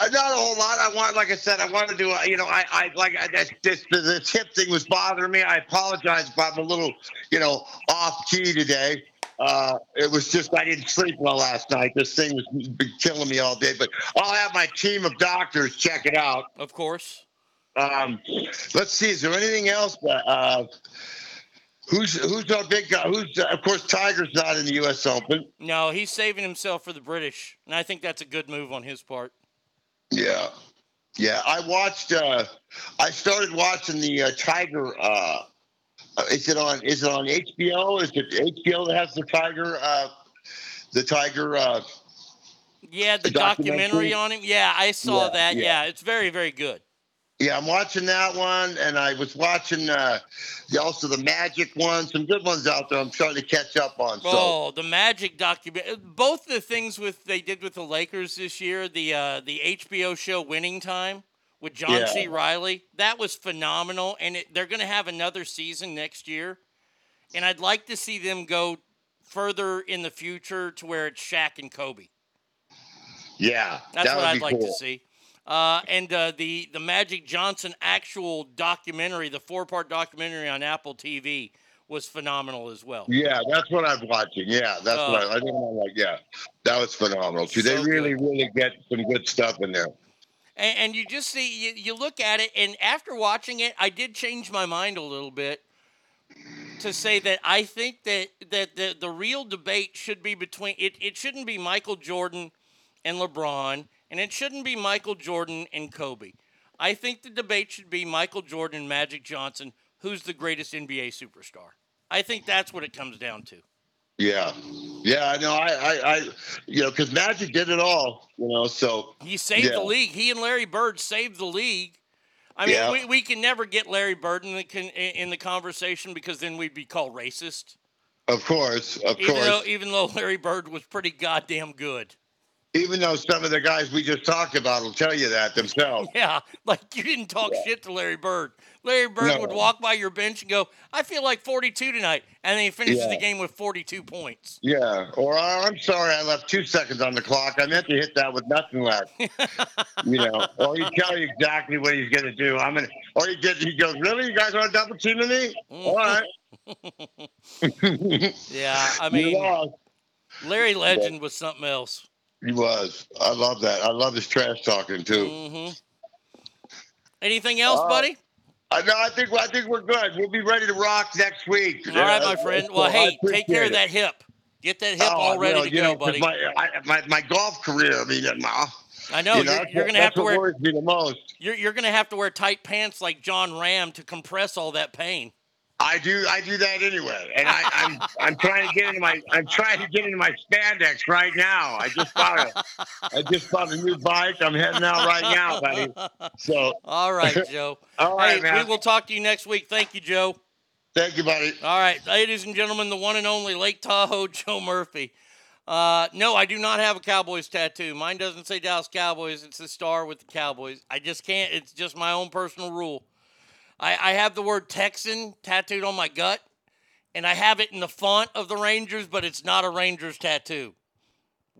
S18: Uh, Not a whole lot. I want, like I said, I want to do. uh, You know, I, I like I, this, this. The, the tip thing was bothering me. I apologize if I'm a little, you know, off key today. Uh, it was just I didn't sleep well last night. This thing was been killing me all day. But I'll have my team of doctors check it out.
S6: Of course.
S18: Um, let's see. Is there anything else? that, Uh, who's who's our big guy? Who's uh, of course Tiger's not in the U.S. Open.
S6: No, he's saving himself for the British, and I think that's a good move on his part.
S18: Yeah. Yeah, I watched. Uh, I started watching the uh, Tiger. Uh, uh, is it on? Is it on HBO? Is it HBO that has the Tiger? Uh, the Tiger. Uh,
S6: Yeah, the
S18: The documentary?
S6: documentary on him. Yeah, I saw
S18: Yeah,
S6: that.
S18: yeah.
S6: Yeah. it's very, very good.
S18: Yeah, I'm watching that one, and I was watching uh, the, also the Magic one. Some good ones out there. I'm trying to catch up on. So
S6: Oh, the Magic document. Both the things with they did with the Lakers this year, the uh, the HBO show Winning Time with John
S18: Yeah.
S6: C. Reilly, that was phenomenal, and it, they're going to have another season next year. And I'd like to see them go further in the future to where it's Shaq and Kobe.
S18: yeah,
S6: That's
S18: that
S6: what I'd like
S18: cool.
S6: to see. Uh, and uh, the the Magic Johnson actual documentary, the four part documentary on Apple TV, was phenomenal as well.
S18: Yeah, that's what I'm watching. Yeah, that's
S6: Oh.
S18: what I, I think I'm like. Yeah, that was phenomenal too. They
S6: So
S18: really, really get some good stuff in there.
S6: And, and you just see, you, you look at it, and after watching it, I did change my mind a little bit to say that I think that, that the, the real debate should be between, it, it shouldn't be Michael Jordan and LeBron, and it shouldn't be Michael Jordan and Kobe. I think the debate should be Michael Jordan and Magic Johnson, who's the greatest NBA superstar. I think that's what it comes down to.
S18: Yeah, yeah. No, I, I, I you know, because Magic did it all. You know, so
S6: He saved
S18: yeah.
S6: the league. He and Larry Bird saved the league. I mean,
S18: Yeah.
S6: we, we can never get Larry Bird in the con, in the conversation because then we'd be called racist.
S18: Of course, of
S6: Even
S18: course.
S6: though even though Larry Bird was pretty goddamn good.
S18: Even though some of the guys we just talked about will tell you that themselves.
S6: Yeah, like you didn't talk shit to Larry Bird. Larry Bird
S18: No.
S6: would walk by your bench and go, "I feel like 42 tonight," and then he finishes
S18: Yeah.
S6: the game with 42 points.
S18: Yeah. Or "Oh, I'm sorry, I left two seconds on the clock. I meant to hit that with nothing left. you know. Or he tell you exactly what he's gonna do. I'm gonna. Or he did. He goes, "Really? You guys want to double teaming me? All right."
S6: Yeah, I mean. Larry Legend was something else.
S18: He was. I love that. I love his trash talking too.
S6: hmm Anything else,
S18: Uh,
S6: buddy?
S18: I know. I think. I think we're good. We'll be ready to rock next week.
S6: All right, my friend. Well,
S18: I
S6: hey, take care of that hip. Get that hip
S18: Oh,
S6: all ready
S18: you know,
S6: to
S18: you
S6: go,
S18: know, 'cause
S6: buddy.
S18: My, I, my my golf career. I mean, my,
S6: I know
S18: you
S6: you're, you're gonna have to wear
S18: worries me the most.
S6: you're, you're gonna have to wear tight pants like Jon Rahm to compress all that pain.
S18: I do I do that anyway, and I, am I'm, I'm trying to get into my I'm trying to get into my spandex right now. I just bought a I just bought a new bike. I'm heading out right now, buddy. So
S6: all right, Joe.
S18: all right,
S6: hey,
S18: man.
S6: We will talk to you next week. Thank you, Joe.
S18: Thank you, buddy.
S6: All right, ladies and gentlemen, the one and only Lake Tahoe Joe Murphy. Uh, no, I do not have a Cowboys tattoo. Mine doesn't say Dallas Cowboys. It's the star with the Cowboys. I just can't. It's just my own personal rule. I, I have the word Texan tattooed on my gut, and I have it in the font of the Rangers, but it's not a Rangers tattoo.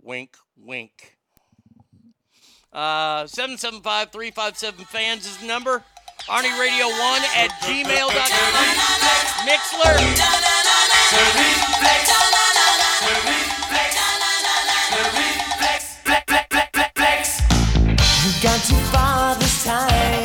S6: Wink, wink. Uh, 775-357-FANS is the number. ArnieRadio1 at gmail.com. Mixler.
S19: You got too far this time.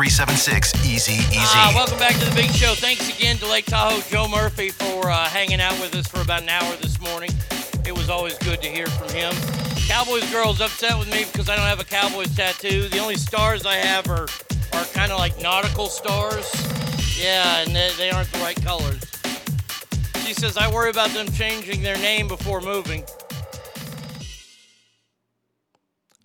S4: 376 Easy Easy.
S6: Ah, welcome back to the big show. Thanks again to Lake Tahoe Joe Murphy for uh, hanging out with us for about an hour this morning. It was always good to hear from him. Cowboys girls upset with me because I don't have a Cowboys tattoo. The only stars I have are are kind of like nautical stars. Yeah, and they, they aren't the right colors. She says I worry about them changing their name before moving.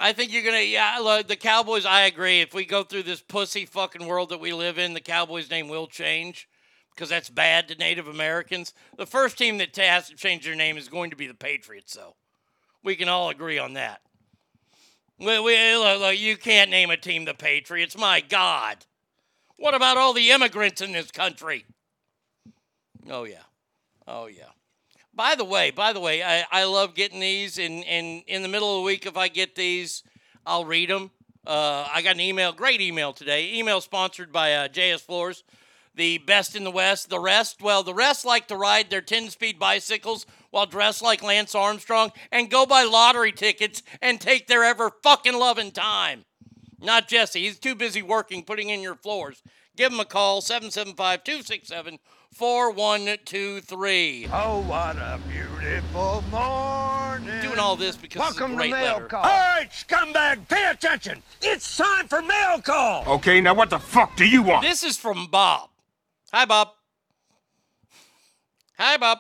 S6: I think you're gonna, yeah. Look, the Cowboys. I agree. If we go through this pussy fucking world that we live in, the Cowboys' name will change because that's bad to Native Americans. The first team that has to change their name is going to be the Patriots, though. We can all agree on that. We, we, look, look, you can't name a team the Patriots. My God. What about all the immigrants in this country? Oh, yeah. Oh, yeah. By the way, by the way, I, I love getting these, and, and in the middle of the week, if I get these, I'll read them. Uh, I got an email, great email today. Email sponsored by uh, JS Floors, the best in the West. The rest, well, the rest like to ride their 10 speed bicycles while dressed like Lance Armstrong and go buy lottery tickets and take their ever fucking loving time. Not Jesse. He's too busy working, putting in your floors. Give him a call, 775 267 4123.
S20: Oh, what a beautiful morning.
S6: Doing all this because
S20: Welcome
S6: it's a great
S20: to mail
S6: letter.
S20: call. All right, scumbag, pay attention. It's time for mail call.
S1: Okay, now what the fuck do you want?
S6: This is from Bob. Hi, Bob. Hi, Bob.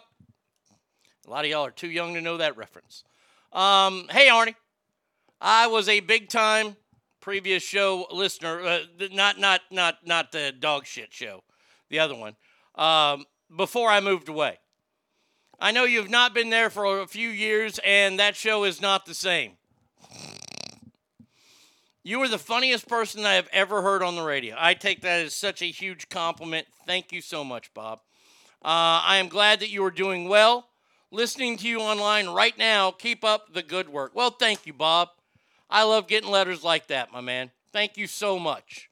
S6: A lot of y'all are too young to know that reference. Um, hey, Arnie. I was a big time previous show listener. Uh, not, not, not, not the dog shit show. The other one. Um, before I moved away. I know you've not been there for a few years, and that show is not the same. You are the funniest person I have ever heard on the radio. I take that as such a huge compliment. Thank you so much, Bob. Uh, I am glad that you are doing well. Listening to you online right now, keep up the good work. Well, thank you, Bob. I love getting letters like that, my man. Thank you so much.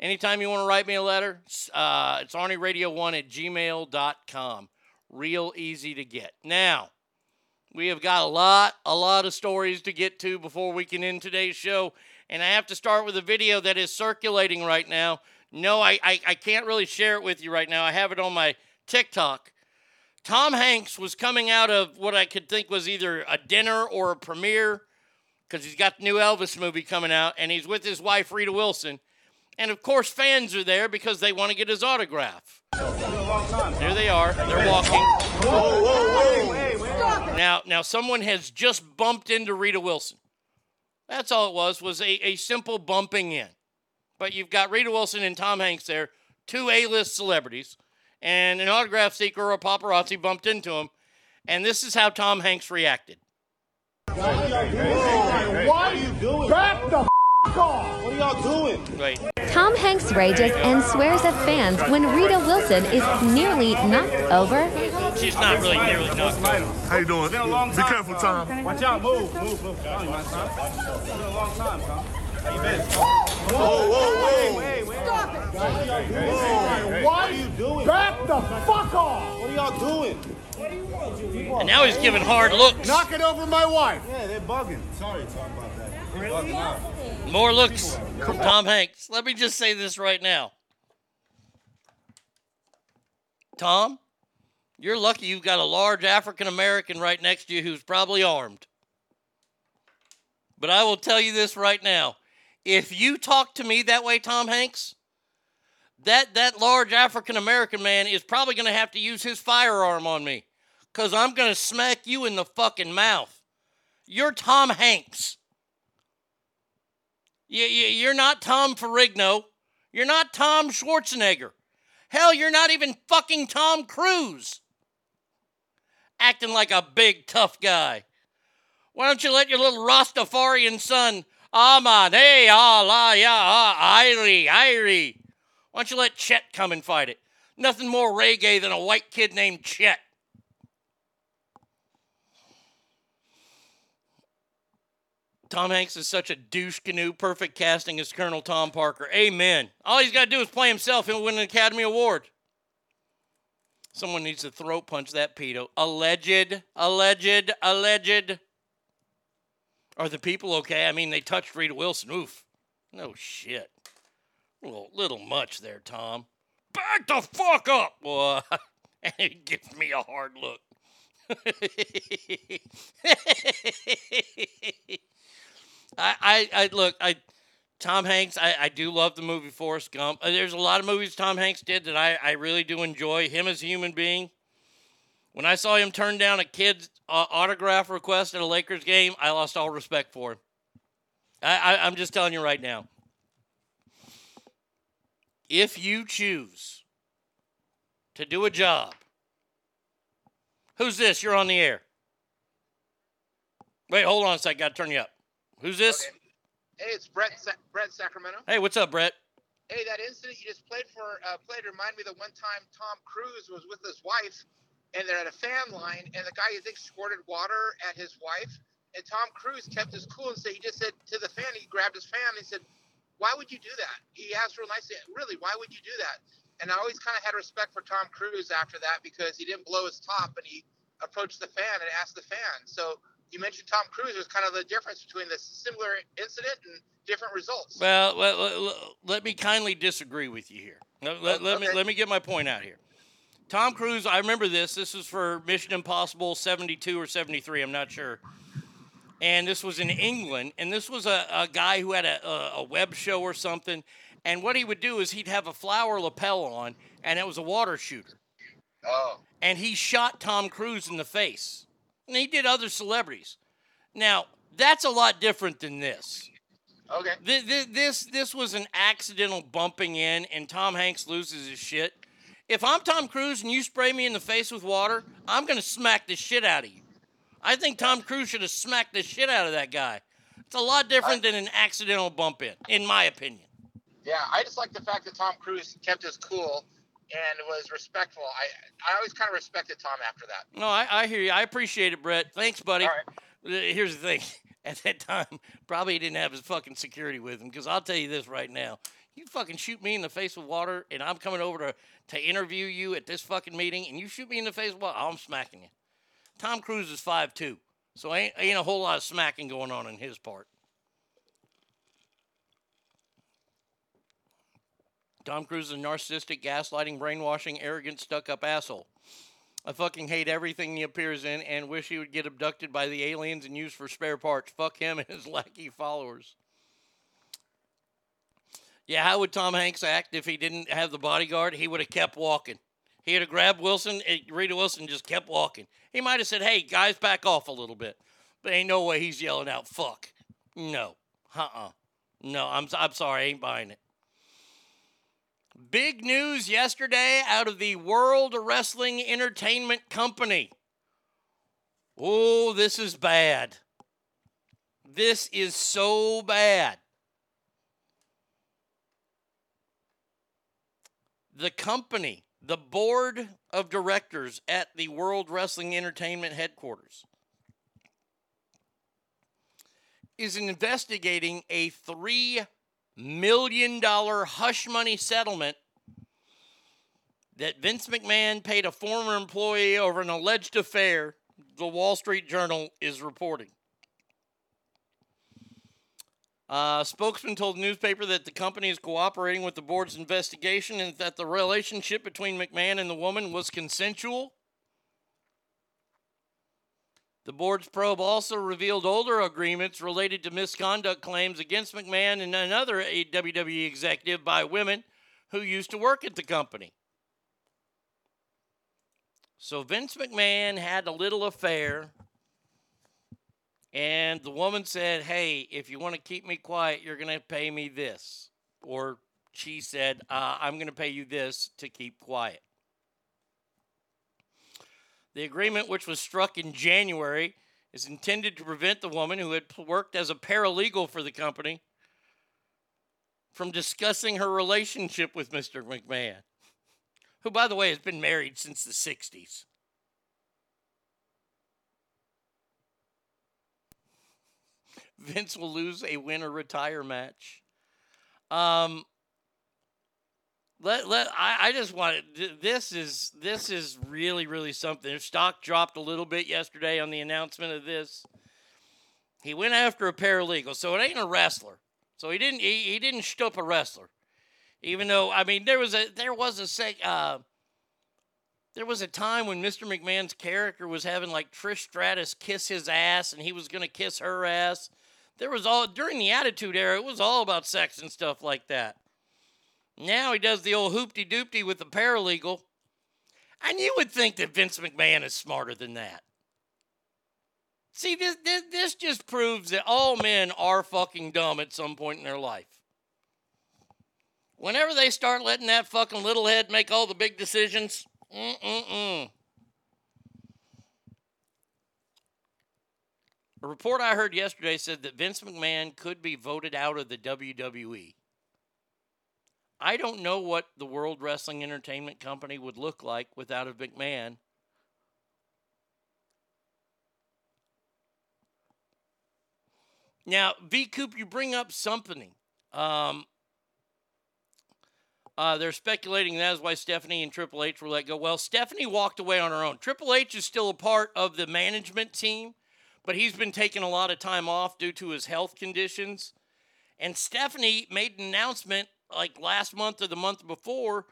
S6: Anytime you want to write me a letter, uh, it's arnieradio1 at gmail.com. Real easy to get. Now, we have got a lot, a lot of stories to get to before we can end today's show. And I have to start with a video that is circulating right now. No, I, I, I can't really share it with you right now. I have it on my TikTok. Tom Hanks was coming out of what I could think was either a dinner or a premiere because he's got the new Elvis movie coming out and he's with his wife, Rita Wilson. And of course, fans are there because they want to get his autograph. There they are. They're walking. Now, now someone has just bumped into Rita Wilson. That's all it was, was a, a simple bumping in. But you've got Rita Wilson and Tom Hanks there, two A-list celebrities, and an autograph seeker or a paparazzi bumped into him. And this is how Tom Hanks reacted.
S9: What are you doing? Back the f- off! What are y'all doing?
S6: Wait.
S21: Tom Hanks rages and swears at fans when Rita Wilson is nearly knocked over.
S6: She's not really nearly knocked over.
S1: How you doing? Be careful, Tom.
S9: Watch out, move, move, move. It's been a long time, Tom. How you been?
S1: Whoa, whoa, whoa.
S9: Wait, wait. What are you doing? Back the fuck off! What are y'all doing? What do you want, Julie?
S6: And now he's giving hard looks.
S9: Knock it over my wife. Yeah, they're bugging. Sorry, to talk about that. They're bugging out.
S6: More looks from Tom Hanks. Let me just say this right now. Tom, you're lucky you've got a large African American right next to you who's probably armed. But I will tell you this right now. If you talk to me that way, Tom Hanks, that, that large African American man is probably going to have to use his firearm on me because I'm going to smack you in the fucking mouth. You're Tom Hanks. You, you, you're not Tom Ferrigno. You're not Tom Schwarzenegger. Hell, you're not even fucking Tom Cruise. Acting like a big tough guy. Why don't you let your little Rastafarian son, Ahmad, hey, Allah, ya, ah, Irie, Irie. Why don't you let Chet come and fight it? Nothing more reggae than a white kid named Chet. Tom Hanks is such a douche canoe, perfect casting as Colonel Tom Parker. Amen. All he's got to do is play himself, he'll win an Academy Award. Someone needs to throat punch that pedo. Alleged, alleged, alleged. Are the people okay? I mean, they touched Rita Wilson. Oof. No shit. Little, little much there, Tom. Back the fuck up, boy. and he gives me a hard look. I, I, I look, I, Tom Hanks, I, I do love the movie Forrest Gump. Uh, There's a lot of movies Tom Hanks did that I, I really do enjoy. Him as a human being. When I saw him turn down a kid's uh, autograph request at a Lakers game, I lost all respect for him. I, I, I'm just telling you right now. If you choose to do a job, who's this? You're on the air. Wait, hold on a sec. Got to turn you up. Who's this?
S22: Hey, it's Brett. Sa- Brett Sacramento.
S6: Hey, what's up, Brett?
S22: Hey, that incident you just played for uh, played reminded me the one time Tom Cruise was with his wife, and they're at a fan line, and the guy you think squirted water at his wife, and Tom Cruise kept his cool and said he just said to the fan, he grabbed his fan, and he said, "Why would you do that?" He asked real nicely, "Really, why would you do that?" And I always kind of had respect for Tom Cruise after that because he didn't blow his top, and he approached the fan and asked the fan. So you mentioned Tom Cruise. There's kind of the difference between the similar incident and different results.
S6: Well, let, let, let me kindly disagree with you here. Let, let, let me let me get my point out here. Tom Cruise, I remember this. This was for Mission Impossible 72 or 73, I'm not sure. And this was in England, and this was a, a guy who had a, a, a web show or something. And what he would do is he'd have a flower lapel on, and it was a water shooter.
S22: Oh.
S6: And he shot Tom Cruise in the face. And he did other celebrities. Now, that's a lot different than this.
S22: Okay.
S6: This, this this was an accidental bumping in, and Tom Hanks loses his shit. If I'm Tom Cruise and you spray me in the face with water, I'm gonna smack the shit out of you. I think Tom Cruise should have smacked the shit out of that guy. It's a lot different than an accidental bump in, in my opinion.
S22: Yeah, I just like the fact that Tom Cruise kept his cool and was respectful. I I always kind of respected Tom after that.
S6: No, I, I hear you. I appreciate it, Brett. Thanks, buddy. Uh, Here's the thing. At that time, probably he didn't have his fucking security with him. Because I'll tell you this right now. You fucking shoot me in the face with water, and I'm coming over to, to interview you at this fucking meeting, and you shoot me in the face with water, I'm smacking you. Tom Cruise is five 5'2", so ain't, ain't a whole lot of smacking going on in his part. Tom Cruise is a narcissistic, gaslighting, brainwashing, arrogant, stuck up asshole. I fucking hate everything he appears in and wish he would get abducted by the aliens and used for spare parts. Fuck him and his lackey followers. Yeah, how would Tom Hanks act if he didn't have the bodyguard? He would have kept walking. He would have grabbed Wilson, Rita Wilson just kept walking. He might have said, hey, guys, back off a little bit. But ain't no way he's yelling out, fuck. No. Uh uh No, I'm, I'm sorry, I ain't buying it. Big news yesterday out of the World Wrestling Entertainment Company. Oh, this is bad. This is so bad. The company, the board of directors at the World Wrestling Entertainment headquarters, is investigating a $3 million hush money settlement that Vince McMahon paid a former employee over an alleged affair, the Wall Street Journal is reporting. Uh, spokesman told the newspaper that the company is cooperating with the board's investigation and that the relationship between McMahon and the woman was consensual. The board's probe also revealed older agreements related to misconduct claims against McMahon and another WWE executive by women who used to work at the company. So Vince McMahon had a little affair, and the woman said, Hey, if you want to keep me quiet, you're going to pay me this. Or she said, uh, I'm going to pay you this to keep quiet. The agreement, which was struck in January, is intended to prevent the woman who had worked as a paralegal for the company from discussing her relationship with Mr. McMahon, who, by the way, has been married since the 60s. Vince will lose a win or retire match. Um, let let I, I just want th- this is this is really really something. Their stock dropped a little bit yesterday on the announcement of this. He went after a paralegal, so it ain't a wrestler. So he didn't he, he didn't stoop a wrestler. Even though I mean there was a there was a sec uh there was a time when Mr. McMahon's character was having like Trish Stratus kiss his ass and he was gonna kiss her ass. There was all during the Attitude Era, it was all about sex and stuff like that. Now he does the old hoopty doopty with the paralegal. And you would think that Vince McMahon is smarter than that. See, this, this, this just proves that all men are fucking dumb at some point in their life. Whenever they start letting that fucking little head make all the big decisions, mm-mm-mm. A report I heard yesterday said that Vince McMahon could be voted out of the WWE. I don't know what the World Wrestling Entertainment Company would look like without a McMahon. Now, V Coop, you bring up something. Um, uh, they're speculating that is why Stephanie and Triple H were let go. Well, Stephanie walked away on her own. Triple H is still a part of the management team, but he's been taking a lot of time off due to his health conditions. And Stephanie made an announcement like last month or the month before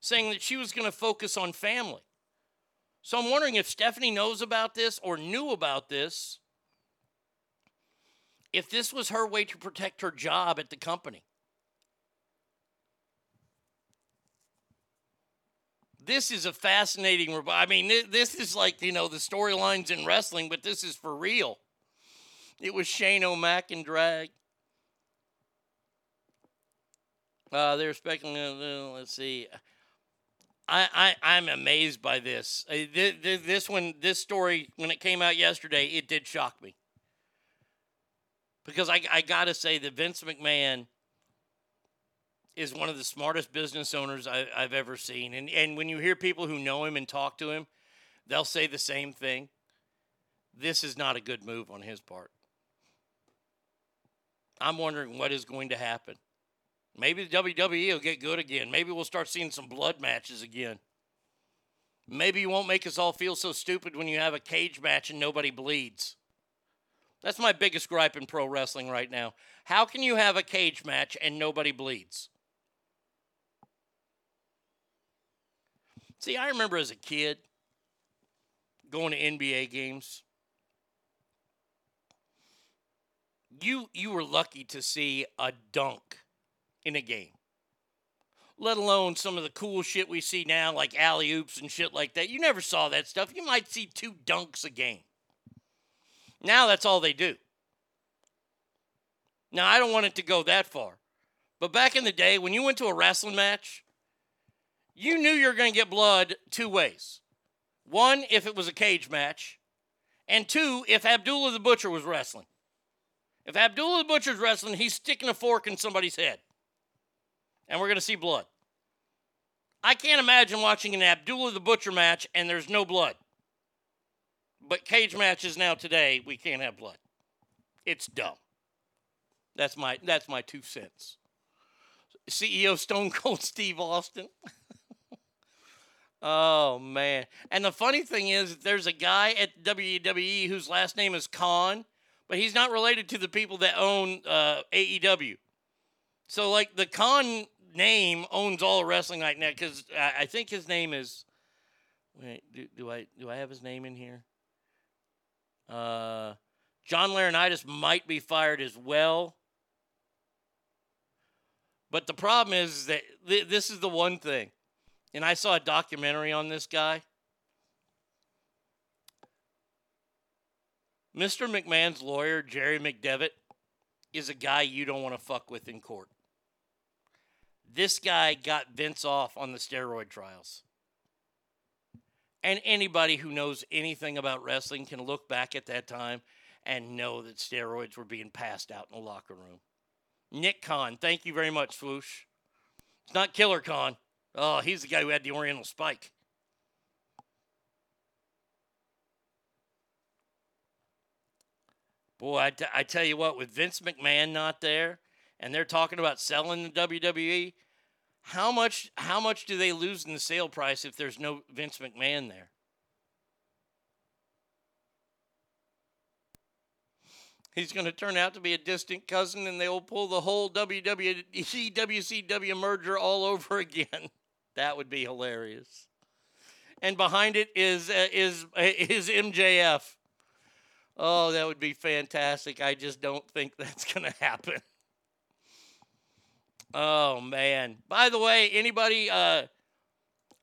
S6: saying that she was going to focus on family. So I'm wondering if Stephanie knows about this or knew about this, if this was her way to protect her job at the company. This is a fascinating. I mean, this is like, you know, the storylines in wrestling, but this is for real. It was Shane O'Mac and Drag. Uh, they're speculating. Uh, let's see. I, I I'm amazed by this. Uh, thi- thi- This one, this story, when it came out yesterday, it did shock me. Because I I gotta say that Vince McMahon is one of the smartest business owners I, I've ever seen. And and when you hear people who know him and talk to him, they'll say the same thing. This is not a good move on his part. I'm wondering what is going to happen. Maybe the WWE will get good again. Maybe we'll start seeing some blood matches again. Maybe you won't make us all feel so stupid when you have a cage match and nobody bleeds. That's my biggest gripe in pro wrestling right now. How can you have a cage match and nobody bleeds? See, I remember as a kid going to NBA games. You you were lucky to see a dunk in a game. Let alone some of the cool shit we see now, like alley oops and shit like that. You never saw that stuff. You might see two dunks a game. Now that's all they do. Now, I don't want it to go that far. But back in the day, when you went to a wrestling match, you knew you were going to get blood two ways. One, if it was a cage match, and two, if Abdullah the Butcher was wrestling. If Abdullah the Butcher's wrestling, he's sticking a fork in somebody's head. And we're going to see blood. I can't imagine watching an Abdullah the Butcher match and there's no blood. But cage matches now today, we can't have blood. It's dumb. That's my that's my two cents. CEO Stone Cold Steve Austin. Oh man. And the funny thing is there's a guy at WWE whose last name is Khan, but he's not related to the people that own uh, AEW. So like the Khan name owns all wrestling right now because I, I think his name is. Wait, do, do I do I have his name in here? Uh, John Laurinaitis might be fired as well. But the problem is that th- this is the one thing, and I saw a documentary on this guy. Mr. McMahon's lawyer, Jerry McDevitt, is a guy you don't want to fuck with in court. This guy got Vince off on the steroid trials. And anybody who knows anything about wrestling can look back at that time and know that steroids were being passed out in the locker room. Nick Khan, thank you very much, Swoosh. It's not Killer Khan. Oh, he's the guy who had the Oriental Spike. Boy, I, t- I tell you what, with Vince McMahon not there, and they're talking about selling the WWE, how much how much do they lose in the sale price if there's no Vince McMahon there? He's going to turn out to be a distant cousin, and they will pull the whole WWE WCW merger all over again. That would be hilarious. And behind it is uh, is uh, is MJF. Oh, that would be fantastic. I just don't think that's going to happen. Oh man. By the way, anybody uh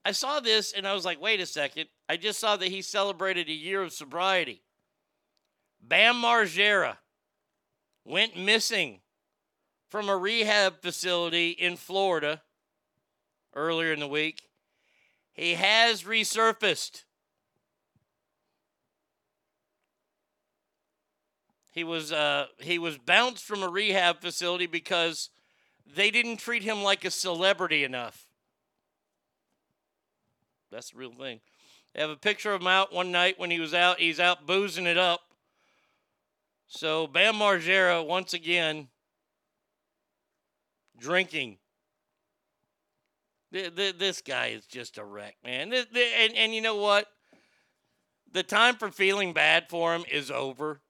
S6: I saw this and I was like, "Wait a second. I just saw that he celebrated a year of sobriety." Bam Margera went missing from a rehab facility in Florida earlier in the week. He has resurfaced. He was uh, he was bounced from a rehab facility because they didn't treat him like a celebrity enough. That's the real thing. They have a picture of him out one night when he was out. He's out boozing it up. So Bam Margera once again drinking. Th- th- This guy is just a wreck, man. And, and you know what? The time for feeling bad for him is over.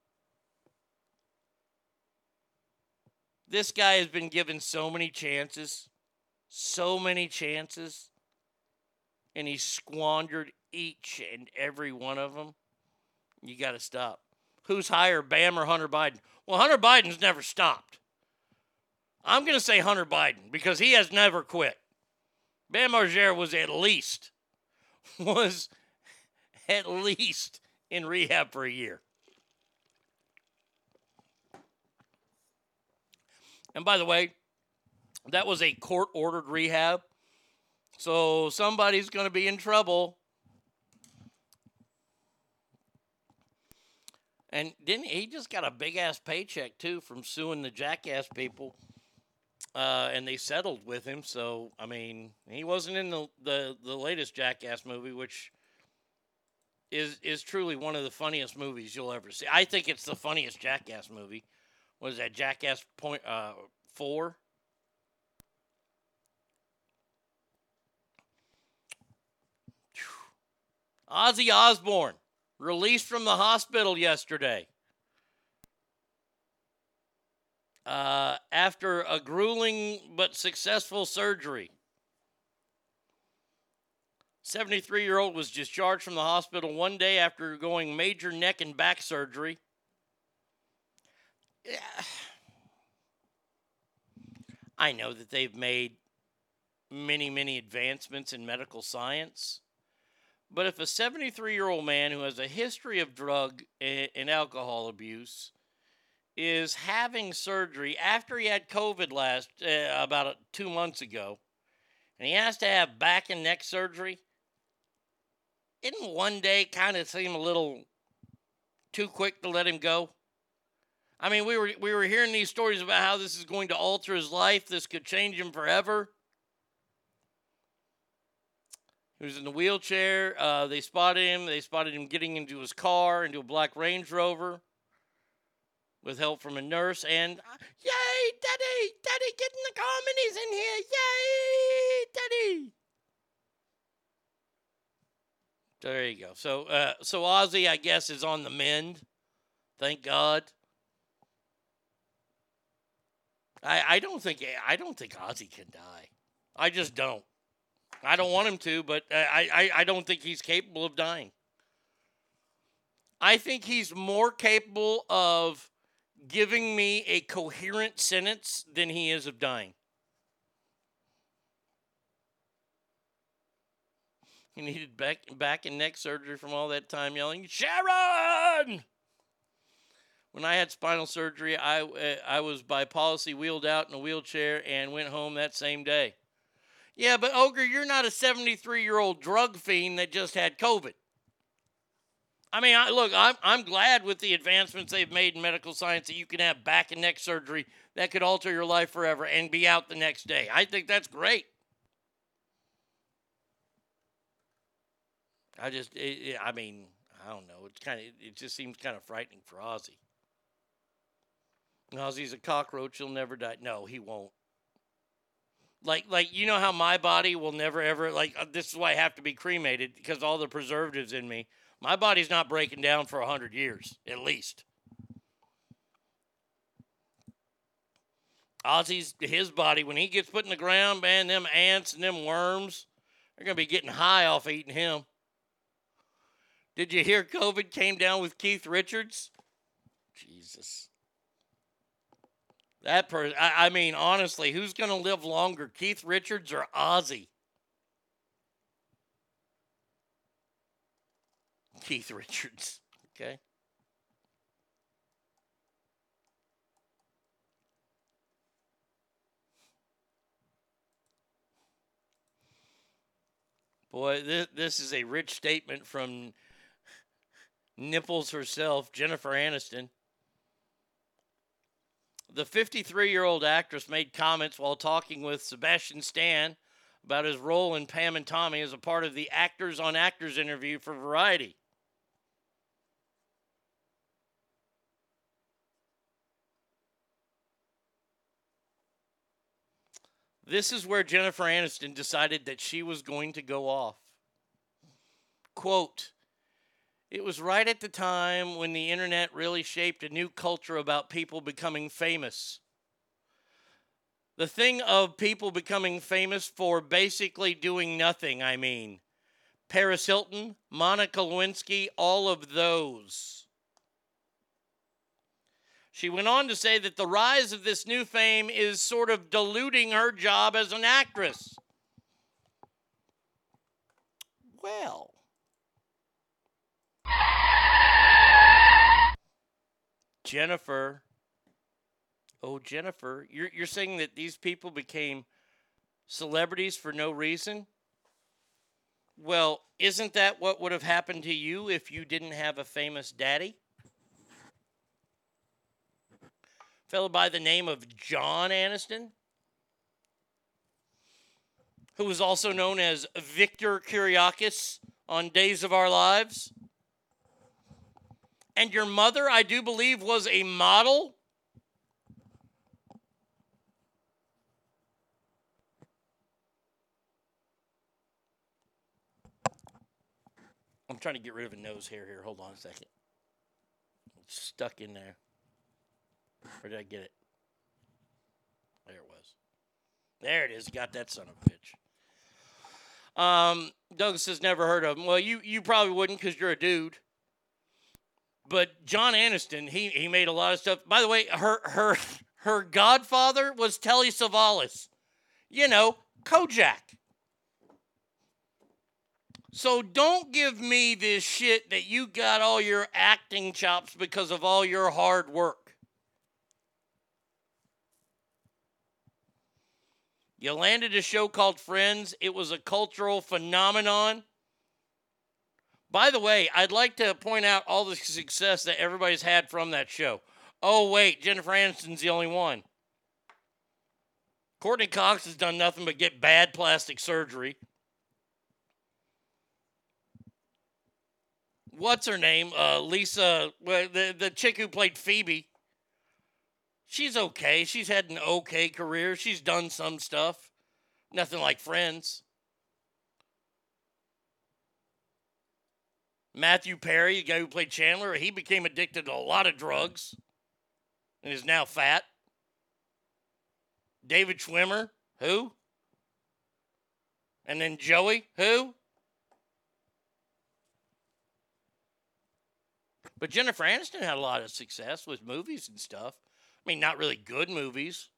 S6: This guy has been given so many chances, so many chances, and he squandered each and every one of them. You got to stop. Who's higher, Bam or Hunter Biden? Well, Hunter Biden's never stopped. I'm going to say Hunter Biden because he has never quit. Bam Margera was at least was at least in rehab for a year. And by the way, that was a court ordered rehab. So somebody's going to be in trouble. And didn't he just got a big ass paycheck too from suing the jackass people? Uh, and they settled with him. So I mean, he wasn't in the, the, the latest Jackass movie, which is is truly one of the funniest movies you'll ever see. I think it's the funniest Jackass movie. Was that Jackass Point uh, Four? Ozzy Osbourne released from the hospital yesterday uh, after a grueling but successful surgery. 73 year old was discharged from the hospital one day after going major neck and back surgery. Yeah. I know that they've made many, many advancements in medical science. But if a 73 year old man who has a history of drug and alcohol abuse is having surgery after he had COVID last uh, about two months ago, and he has to have back and neck surgery, didn't one day kind of seem a little too quick to let him go? I mean, we were we were hearing these stories about how this is going to alter his life. This could change him forever. He was in the wheelchair. Uh, they spotted him. They spotted him getting into his car, into a black Range Rover, with help from a nurse. And yay, Daddy, Daddy, get in the car. Minnie's in here. Yay, Daddy. There you go. So, uh, so Ozzy, I guess, is on the mend. Thank God. I, I don't think I don't think Ozzy can die. I just don't. I don't want him to, but uh, I, I, I don't think he's capable of dying. I think he's more capable of giving me a coherent sentence than he is of dying. He needed back, back and neck surgery from all that time yelling, Sharon! When I had spinal surgery, I, uh, I was by policy wheeled out in a wheelchair and went home that same day. Yeah, but Ogre, you're not a 73 year old drug fiend that just had COVID. I mean, I, look, I'm, I'm glad with the advancements they've made in medical science that you can have back and neck surgery that could alter your life forever and be out the next day. I think that's great. I just, it, it- I mean, I don't know. It's kind of, it just seems kind of frightening for Ozzy. Ozzy's a cockroach. He'll never die. No, he won't. Like, like you know how my body will never ever like. uh, this is why I have to be cremated because all the preservatives in me. My body's not breaking down for a hundred years at least. Ozzy's his body when he gets put in the ground, man, them ants and them worms, they're gonna be getting high off eating him. Did you hear COVID came down with Keith Richards? Jesus. That person, I, I mean, honestly, who's going to live longer, Keith Richards or Ozzy? Keith Richards, okay? Boy, this, this is a rich statement from Nipples herself, Jennifer Aniston. The 53 year old actress made comments while talking with Sebastian Stan about his role in Pam and Tommy as a part of the Actors on Actors interview for Variety. This is where Jennifer Aniston decided that she was going to go off. Quote, it was right at the time when the internet really shaped a new culture about people becoming famous. The thing of people becoming famous for basically doing nothing, I mean. Paris Hilton, Monica Lewinsky, all of those. She went on to say that the rise of this new fame is sort of diluting her job as an actress. Well, Jennifer. Oh, Jennifer, you're, you're saying that these people became celebrities for no reason? Well, isn't that what would have happened to you if you didn't have a famous daddy? Fellow by the name of John Aniston, who was also known as Victor Kiriakis on Days of Our Lives. And your mother, I do believe, was a model. I'm trying to get rid of a nose hair here. Hold on a second. It's stuck in there. Where did I get it? There it was. There it is. Got that son of a bitch. Um, Douglas has never heard of him. Well, you you probably wouldn't because you're a dude. But John Aniston, he he made a lot of stuff. By the way, her her her godfather was Telly Savalas. You know, Kojak. So don't give me this shit that you got all your acting chops because of all your hard work. You landed a show called Friends. It was a cultural phenomenon. By the way, I'd like to point out all the success that everybody's had from that show. Oh, wait, Jennifer Aniston's the only one. Courteney Cox has done nothing but get bad plastic surgery. What's her name? Uh, Lisa, well, the, the chick who played Phoebe. She's okay. She's had an okay career. She's done some stuff. Nothing like Friends. Matthew Perry, the guy who played Chandler, he became addicted to a lot of drugs and is now fat. David Schwimmer, who? And then Joey, who? But Jennifer Aniston had a lot of success with movies and stuff. I mean, not really good movies.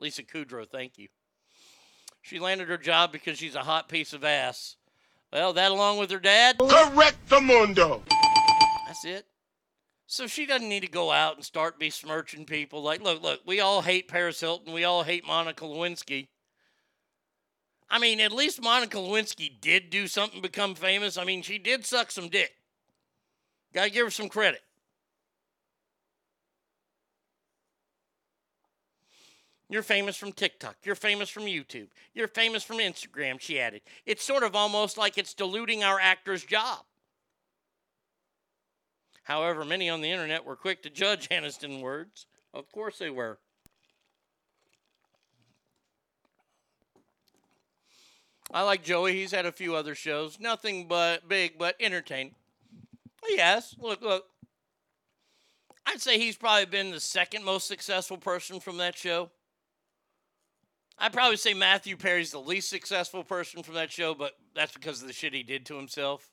S6: Lisa Kudrow, thank you. She landed her job because she's a hot piece of ass. Well, that along with her dad.
S20: Correct the mundo.
S6: That's it. So she doesn't need to go out and start besmirching people. Like, look, look, we all hate Paris Hilton. We all hate Monica Lewinsky. I mean, at least Monica Lewinsky did do something become famous. I mean, she did suck some dick. Gotta give her some credit. You're famous from TikTok. You're famous from YouTube. You're famous from Instagram, she added. It's sort of almost like it's diluting our actor's job. However, many on the internet were quick to judge Aniston's words. Of course they were. I like Joey. He's had a few other shows. Nothing but big, but entertaining. Yes. Look, look. I'd say he's probably been the second most successful person from that show. I'd probably say Matthew Perry's the least successful person from that show, but that's because of the shit he did to himself.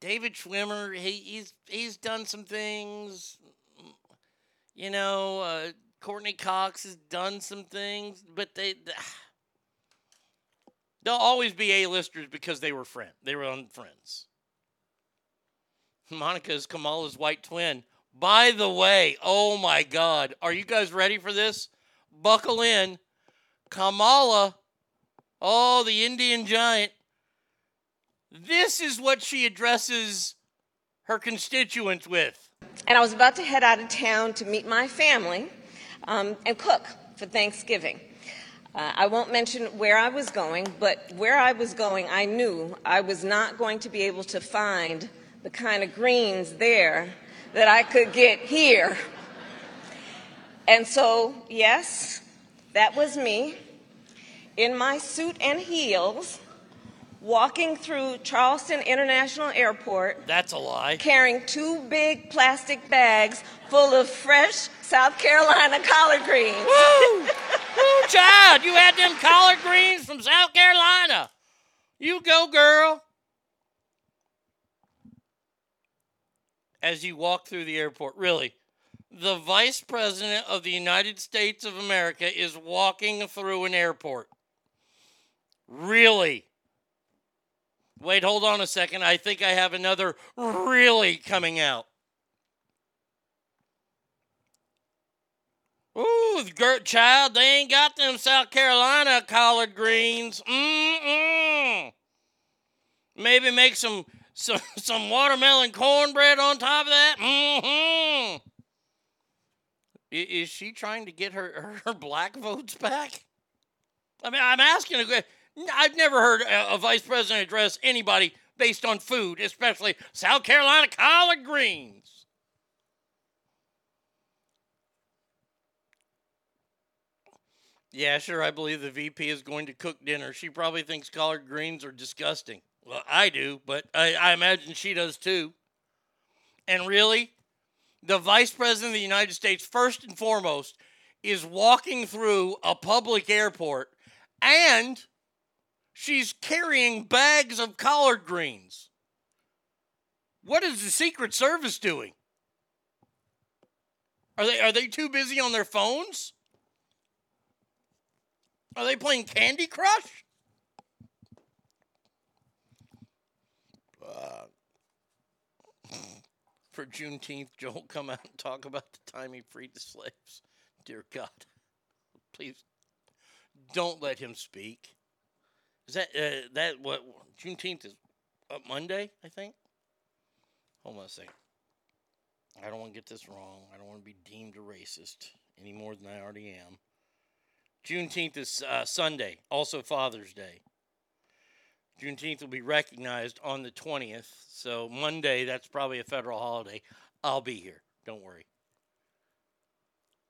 S6: David Schwimmer, he, he's he's done some things. You know, uh, Courteney Cox has done some things, but they they'll always be A-listers because they were friends. They were on Friends. Monica is Kamala's white twin. By the way, oh my God, are you guys ready for this? Buckle in. Kamala, oh, the Indian giant. This is what she addresses her constituents with.
S23: And I was about to head out of town to meet my family um, and cook for Thanksgiving. Uh, I won't mention where I was going, but where I was going, I knew I was not going to be able to find the kind of greens there that I could get here. And so, yes, that was me in my suit and heels walking through Charleston International Airport.
S6: That's a lie.
S23: Carrying two big plastic bags full of fresh South Carolina collard greens.
S6: Woo! Woo, child, you had them collard greens from South Carolina. You go, girl. As you walk through the airport, really, the Vice President of the United States of America is walking through an airport. Really? Wait, hold on a second. I think I have another really coming out. Ooh, girl, child, they ain't got them South Carolina collard greens. Mm-mm. Maybe make some some some watermelon cornbread on top of that. Mm-hmm. Is she trying to get her, her black votes back? I mean, I'm asking a que- I've never heard a, a vice president address anybody based on food, especially South Carolina collard greens. Yeah, sure. I believe the VP is going to cook dinner. She probably thinks collard greens are disgusting. Well, I do, but I, I imagine she does too. And really, the vice president of the United States, first and foremost, is walking through a public airport and she's carrying bags of collard greens. What is the Secret Service doing? Are they are they too busy on their phones? Are they playing Candy Crush? Uh, for Juneteenth, Joel come out and talk about the time he freed the slaves. Dear God, please don't let him speak. Is that uh, that what Juneteenth is up Monday? I think. Hold on a second. I don't want to get this wrong. I don't want to be deemed a racist any more than I already am. Juneteenth is uh, Sunday, also Father's Day. Juneteenth will be recognized on the 20th. So Monday, that's probably a federal holiday. I'll be here. Don't worry.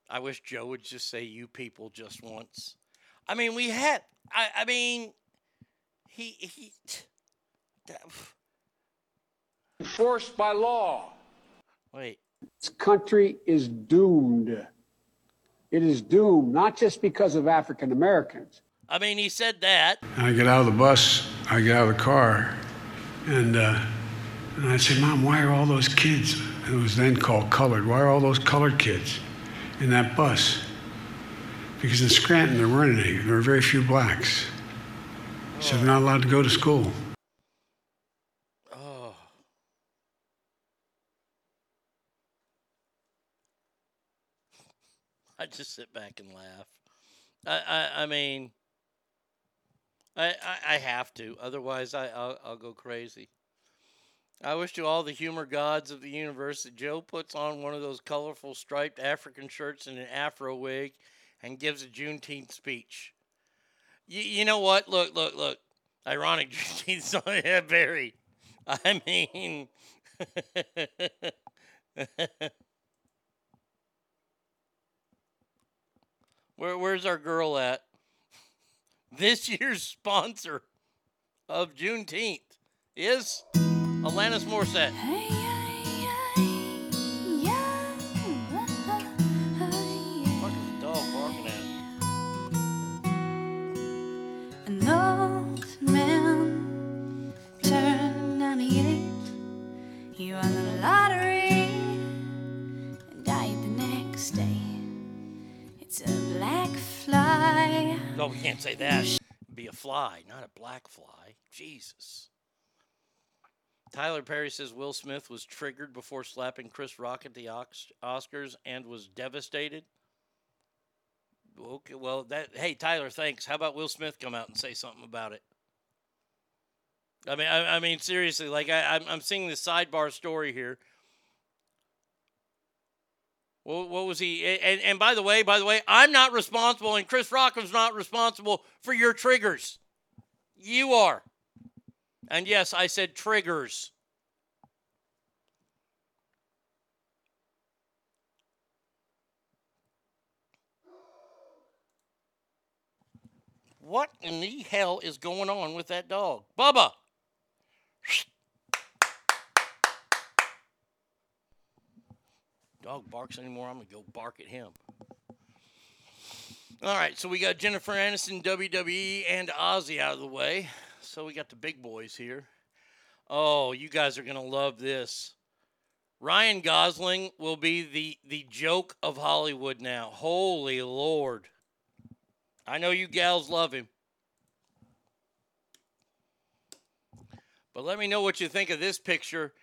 S6: I wish Joe would just say you people just once. I mean, we had, I, I mean, he, he,
S24: Enforced by law.
S6: Wait.
S24: This country is doomed. It is doomed, not just because of African Americans.
S6: I mean, he said that.
S24: I get out of the bus, I get out of the car, and, uh, and I say, Mom, why are all those kids, it was then called colored, why are all those colored kids in that bus? Because in Scranton, there weren't any. There were very few blacks. So they're not allowed to go to school.
S6: Oh. I just sit back and laugh. I, I, I mean, I, I, I have to. Otherwise, I, I'll, I'll go crazy. I wish to all the humor gods of the universe that Joe puts on one of those colorful striped African shirts and an afro wig and gives a Juneteenth speech. You, you know what? Look, look, look. Ironic Juneteenth song. Yeah, very. I mean, Where, where's our girl at? This year's sponsor of Juneteenth is Alanis Morissette. No, we can't say that. Be a fly, not a black fly. Jesus. Tyler Perry says Will Smith was triggered before slapping Chris Rock at the Oscars and was devastated. Okay, well, that hey Tyler, thanks. How about Will Smith come out and say something about it? I mean, I, I mean seriously, like I, I'm, I'm seeing the sidebar story here. What was he? And, and by the way, by the way, I'm not responsible, and Chris Rock was not responsible for your triggers. You are. And yes, I said triggers. What in the hell is going on with that dog? Bubba! Dog barks anymore, I'm going to go bark at him. All right, so we got Jennifer Aniston, WWE, and Ozzy out of the way. So we got the big boys here. Oh, you guys are going to love this. Ryan Gosling will be the, the joke of Hollywood now. Holy Lord. I know you gals love him. But let me know what you think of this picture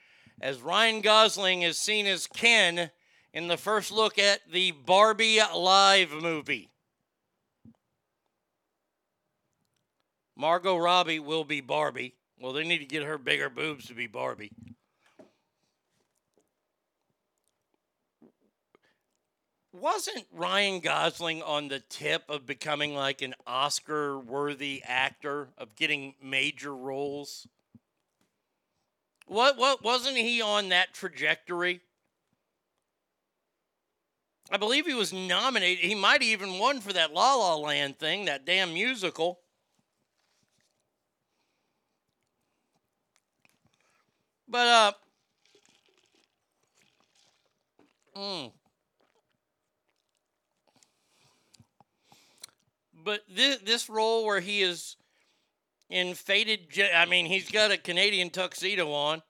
S6: as Ryan Gosling is seen as Ken in the first look at the Barbie Live movie. Margot Robbie will be Barbie. Well, they need to get her bigger boobs to be Barbie. Wasn't Ryan Gosling on the tip of becoming like an Oscar worthy actor, of getting major roles? What what wasn't he on that trajectory? I believe he was nominated. He might even won for that La La Land thing, that damn musical. But uh mm. But this this role where he is in faded I mean, he's got a Canadian tuxedo on.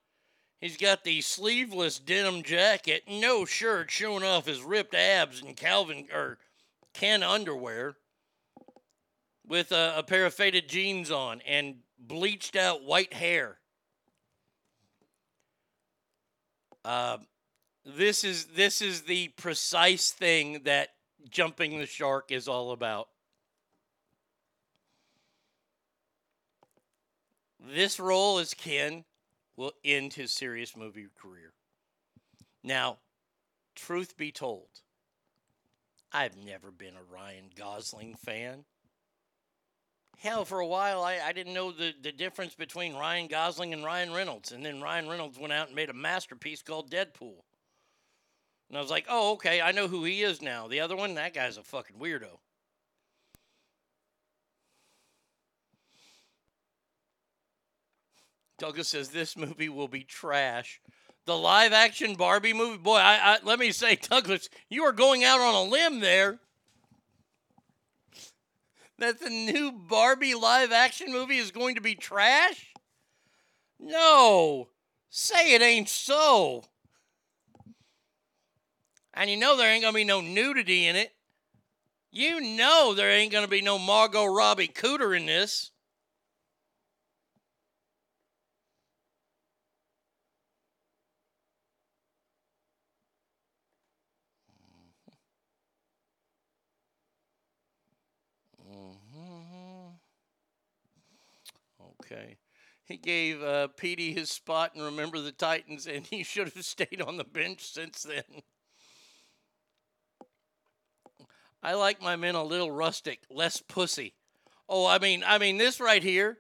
S6: He's got the sleeveless denim jacket, no shirt, showing off his ripped abs and Calvin or Ken underwear with a, a pair of faded jeans on and bleached out white hair. Uh, this is this is the precise thing that jumping the shark is all about. This role is Ken will end his serious movie career. Now, truth be told, I've never been a Ryan Gosling fan. Hell, for a while, I, I didn't know the, the difference between Ryan Gosling and Ryan Reynolds. And then Ryan Reynolds went out and made a masterpiece called Deadpool. And I was like, oh, okay, I know who he is now. The other one, that guy's a fucking weirdo. Douglas says this movie will be trash. The live action Barbie movie, boy, I, I let me say, Douglas, you are going out on a limb there. That the new Barbie live action movie is going to be trash? No, say it ain't so. And you know there ain't gonna be no nudity in it. You know there ain't gonna be no Margot Robbie Cooter in this. Okay. He gave uh, Petey his spot and remember the Titans, and he should have stayed on the bench since then. I like my men a little rustic, less pussy. Oh, I mean, I mean this right here.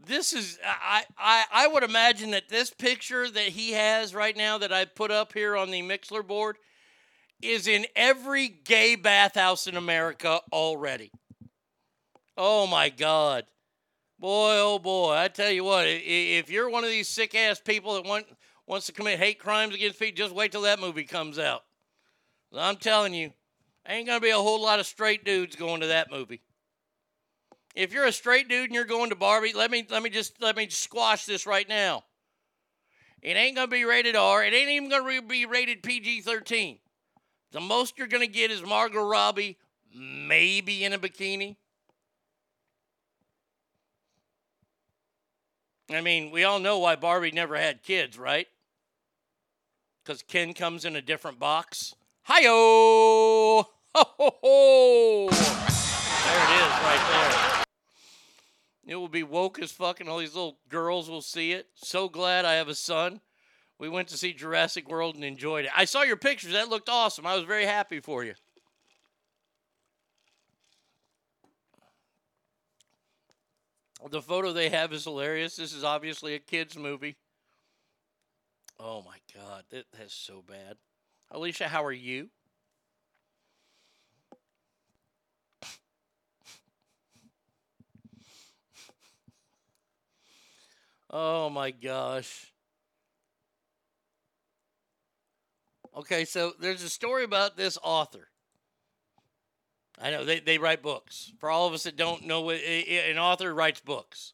S6: This is I I I would imagine that this picture that he has right now that I put up here on the Mixler board is in every gay bathhouse in America already. Oh my God. Boy, oh boy. I tell you what, if you're one of these sick ass people that want, wants to commit hate crimes against people, just wait till that movie comes out. I'm telling you, ain't going to be a whole lot of straight dudes going to that movie. If you're a straight dude and you're going to Barbie, let me let me just let me squash this right now. It ain't gonna be rated R. It ain't even gonna be rated PG-13. The most you're gonna get is Margot Robbie, maybe in a bikini. I mean, we all know why Barbie never had kids, right? Because Ken comes in a different box. Hi-yo! Ho, ho, ho! There it is right there. It will be woke as fucking. All these little girls will see it. So glad I have a son. We went to see Jurassic World and enjoyed it. I saw your pictures. That looked awesome. I was very happy for you. The photo they have is hilarious. This is obviously a kids movie. Oh my god, that, that's so bad. Alicia, how are you? Oh my gosh. Okay, so there's a story about this author. I know they, they write books. For all of us that don't know, what- an author writes books.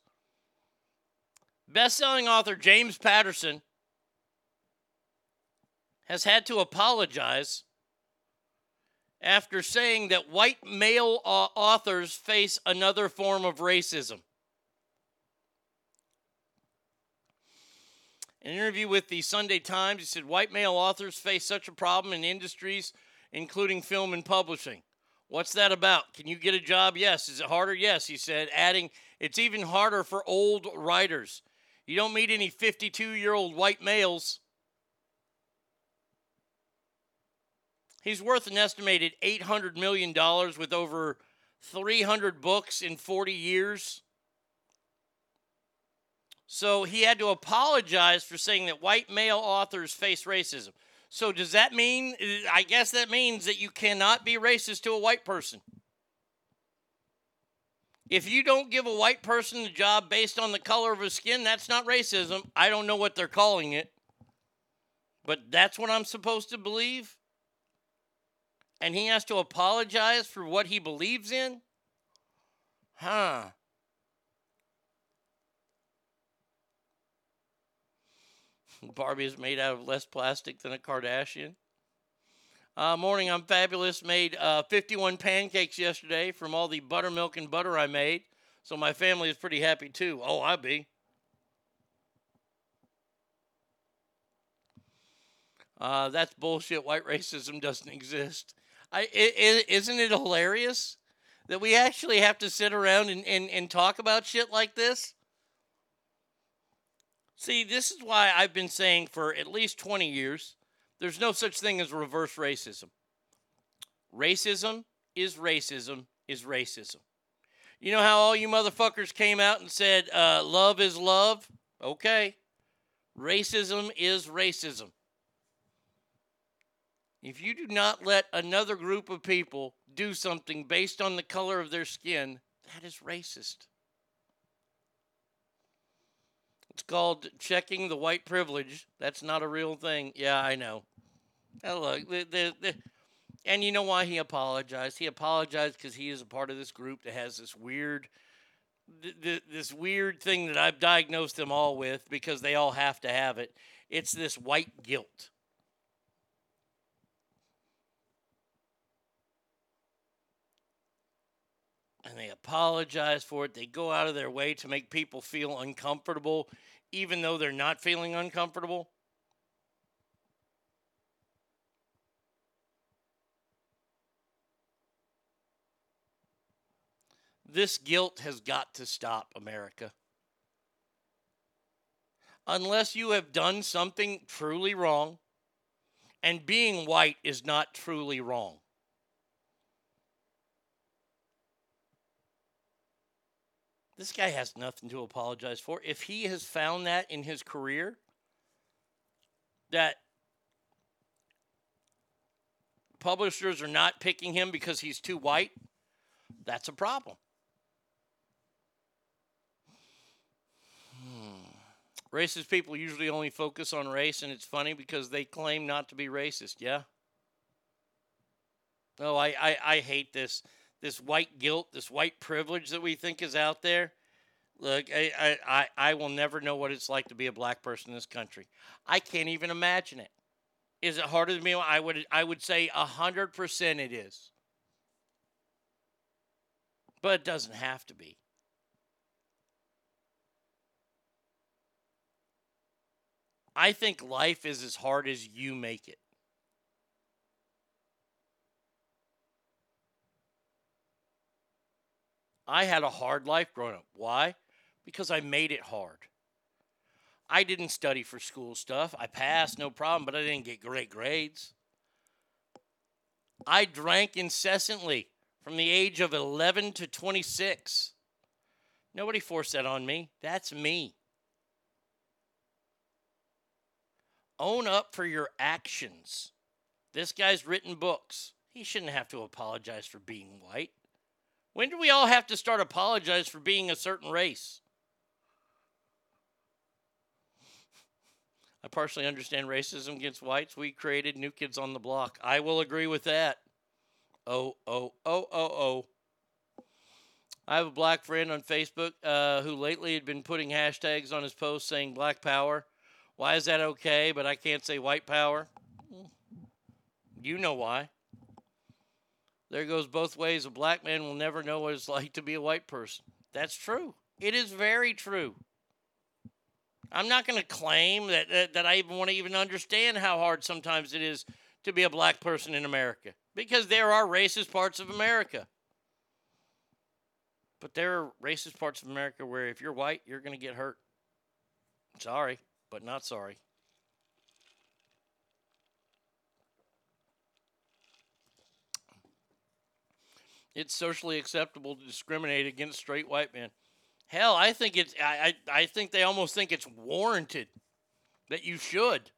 S6: Best selling author James Patterson has had to apologize after saying that white male uh, authors face another form of racism. In an interview with the Sunday Times, he said white male authors face such a problem in industries including film and publishing. What's that about? Can you get a job? Yes. Is it harder? Yes, he said, adding, it's even harder for old writers. You don't meet any 52 year old white males. He's worth an estimated $800 million with over 300 books in 40 years. So he had to apologize for saying that white male authors face racism. So does that mean, I guess that means that you cannot be racist to a white person? If you don't give a white person a job based on the color of his skin, that's not racism. I don't know what they're calling it, but that's what I'm supposed to believe. And he has to apologize for what he believes in? Huh. Barbie is made out of less plastic than a Kardashian. Uh, morning, I'm fabulous. Made uh, 51 pancakes yesterday from all the buttermilk and butter I made. So my family is pretty happy too. Oh, I be. Uh, that's bullshit. White racism doesn't exist. I, i i isn't it hilarious that we actually have to sit around and, and, and talk about shit like this? See, this is why I've been saying for at least 20 years there's no such thing as reverse racism. Racism is racism is racism. You know how all you motherfuckers came out and said, uh, love is love? Okay. Racism is racism. If you do not let another group of people do something based on the color of their skin, that is racist. It's called checking the white privilege. That's not a real thing. Yeah, I know. Now look, the, the, the, and you know why he apologized? He apologized because he is a part of this group that has this weird, th- th- this weird thing that I've diagnosed them all with because they all have to have it. It's this white guilt. And they apologize for it. They go out of their way to make people feel uncomfortable, even though they're not feeling uncomfortable. This guilt has got to stop, America. Unless you have done something truly wrong, and being white is not truly wrong. This guy has nothing to apologize for. If he has found that in his career, that publishers are not picking him because he's too white, that's a problem. Hmm. Racist people usually only focus on race, and it's funny because they claim not to be racist. Yeah. No, I, I, I hate this this white guilt, this white privilege that we think is out there. Look, I, I, I, will never know what it's like to be a black person in this country. I can't even imagine it. Is it harder than me? I would I would say hundred percent it is. But it doesn't have to be. I think life is as hard as you make it. I had a hard life growing up. Why? Because I made it hard. I didn't study for school stuff. I passed, no problem, but I didn't get great grades. I drank incessantly from the age of 11 to 26. Nobody forced that on me. That's me. Own up for your actions. This guy's written books. He shouldn't have to apologize for being white. When do we all have to start apologize for being a certain race? I partially understand racism against whites. We created new kids on the block. I will agree with that. Oh, oh, oh, oh, oh. I have a black friend on Facebook uh, who lately had been putting hashtags on his posts saying black power. Why is that okay, but I can't say white power? You know why. There goes both ways. A black man will never know what it's like to be a white person. That's true. It is very true. I'm not going to claim that, that that I even want to even understand how hard sometimes it is to be a black person in America because there are racist parts of America. But there are racist parts of America where if you're white, you're going to get hurt. Sorry, but not sorry. It's socially acceptable to discriminate against straight white men. Hell, I think it's I, I, I think they almost think it's warranted that you should.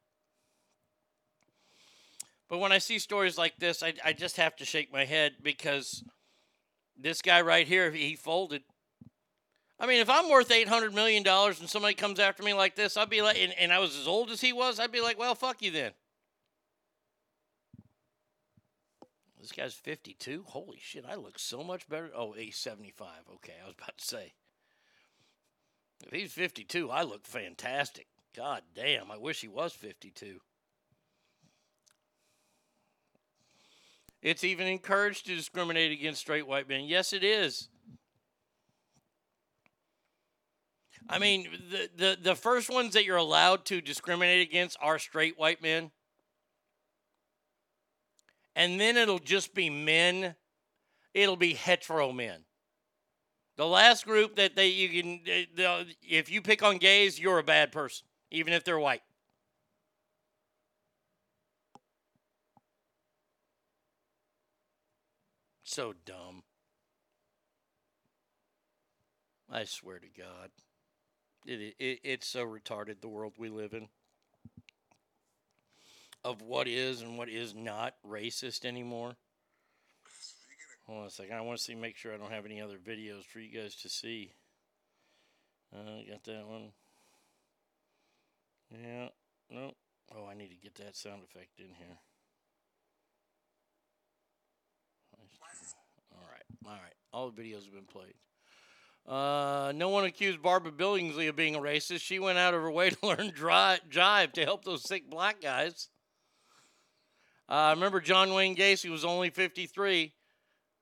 S6: But when I see stories like this, I, I just have to shake my head because this guy right here, he folded. I mean, if I'm worth eight hundred million dollars and somebody comes after me like this, I'd be like, and, and I was as old as he was, I'd be like, well, fuck you then. This guy's 52. Holy shit, I look so much better. Oh, he's 75. Okay, I was about to say. If he's 52, I look fantastic. God damn, I wish he was 52. It's even encouraged to discriminate against straight white men. Yes, it is. I mean, the, the, the first ones that you're allowed to discriminate against are straight white men. And then it'll just be men. It'll be hetero men. The last group that they you can if you pick on gays, you're a bad person, even if they're white. So dumb. I swear to God. It, it, it's so retarded, the world we live in. Of what is and what is not racist anymore. Hold on a second. I want to see, make sure I don't have any other videos for you guys to see. Uh, got that one. Yeah. Nope. Oh, I need to get that sound effect in here. All right. All right. All the videos have been played. Uh, no one accused Barbara Billingsley of being a racist. She went out of her way to learn dry, jive to help those sick black guys. I uh, remember John Wayne Gacy was only 53.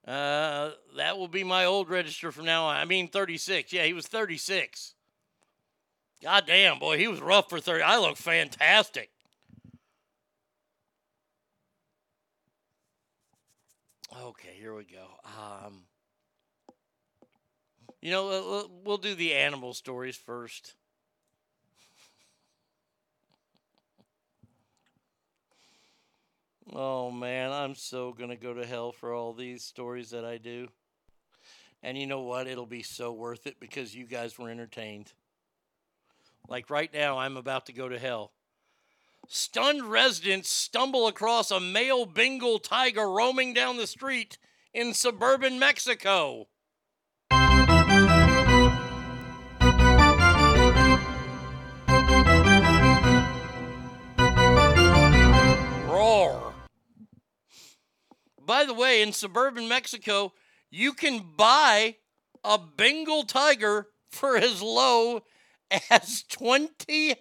S6: Uh, that will be my old register from now on. I mean, 36. Yeah, he was 36. God damn, boy, he was rough for 30. I look fantastic. Okay, here we go. Um, you know, we'll do the animal stories first. Oh man, I'm so to go to hell for all these stories that I do. And you know what? It'll be so worth it because you guys were entertained. Like right now, I'm about to go to hell. Stunned residents stumble across a male Bengal tiger roaming down the street in suburban Mexico. By the way, in suburban Mexico, you can buy a Bengal tiger for as low as $25.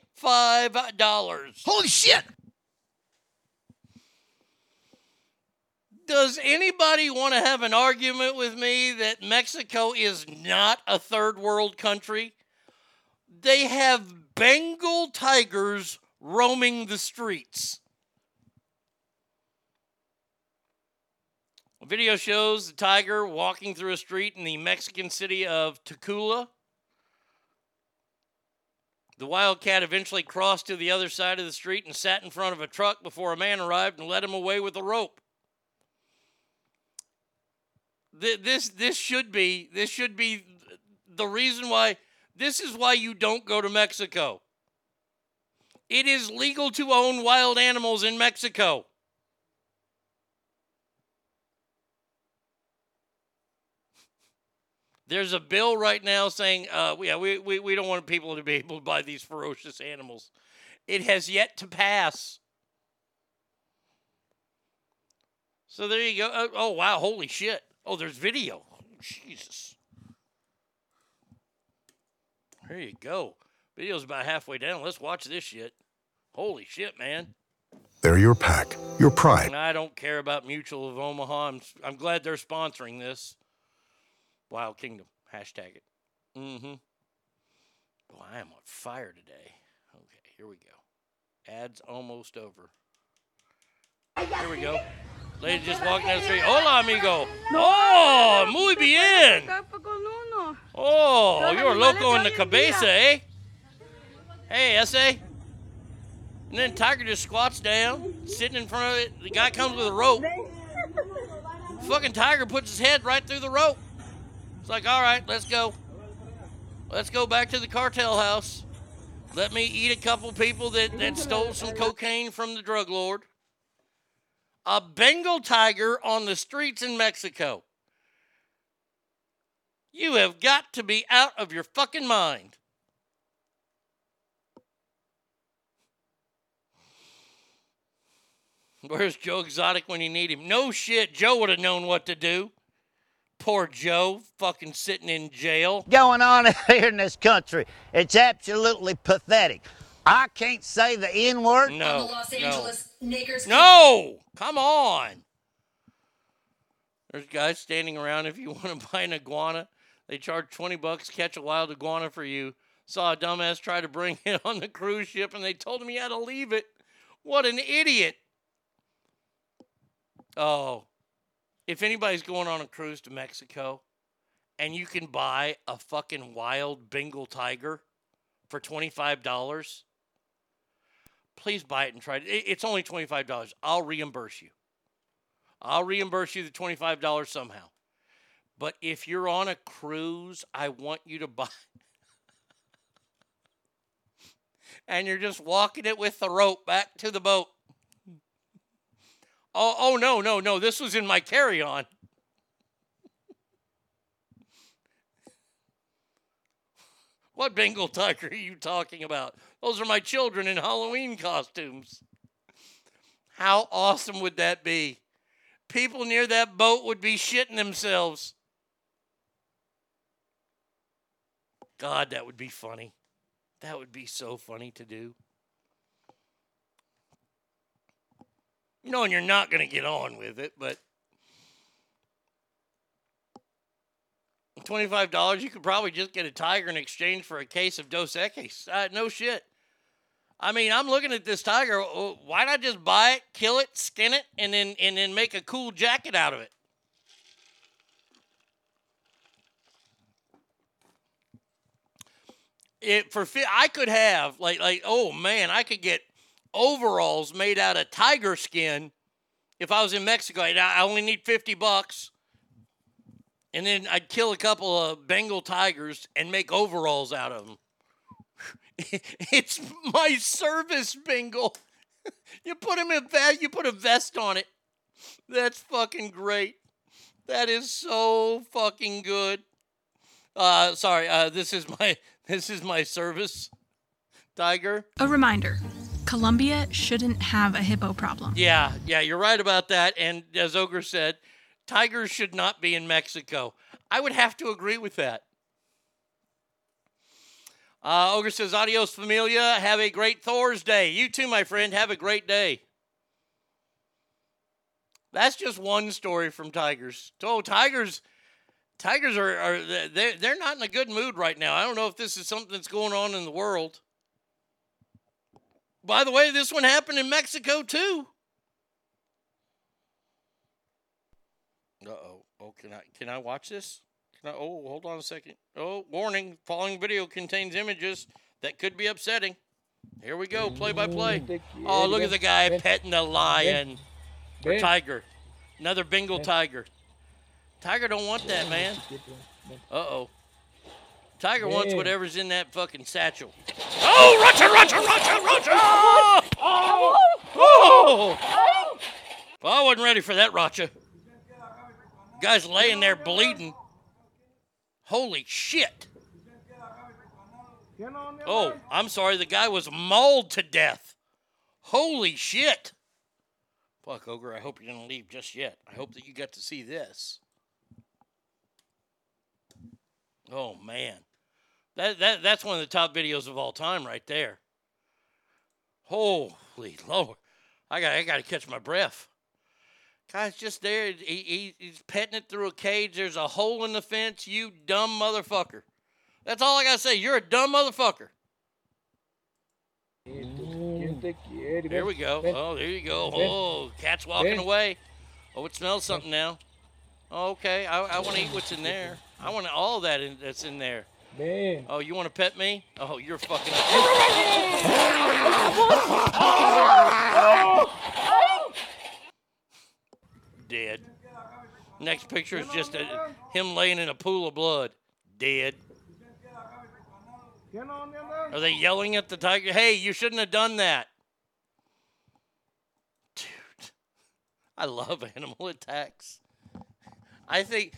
S5: Holy shit!
S6: Does anybody want to have an argument with me that Mexico is not a third world country? They have Bengal tigers roaming the streets. Video shows the tiger walking through a street in the Mexican city of Tacula. The wildcat eventually crossed to the other side of the street and sat in front of a truck before a man arrived and led him away with a rope. This this should be this should be the reason why this is why you don't go to Mexico. It is legal to own wild animals in Mexico. There's a bill right now saying, uh, yeah, we, we, we don't want people to be able to buy these ferocious animals. It has yet to pass. So there you go. Oh, oh, wow, holy shit. Oh, there's video. Jesus. There you go. Video's about halfway down. Let's watch this shit. Holy shit, man.
S4: They're your pack, your pride.
S6: And I don't care about Mutual of Omaha. I'm, I'm glad they're sponsoring this. Wild Kingdom. Hashtag it. Mm-hmm. Boy, I am on fire today. Okay, here we go. Ads almost over. Here we go. Lady just walking down the street. Hola, amigo. Oh, muy bien. Oh, you're loco in the cabeza, eh? Hey, S.A. And then Tiger just squats down, sitting in front of it. The guy comes with a rope. Fucking Tiger puts his head right through the rope. It's like, all right, let's go. Let's go back to the cartel house. Let me eat a couple people that, that stole some cocaine from the drug lord. A Bengal tiger on the streets in Mexico. You have got to be out of your fucking mind. Where's Joe Exotic when you need him? No shit. Joe would have known what to do. Poor Joe, fucking sitting in jail.
S25: going on here in this country. It's absolutely pathetic. I can't say the N word.
S6: No. no. No! Come on. There's guys standing around if you want to buy an iguana. They charge 20 bucks catch a wild iguana for you. Saw a dumbass try to bring it on the cruise ship and they told him he had to leave it. What an idiot. Oh. If anybody's going on a cruise to Mexico and you can buy a fucking wild Bengal tiger for $25, please buy it and try it. It- It's only $25. I'll reimburse you. I'll reimburse you the $25 somehow. But if you're on a cruise, I want you to buy. and you're just walking it with the rope back to the boat. Oh, oh no, no, no. This was in my carry on. What Bengal tiger are you talking about? Those are my children in Halloween costumes. How awesome would that be? People near that boat would be shitting themselves. God, that would be funny. That would be so funny to do. You know, and you're not going to get on with it, but $25, you could probably just get a tiger in exchange for a case of Dos Equis. Uh, no shit. I mean, I'm looking at this tiger. uh, Why not just buy it, kill it, skin it, and then and then make a cool jacket out of it? It for I could have like like oh man, I could get overalls made out of tiger skin if I was in Mexico. I I only need fifty bucks, and then I'd kill a couple of Bengal tigers and make overalls out of them. it's my service bingle. You put him in vest. You put a vest on it. That's fucking great. That is so fucking good. Uh, sorry. Uh, this is my this is my service tiger.
S10: A reminder Colombia shouldn't have a hippo problem.
S6: Yeah, yeah, you're right about that. And as Ogre said, tigers should not be in Mexico. I would have to agree with that. Uh, Ogre says, Adios, familia. Have a great Thursday. You too, my friend. Have a great day. That's just one story from Tigers. Oh, Tigers. Tigers are, are they're, they're not in a good mood right now. I don't know if this is something that's going on in the world. By the way, this one happened in Mexico too. Uh oh. Oh, can I can I watch this? Can I? Oh, hold on a second. Oh, warning! Following video contains images that could be upsetting. Here we go. Play by play. Oh, look at the guy petting the lion or tiger. Another Bengal tiger. Tiger don't want that, man. Uh oh. Tiger wants whatever's in that fucking satchel. Oh, Roger, Roger, Roger, Roger! Oh! Oh! Well, I wasn't ready for that, Roger. Guy's laying there bleeding. Holy shit. Oh, I'm sorry. The guy was mauled to death. Holy shit. Fuck, Ogre, I hope you didn't leave just yet. I hope that you got to see this. Oh, man. That, that That's one of the top videos of all time right there. Holy Lord. I got I got to catch my breath. Guy's just there. He, he, he's petting it through a cage. There's a hole in the fence. You dumb motherfucker. That's all I got to say. You're a dumb motherfucker. There we go. Oh, there you go. Oh, cat's walking away. Oh, it smells something now. Oh, okay. I, I want to eat what's in there. I want all that in, that's in there.
S26: Man.
S6: Oh, you want to pet me? Oh, you're fucking. Dead. Next picture is just a, him laying in a pool of blood. Dead. Are they yelling at the tiger? Hey, you shouldn't have done that. Dude, I love animal attacks. I think,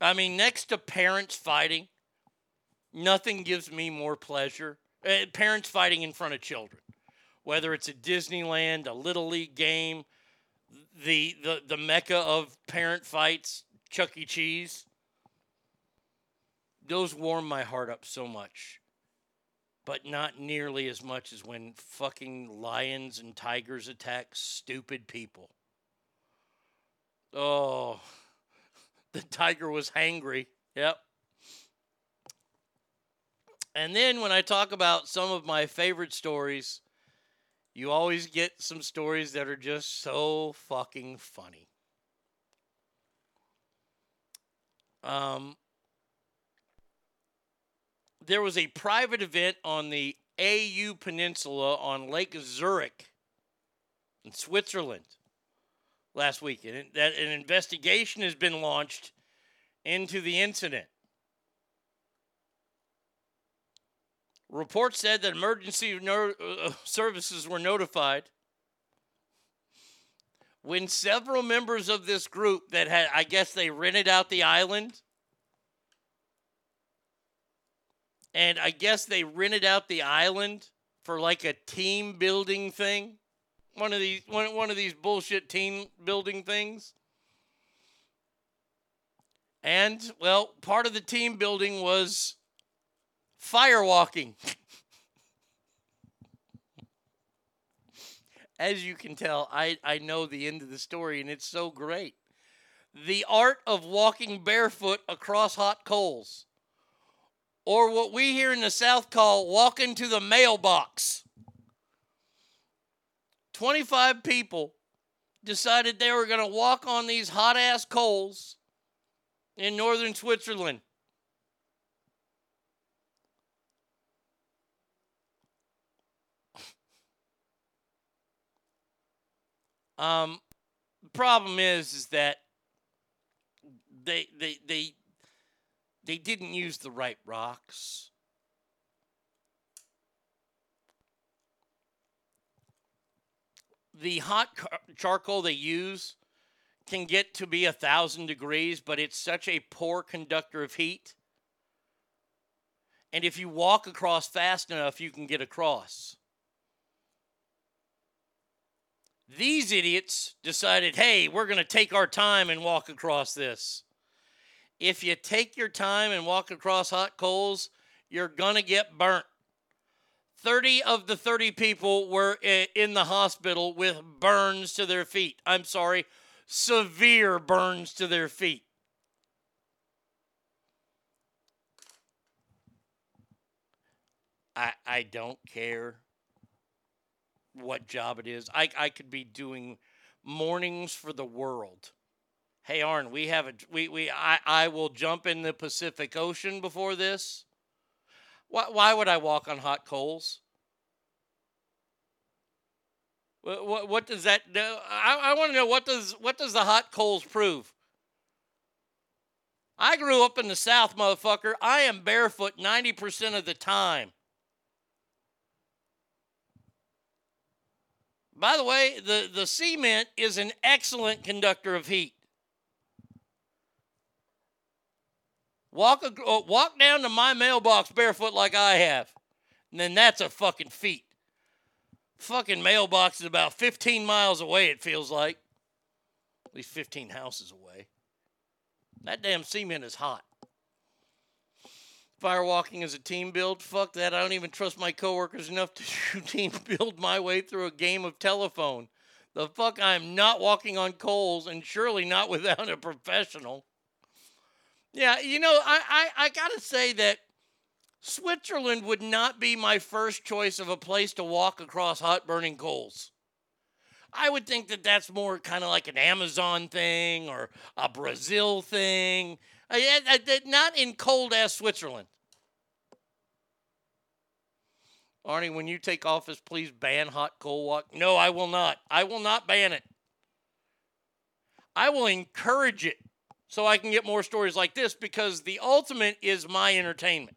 S6: I mean, next to parents fighting, nothing gives me more pleasure. Uh, parents fighting in front of children, whether it's a Disneyland, a Little League game, the, the, the mecca of parent fights, Chuck E. Cheese. Those warm my heart up so much but not nearly as much as when fucking lions and tigers attack stupid people. Oh, the tiger was hangry. Yep. And then when I talk about some of my favorite stories, you always get some stories that are just so fucking funny. Um, there was a private event on the AU Peninsula on Lake Zurich in Switzerland last week, and that an investigation has been launched into the incident. Reports said that emergency no- uh, services were notified when several members of this group that had, I guess, they rented out the island and I guess they rented out the island for like a team building thing. One of these one, one of these bullshit team building things. And well, part of the team building was firewalking. As you can tell, I, I know the end of the story and it's so great. The art of walking barefoot across hot coals or what we here in the South call walking to the mailbox. 25 people decided they were going to walk on these hot ass coals in northern Switzerland. Um, the problem is, is that they they they they didn't use the right rocks. The hot car- charcoal they use can get to be a thousand degrees, but it's such a poor conductor of heat. And if you walk across fast enough, you can get across. These idiots decided, hey, we're going to take our time and walk across this if you take your time and walk across hot coals, you're going to get burnt. 30 of the 30 people were in the hospital with burns to their feet. I'm sorry, severe burns to their feet. I, I don't care what job it is. I I could be doing mornings for the world. Hey Arn, we have a we we I I will jump in the Pacific Ocean before this. Why why would I walk on hot coals? What what, what does that do? I I want to know what does what does the hot coals prove? I grew up in the South, motherfucker. I am barefoot 90% of the time. By the way, the, the cement is an excellent conductor of heat. Walk, a, uh, walk down to my mailbox barefoot like I have, and then that's a fucking feat. Fucking mailbox is about 15 miles away, it feels like. At least 15 houses away. That damn cement is hot. Firewalking is a team build. Fuck that. I don't even trust my coworkers enough to team build my way through a game of telephone. The fuck I'm not walking on coals and surely not without a professional. Yeah, you know, I, I, I gotta say that Switzerland would not be my first choice of a place to walk across hot burning coals. I would think that that's more kind of like an Amazon thing or a Brazil thing. Yeah, uh, uh, Not in cold ass Switzerland. Arnie, when you take office, please ban hot coal walk. No, I will not. I will not ban it. I will encourage it so I can get more stories like this because the ultimate is my entertainment.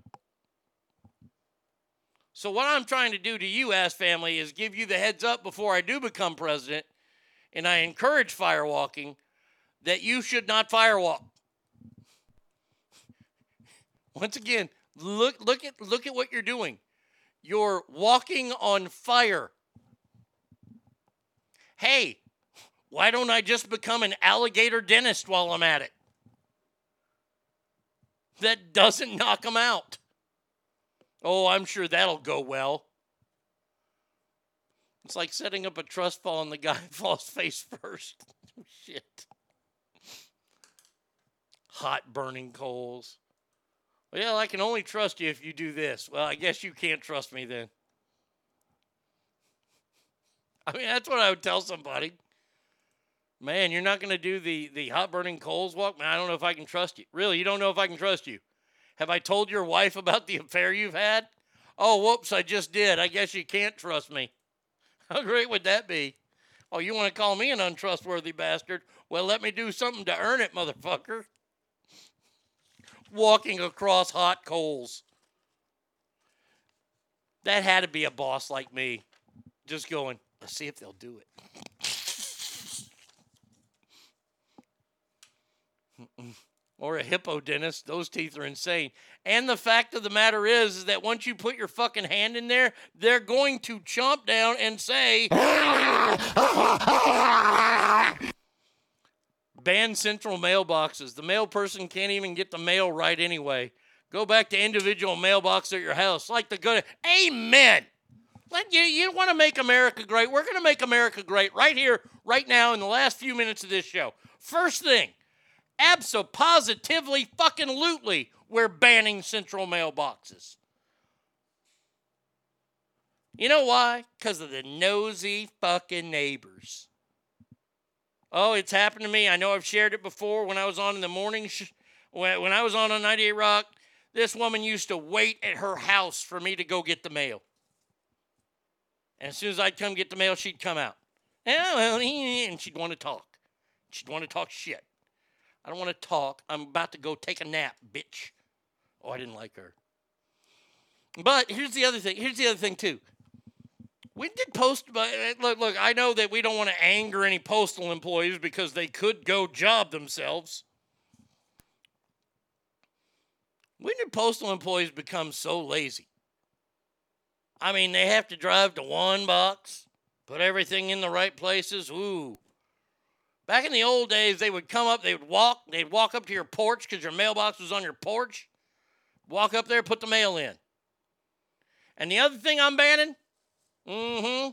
S6: So, what I'm trying to do to you, ass family, is give you the heads up before I do become president, and I encourage firewalking that you should not firewalk. Once again, look look at look at what you're doing. You're walking on fire. Hey, why don't I just become an alligator dentist while I'm at it? That doesn't knock them out. Oh, I'm sure that'll go well. It's like setting up a trust fall and the guy falls face first. Shit. Hot burning coals. Well, I can only trust you if you do this. Well, I guess you can't trust me then. I mean, that's what I would tell somebody. Man, you're not going to do the, the hot burning coals walk? Man, I don't know if I can trust you. Really, you don't know if I can trust you. Have I told your wife about the affair you've had? Oh, whoops, I just did. I guess you can't trust me. How great would that be? Oh, you want to call me an untrustworthy bastard? Well, let me do something to earn it, motherfucker. Walking across hot coals. That had to be a boss like me. Just going, let's see if they'll do it. or a hippo dentist. Those teeth are insane. And the fact of the matter is, is that once you put your fucking hand in there, they're going to chomp down and say, ban central mailboxes. The mail person can't even get the mail right anyway. Go back to individual mailbox at your house, like the good. Amen. Let you you want to make America great? We're going to make America great right here, right now, in the last few minutes of this show. First thing, Absolutely, fucking lootly, we're banning central mailboxes. You know why? Because of the nosy fucking neighbors. Oh, it's happened to me. I know I've shared it before when I was on in the morning. Sh- when, when I was on on 98 Rock, this woman used to wait at her house for me to go get the mail. And as soon as I'd come get the mail, she'd come out. Oh, and she'd want to talk. She'd want to talk shit. I don't want to talk. I'm about to go take a nap, bitch. Oh, I didn't like her. But here's the other thing. Here's the other thing too. We did post, uh, look, look. I know that we don't want to anger any postal employees because they could go job themselves. When did postal employees become so lazy? I mean, they have to drive to one box, put everything in the right places. Ooh, Back in the old days, they would come up, they would walk, they'd walk up to your porch because your mailbox was on your porch. Walk up there, put the mail in. And the other thing I'm banning, mm-hmm,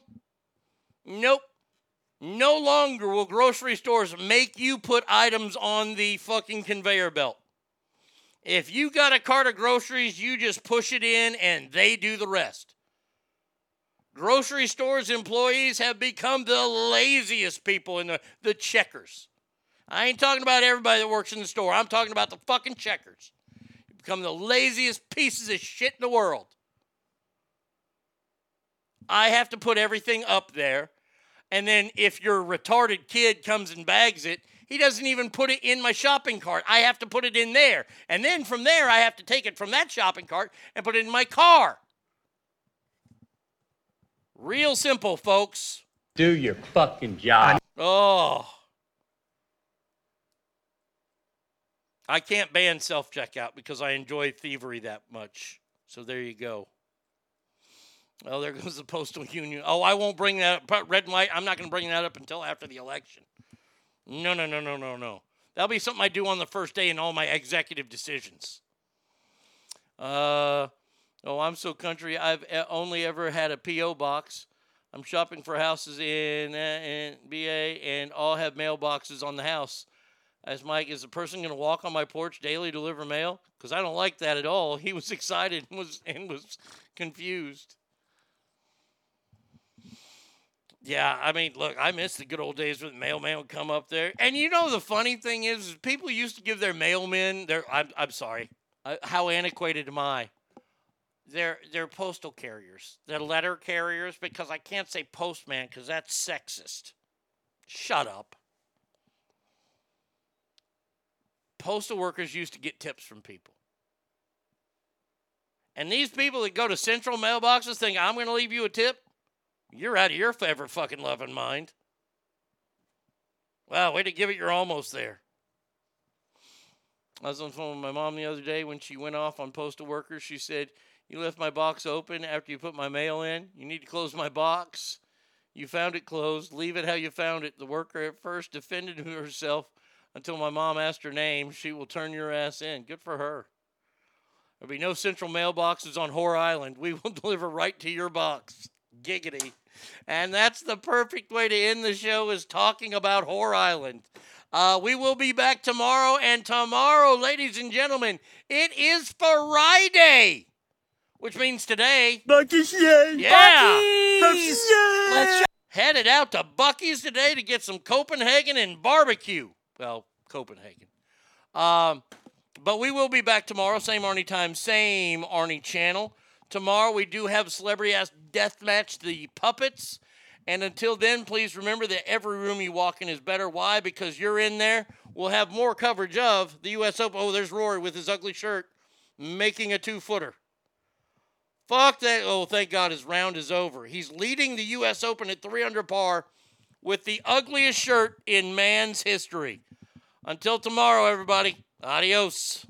S6: nope. No longer will grocery stores make you put items on the fucking conveyor belt. If you got a cart of groceries, you just push it in and they do the rest. Grocery stores employees have become the laziest people in the, the checkers. I ain't talking about everybody that works in the store. I'm talking about the fucking checkers. You become the laziest pieces of shit in the world. I have to put everything up there. And then if your retarded kid comes and bags it, he doesn't even put it in my shopping cart. I have to put it in there. And then from there, I have to take it from that shopping cart and put it in my car. Real simple, folks.
S26: Do your fucking job.
S6: Oh. I can't ban self checkout because I enjoy thievery that much. So there you go. Well, there goes the postal union. Oh, I won't bring that up. Red and white, I'm not going to bring that up until after the election. No, no, no, no, no, no. That'll be something I do on the first day in all my executive decisions. Uh, oh, I'm so country. I've e- only ever had a P.O. box. I'm shopping for houses in, uh, in BA and all have mailboxes on the house. As Mike, is the person going to walk on my porch daily deliver mail? Because I don't like that at all. He was excited and was and was confused. Yeah, I mean, look, I miss the good old days when the mailman would come up there. And you know, the funny thing is, is people used to give their mailmen, their, I'm, I'm sorry, uh, how antiquated am I? They're, they're postal carriers. They're letter carriers because I can't say postman because that's sexist. Shut up. Postal workers used to get tips from people. And these people that go to central mailboxes think, I'm going to leave you a tip, you're out of your ever fucking loving mind. Wow, way to give it, you're almost there. I was on the phone with my mom the other day when she went off on postal workers. She said, You left my box open after you put my mail in. You need to close my box. You found it closed. Leave it how you found it. The worker at first defended herself until my mom asked her name. She will turn your ass in. Good for her. There'll be no central mailboxes on Whore Island. We will deliver right to your box. Giggity. And that's the perfect way to end the show is talking about Whore Island. Uh, we will be back tomorrow, and tomorrow, ladies and gentlemen, it is Friday, which means today.
S19: Buc-ee's Day.
S6: Yeah.
S19: Buc-ee's.
S6: Let's headed out to Buc-ee's today to get some Copenhagen and barbecue. Well, Copenhagen. Um, but we will be back tomorrow, same Arnie time, same Arnie channel. Tomorrow we do have Celebrity Ass Death Match, the puppets. And until then, please remember that every room you walk in is better. Why? Because you're in there. We'll have more coverage of the U.S. Open. Oh, there's Rory with his ugly shirt making a two footer. Fuck that. Oh, thank God his round is over. He's leading the U.S. Open at 3 under par with the ugliest shirt in man's history. Until tomorrow, everybody. Adios.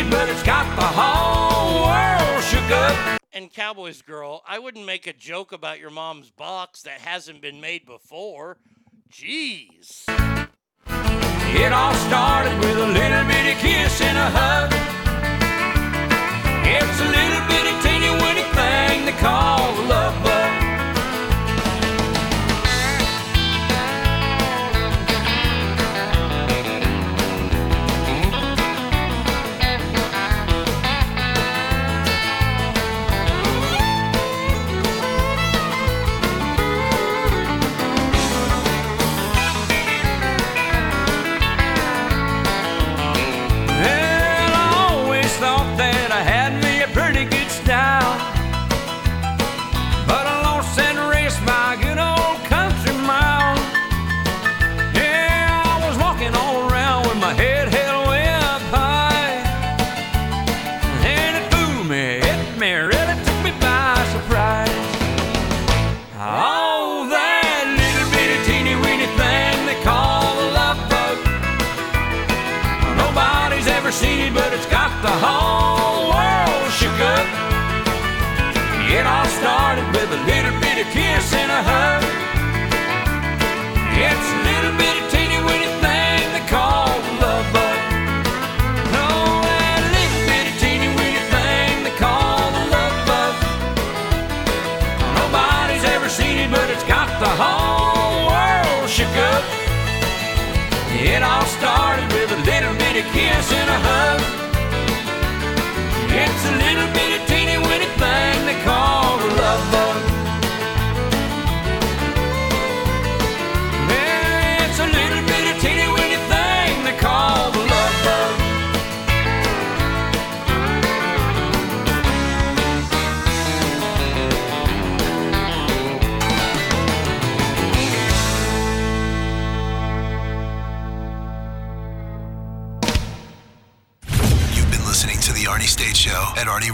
S15: It, but it's got the whole world shook up.
S6: And Cowboys Girl, I wouldn't make a joke about your mom's box that hasn't been made before. Jeez.
S15: It all started with a little bitty kiss and a hug. It's a little bitty teeny weeny thing they call the love bug.